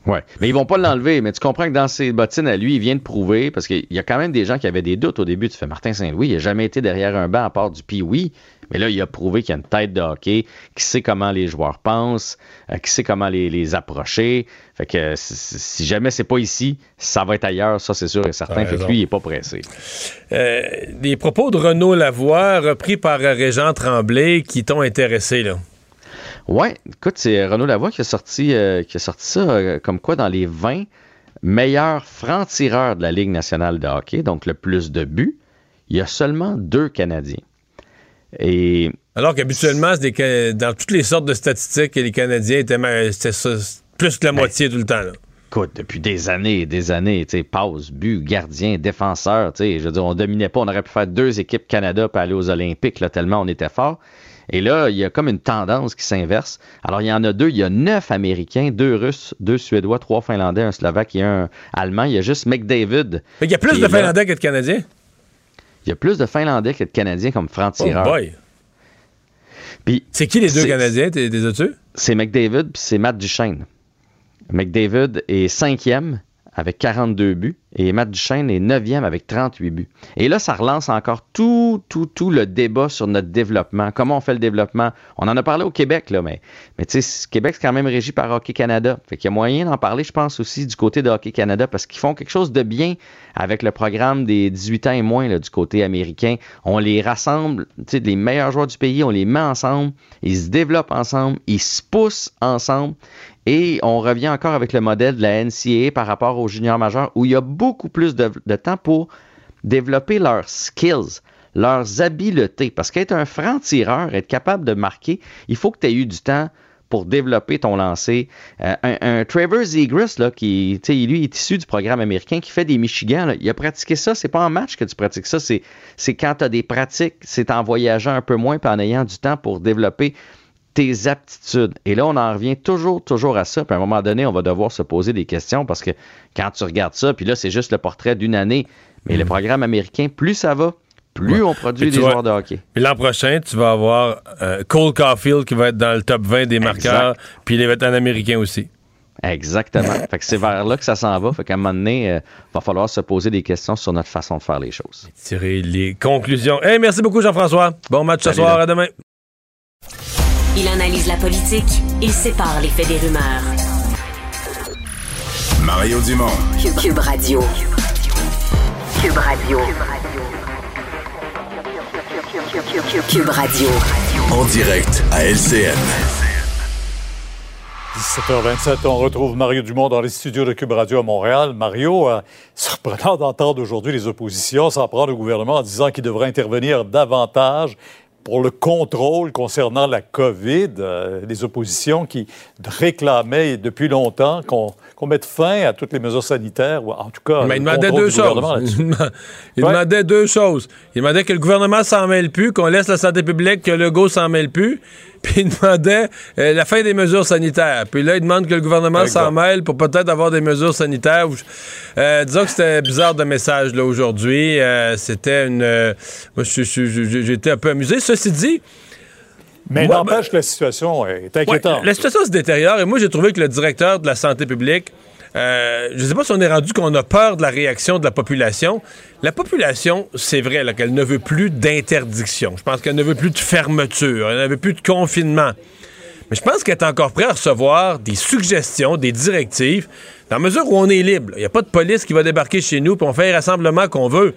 Oui, mais ils vont pas l'enlever. Mais tu comprends que dans ses bottines à lui, il vient de prouver, parce qu'il y a quand même des gens qui avaient des doutes au début. Tu fais Martin Saint-Louis, il n'a jamais été derrière un banc à part du pee-oui. Mais là, il a prouvé qu'il a une tête de hockey, qui sait comment les joueurs pensent, euh, qui sait comment les, approcher. Fait que si jamais c'est pas ici, ça va être ailleurs, ça c'est sûr et certain. Fait que lui, il est pas pressé. Euh, des propos de Renaud Lavoie, repris par Régent Tremblay, qui t'ont intéressé, là? Ouais, écoute, c'est Renaud Lavoie qui a sorti, euh, qui a sorti ça euh, comme quoi dans les 20 meilleurs francs-tireurs de la Ligue nationale de hockey, donc le plus de buts, il y a seulement deux Canadiens. Et Alors qu'habituellement, dans toutes les sortes de statistiques, les Canadiens étaient plus que la ben, moitié tout le temps. Écoute, depuis des années et des années, tu sais, passe, but, gardien, défenseur, tu sais, je veux dire, on dominait pas, on aurait pu faire deux équipes Canada pour aller aux Olympiques, là, tellement on était fort. Et là, il y a comme une tendance qui s'inverse. Alors, il y en a deux. Il y a neuf Américains, deux Russes, deux Suédois, trois Finlandais, un Slovaque et un Allemand. Il y a juste McDavid. il y a plus de Finlandais que de Canadiens? Il y a plus de Finlandais que de Canadiens comme franc-tireur. Oh boy! C'est qui les deux Canadiens, des as C'est McDavid puis c'est Matt Duchesne. McDavid est cinquième avec 42 buts. Et Matt Duchesne est neuvième avec 38 buts. Et là, ça relance encore tout, tout, tout le débat sur notre développement. Comment on fait le développement? On en a parlé au Québec, là, mais, mais tu sais, Québec, c'est quand même régi par Hockey Canada. Fait qu'il y a moyen d'en parler, je pense, aussi du côté de Hockey Canada parce qu'ils font quelque chose de bien avec le programme des 18 ans et moins du côté américain. On les rassemble, tu sais, les meilleurs joueurs du pays, on les met ensemble, ils se développent ensemble, ils se poussent ensemble. Et on revient encore avec le modèle de la NCAA par rapport aux juniors majeurs où il y a beaucoup plus de, temps pour développer leurs skills, leurs habiletés. Parce qu'être un franc-tireur, être capable de marquer, il faut que tu aies eu du temps pour développer ton lancer. Euh, un, Trevor Zegras, là, qui, lui, est issu du programme américain, qui fait des Michigan, il a pratiqué ça. C'est pas en match que tu pratiques ça, c'est, quand tu as des pratiques, c'est en voyageant un peu moins et en ayant du temps pour développer tes aptitudes. Et là, on en revient toujours, toujours à ça. Puis à un moment donné, on va devoir se poser des questions parce que quand tu regardes ça, puis là, c'est juste le portrait d'une année. Mais le mm. programme américain, plus ça va, plus on produit des joueurs de hockey. Puis l'an prochain, tu vas avoir euh, Cole Caulfield qui va être dans le top 20 des marqueurs, puis il va être un Américain aussi. Exactement. fait que c'est vers là que ça s'en va. Fait qu'à un moment donné, il euh, va falloir se poser des questions sur notre façon de faire les choses. Tirer les conclusions. Hey, merci beaucoup, Jean-François. Bon match ce soir. À demain. Il analyse la politique, il sépare les faits des rumeurs. Mario Dumont. Cube, Radio. Cube Radio. Cube Radio. En direct à LCN. 17h27, on retrouve Mario Dumont dans les studios de Cube Radio à Montréal. Mario, euh, surprenant d'entendre aujourd'hui les oppositions s'en prendre au gouvernement en disant qu'il devrait intervenir davantage pour le contrôle concernant la COVID, euh, les oppositions qui réclamaient depuis longtemps qu'on mette fin à toutes les mesures sanitaires, ou en tout cas. Mais il demandait deux choses. il demandait deux choses. Il demandait que le gouvernement s'en mêle plus, qu'on laisse la santé publique, que le go s'en mêle plus puis il demandait euh, la fin des mesures sanitaires. Puis là, il demande que le gouvernement s'en mêle pour peut-être avoir des mesures sanitaires. Euh, disons que c'était bizarre de message là aujourd'hui. Euh, c'était une. moi, j'ai été un peu amusé. Ceci dit. Mais n'empêche que la situation est inquiétante. la situation se détériore et moi, j'ai trouvé que le directeur de la santé publique je ne sais pas si on est rendu qu'on a peur de la réaction de la population. La population, c'est vrai qu'elle ne veut plus d'interdiction. Je pense qu'elle ne veut plus de fermeture, elle ne veut plus de confinement. Mais je pense qu'elle est encore prête à recevoir des suggestions, des directives, dans la mesure où on est libre. Il n'y a pas de police qui va débarquer chez nous et on fait un rassemblement qu'on veut.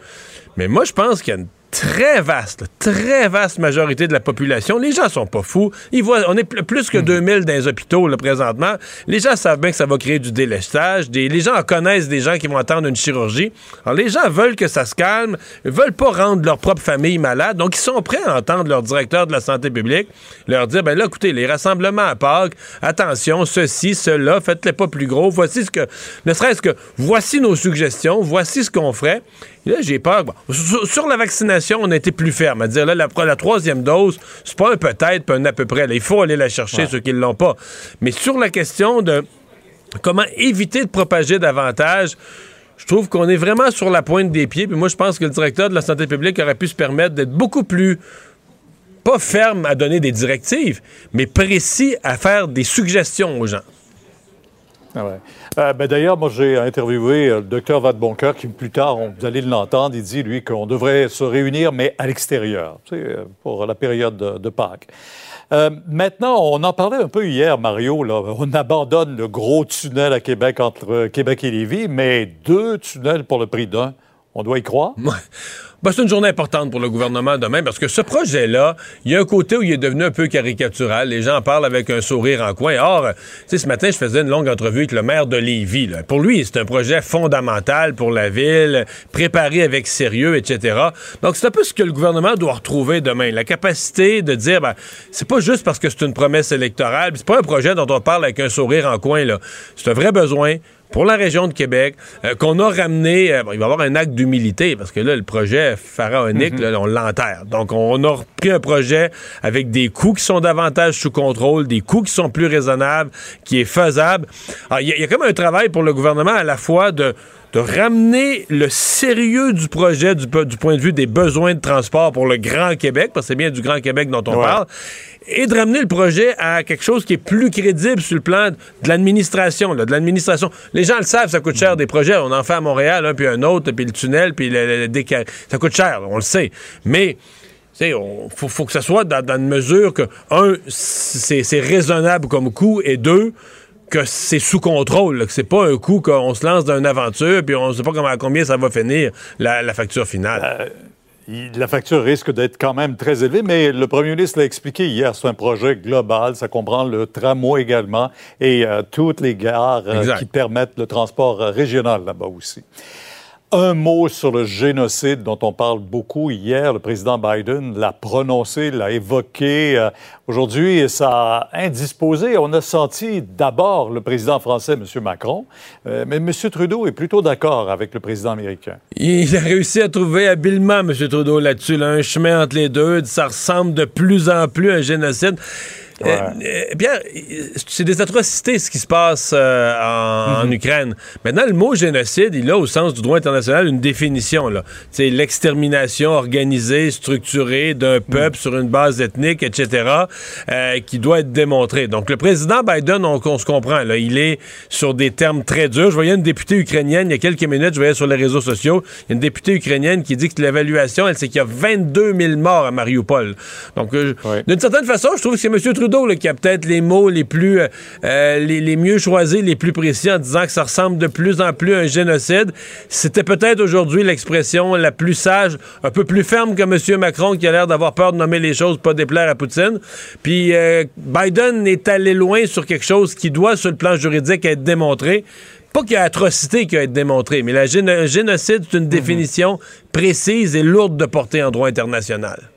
Mais moi, je pense qu'il y a une très vaste, très vaste majorité de la population. Les gens sont pas fous. Ils voient, on est plus que 2000 mhm. dans les hôpitaux là, présentement. Les gens savent bien que ça va créer du délestage. les gens connaissent des gens qui vont attendre une chirurgie. Alors les gens veulent que ça se calme, ils veulent pas rendre leur propre famille malade. Donc ils sont prêts à entendre leur directeur de la santé publique leur dire ben là écoutez, les rassemblements à Pâques, attention, ceci, cela, faites-les pas plus gros. Voici ce que ne serait-ce que voici nos suggestions, voici ce qu'on ferait. Là, j'ai peur. sur la vaccination on a été plus ferme. À dire, là, la, troisième dose, c'est pas un peut-être, pas un à peu près. il faut aller la chercher, ceux qui ne l'ont pas. Mais sur la question de comment éviter de propager davantage, je trouve qu'on est vraiment sur la pointe des pieds. Puis moi, je pense que le directeur de la santé publique aurait pu se permettre d'être beaucoup plus pas ferme à donner des directives, mais précis à faire des suggestions aux gens. Ah euh, ben, D'ailleurs, moi, j'ai interviewé euh, le docteur Vadeboncoeur, qui plus tard, vous allez l'entendre, il dit, lui, qu'on devrait se réunir, mais à l'extérieur, euh, pour la période de, Pâques. maintenant, on en parlait un peu hier, Mario. Là. On abandonne le gros tunnel à Québec entre Québec et Lévis, mais deux tunnels pour le prix d'un. On doit y croire? Ben, c'est une journée importante pour le gouvernement demain parce que ce projet-là, il y a un côté où il est devenu un peu caricatural. Les gens parlent avec un sourire en coin. Or, sais, ce matin, je faisais une longue entrevue avec le maire de Lévis. Pour lui, c'est un projet fondamental pour la ville, préparé avec sérieux, etc. Donc, c'est un peu ce que le gouvernement doit retrouver demain. La capacité de dire, ben, c'est pas juste parce que c'est une promesse électorale, c'est pas un projet dont on parle avec un sourire en coin. C'est un vrai besoin pour la région de Québec, euh, qu'on a ramené, euh, il va y avoir un acte d'humilité, parce que là, le projet pharaonique, mhm. là, on l'enterre. Donc, on a repris un projet avec des coûts qui sont davantage sous contrôle, des coûts qui sont plus raisonnables, qui est faisable. il y, a comme un travail pour le gouvernement à la fois de de ramener le sérieux du projet du, du, point de vue des besoins de transport pour le Grand Québec, parce que c'est bien du Grand Québec dont on Ouais. parle, et de ramener le projet à quelque chose qui est plus crédible sur le plan de l'administration. De l'administration. Les gens le savent, ça coûte cher des projets. On en fait à Montréal, un puis un autre, puis le tunnel, puis le, le- le déca- Ça coûte cher, on le sait. Mais il faut, faut que ça soit dans, dans une mesure que, un, c'est raisonnable comme coût, et deux, que c'est sous contrôle, là, que c'est pas un coup qu'on se lance dans une aventure, puis on sait pas comment, à combien ça va finir, la, la facture finale. Il- La facture risque d'être quand même très élevée, mais le premier ministre l'a expliqué hier, c'est un projet global, ça comprend le tramway également et euh, toutes les gares euh, qui permettent le transport euh, régional là-bas aussi. Un mot sur le génocide dont on parle beaucoup hier. Le président Biden l'a prononcé, l'a évoqué. Euh, Aujourd'hui, ça a indisposé. On a senti d'abord le président français, M. Macron, euh, mais M. Trudeau est plutôt d'accord avec le président américain. Il a réussi à trouver habilement, M. Trudeau, là-dessus, là, un chemin entre les deux. Ça ressemble de plus en plus à un génocide. Euh, euh, Pierre, euh, c'est des atrocités ce qui se passe euh, en, en Ukraine. Maintenant, le mot génocide, il a au sens du droit international une définition. C'est l'extermination organisée, structurée d'un peuple sur une base ethnique, etc., euh, qui doit être démontrée. Donc, le président Biden, on, on se comprend, là, il est sur des termes très durs. Je voyais une députée ukrainienne il y a quelques minutes, je voyais sur les réseaux sociaux, il y a une députée ukrainienne qui dit que l'évaluation, elle, c'est qu'il y a 22 000 morts à Mariupol. Donc, d'une certaine façon, je trouve que c'est M. Trudeau là, qui a peut-être les mots les plus, euh, euh, les, les mieux choisis, les plus précis en disant que ça ressemble de plus en plus à un génocide. C'était peut-être aujourd'hui l'expression la plus sage, un peu plus ferme que M. Macron qui a l'air d'avoir peur de nommer les choses, pas déplaire à Poutine. Puis euh, Biden est allé loin sur quelque chose qui doit, sur le plan juridique, être démontré. Pas qu'il y a atrocité qui a été démontrée, mais la génocide, c'est une définition précise et lourde de portée en droit international.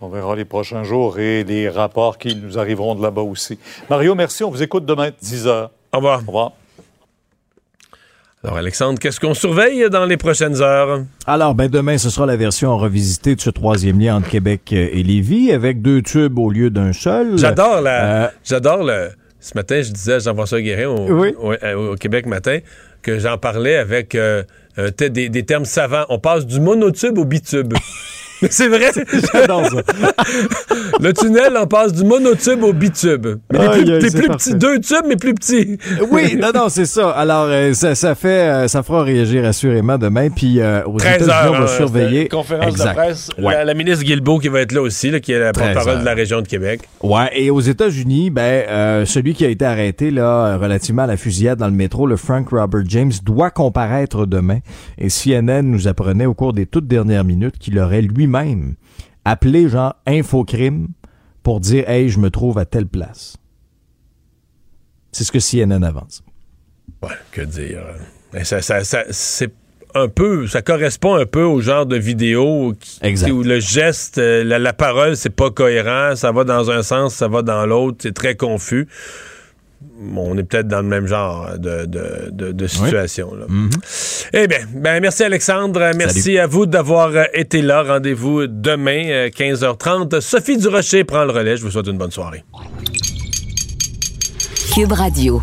On verra les prochains jours et les rapports qui nous arriveront de là-bas aussi. Mario, merci. On vous écoute demain, 10 h. Au revoir. Au revoir. Alors, Alexandre, qu'est-ce qu'on surveille dans les prochaines heures? Alors, ben demain, ce sera la version revisitée de ce troisième lien entre Québec et Lévis, avec deux tubes au lieu d'un seul. J'adore la. Euh, J'adore le. Ce matin, je disais à Jean-François Guérin au, Oui. au- euh, au Québec matin que j'en parlais avec euh, euh, des, des termes savants. On passe du monotube au bitube. C'est vrai. J'adore ça. Le tunnel, on passe du monotube au bitube. Mais plus, petits, deux tubes, mais plus petits. Oui, non, non, c'est ça. Alors, euh, ça, ça fait, euh, ça fera réagir assurément demain. Puis, euh, aux 13 États-Unis, heures. on va hein, surveiller. Conférence Exact. de presse. Ouais. La, la ministre Guilbeault qui va être là aussi, là, qui est la 13 porte-parole de la région de Québec. Ouais, et aux États-Unis, ben, euh, celui qui a été arrêté là, euh, relativement à la fusillade dans le métro, le Frank Robert James, doit comparaître demain. Et CNN nous apprenait au cours des toutes dernières minutes qu'il aurait lui-même appelé genre infocrime pour dire hey, je me trouve à telle place. C'est ce que CNN avance. Ouais, que dire. Mais ça, ça, ça- c'est un peu, ça correspond un peu au genre de vidéo qui- Exact. où le geste, euh, la, la parole, c'est pas cohérent, ça va dans un sens, ça va dans l'autre, c'est très confus. On est peut-être dans le même genre de, de, de- de situation. là. Eh bien, ben, merci Alexandre. Merci Salut. à vous d'avoir euh, été là. Rendez-vous demain, euh, 15h30. Sophie Durocher prend le relais. Je vous souhaite une bonne soirée. Cube Radio.